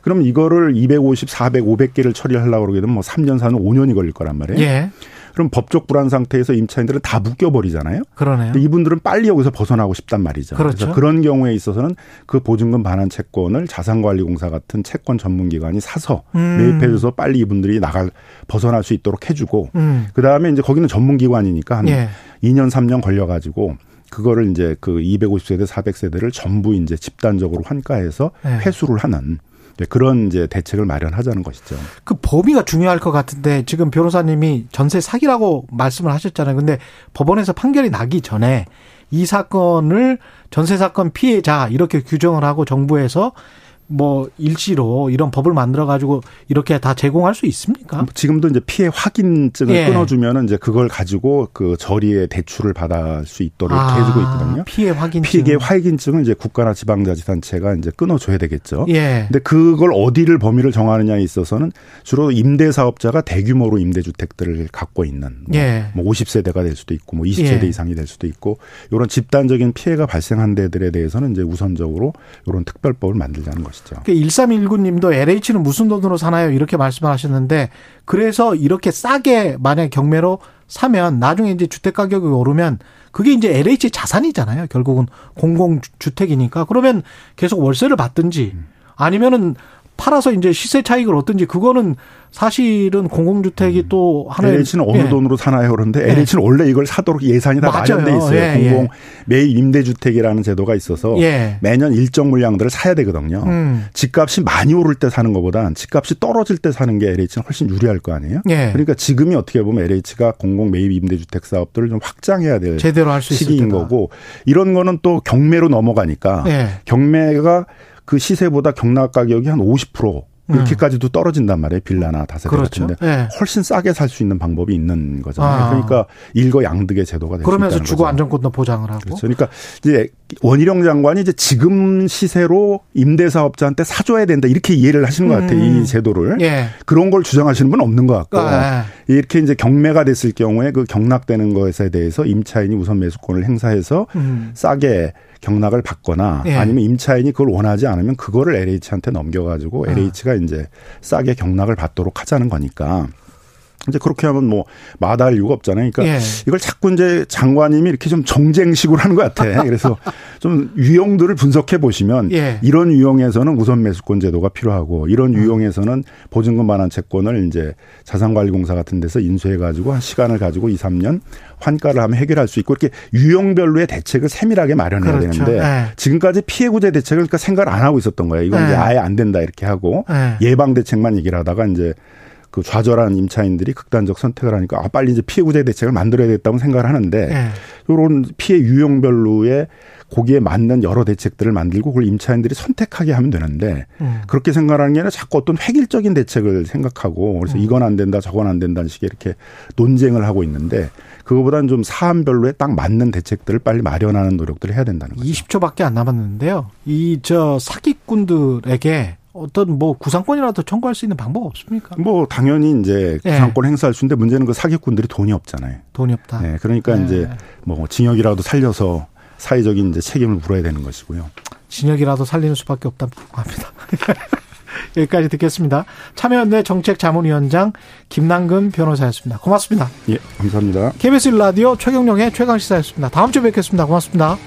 [SPEAKER 10] 그럼 이거를 250, 400, 500개를 처리하려고 그러게 되면 뭐 3년, 4년, 5년이 걸릴 거란 말이에요. 예. 그럼 법적 불안 상태에서 임차인들은 다 묶여버리잖아요.
[SPEAKER 2] 그러네요.
[SPEAKER 10] 이분들은 빨리 여기서 벗어나고 싶단 말이죠.
[SPEAKER 2] 그렇죠.
[SPEAKER 10] 그래서 그런 경우에 있어서는 그 보증금 반환 채권을 자산관리공사 같은 채권 전문기관이 사서 음. 매입해줘서 빨리 이분들이 나갈 벗어날 수 있도록 해주고 음. 그 다음에 이제 거기는 전문기관이니까 한 예. 2년 3년 걸려가지고 그거를 이제 그 250세대 400세대를 전부 이제 집단적으로 환가해서 예. 회수를 하는 네, 그런 이제 대책을 마련하자는 것이죠.
[SPEAKER 2] 그 범위가 중요할 것 같은데 지금 변호사님이 전세 사기라고 말씀을 하셨잖아요. 근데 법원에서 판결이 나기 전에 이 사건을 전세 사건 피해자 이렇게 규정을 하고 정부에서 뭐 일시로 이런 법을 만들어 가지고 이렇게 다 제공할 수 있습니까?
[SPEAKER 10] 지금도 이제 피해 확인증을 예. 끊어주면은 이제 그걸 가지고 그 저리에 대출을 받을 수 있도록 아, 해주고 있거든요.
[SPEAKER 2] 피해 확인증.
[SPEAKER 10] 피해 확인증을 이제 국가나 지방자치단체가 이제 끊어줘야 되겠죠. 예. 근데 그걸 어디를 범위를 정하느냐에 있어서는 주로 임대 사업자가 대규모로 임대주택들을 갖고 있는 뭐, 예. 뭐 50세대가 될 수도 있고 뭐 20세대 예. 이상이 될 수도 있고 이런 집단적인 피해가 발생한 데들에 대해서는 이제 우선적으로 이런 특별법을 만들자는 거죠. 것이죠.
[SPEAKER 2] 그 1319님도 LH는 무슨 돈으로 사나요? 이렇게 말씀을 하셨는데 그래서 이렇게 싸게 만약 경매로 사면 나중에 이제 주택 가격이 오르면 그게 이제 LH 자산이잖아요. 결국은 공공 주택이니까. 그러면 계속 월세를 받든지 아니면은 팔아서 이제 시세 차익을 얻든지 그거는 사실은 공공주택이 음. 또 하나의
[SPEAKER 10] LH는 어느 예. 돈으로 사나요? 그런데 네. LH는 원래 이걸 사도록 예산이 다 맞아요. 마련돼 있어요. 예. 공공 예. 매입 임대주택이라는 제도가 있어서 예. 매년 일정 물량들을 사야 되거든요. 음. 집값이 많이 오를 때 사는 것보다 집값이 떨어질 때 사는 게 LH는 훨씬 유리할 거 아니에요? 예. 그러니까 지금이 어떻게 보면 LH가 공공 매입 임대주택 사업들을 좀 확장해야 될 제대로 할 수 시기인 거고 이런 거는 또 경매로 넘어가니까 예. 경매가 그 시세보다 경락 가격이 한 50% 이렇게까지도 떨어진단 말이에요. 빌라나 다세대 그렇죠. 같은데 네. 훨씬 싸게 살 수 있는 방법이 있는 거잖아요. 아. 그러니까 일거양득의 제도가 될수
[SPEAKER 2] 그러면서 주거 안정권도 보장을 하고.
[SPEAKER 10] 그렇죠. 그러니까 이제 원희룡 장관이 이제 지금 시세로 임대사업자한테 사줘야 된다 이렇게 이해를 하시는 것 같아요. 음. 이 제도를 예. 그런 걸 주장하시는 분은 없는 것 같고 아. 이렇게 이제 경매가 됐을 경우에 그 경락되는 것에 대해서 임차인이 우선 매수권을 행사해서 음. 싸게 경락을 받거나 예. 아니면 임차인이 그걸 원하지 않으면 그거를 LH한테 넘겨가지고 아. LH가 이제 싸게 경락을 받도록 하자는 거니까. 이제 그렇게 하면 뭐 마다할 이유가 없잖아요. 그러니까 예. 이걸 자꾸 이제 장관님이 이렇게 좀 정쟁식으로 하는 것 같아. 그래서 좀 유형들을 분석해 보시면 예. 이런 유형에서는 우선 매수권 제도가 필요하고 이런 음. 유형에서는 보증금 반환 채권을 이제 자산관리공사 같은 데서 인수해 가지고 한 시간을 가지고 2, 3년 환가를 하면 해결할 수 있고 이렇게 유형별로의 대책을 세밀하게 마련해야 그렇죠. 되는데 예. 지금까지 피해 구제 대책을 그러니까 생각을 안 하고 있었던 거예요. 이건 이제 예. 아예 안 된다 이렇게 하고 예. 예방 대책만 얘기를 하다가 이제 그 좌절한 임차인들이 극단적 선택을 하니까 아 빨리 이제 피해 구제 대책을 만들어야 겠다고 생각을 하는데 네. 이런 피해 유형별로의 거기에 맞는 여러 대책들을 만들고 그걸 임차인들이 선택하게 하면 되는데 음. 그렇게 생각하는 게 아니라 자꾸 어떤 획일적인 대책을 생각하고 그래서 음. 이건 안 된다 저건 안 된다는 식의 이렇게 논쟁을 하고 있는데 그거보다는 좀 사안별로에 딱 맞는 대책들을 빨리 마련하는 노력들을 해야 된다는 거죠.
[SPEAKER 2] 20초밖에 안 남았는데요. 이 저 사기꾼들에게 어떤 뭐 구상권이라도 청구할 수 있는 방법 없습니까?
[SPEAKER 10] 뭐 당연히 이제 예. 구상권 네. 행사할 수 있는데 문제는 그 사기꾼들이 돈이 없잖아요.
[SPEAKER 2] 돈이 없다.
[SPEAKER 10] 네, 그러니까 네. 이제 뭐 징역이라도 살려서 사회적인 이제 책임을 물어야 되는 것이고요.
[SPEAKER 2] 징역이라도 살리는 수밖에 없다고 합니다. 여기까지 듣겠습니다. 참여연대 정책자문위원장 김남근 변호사였습니다. 고맙습니다.
[SPEAKER 10] 예, 감사합니다.
[SPEAKER 2] KBS 라디오 최경령의 최강시사였습니다. 다음 주에 뵙겠습니다. 고맙습니다.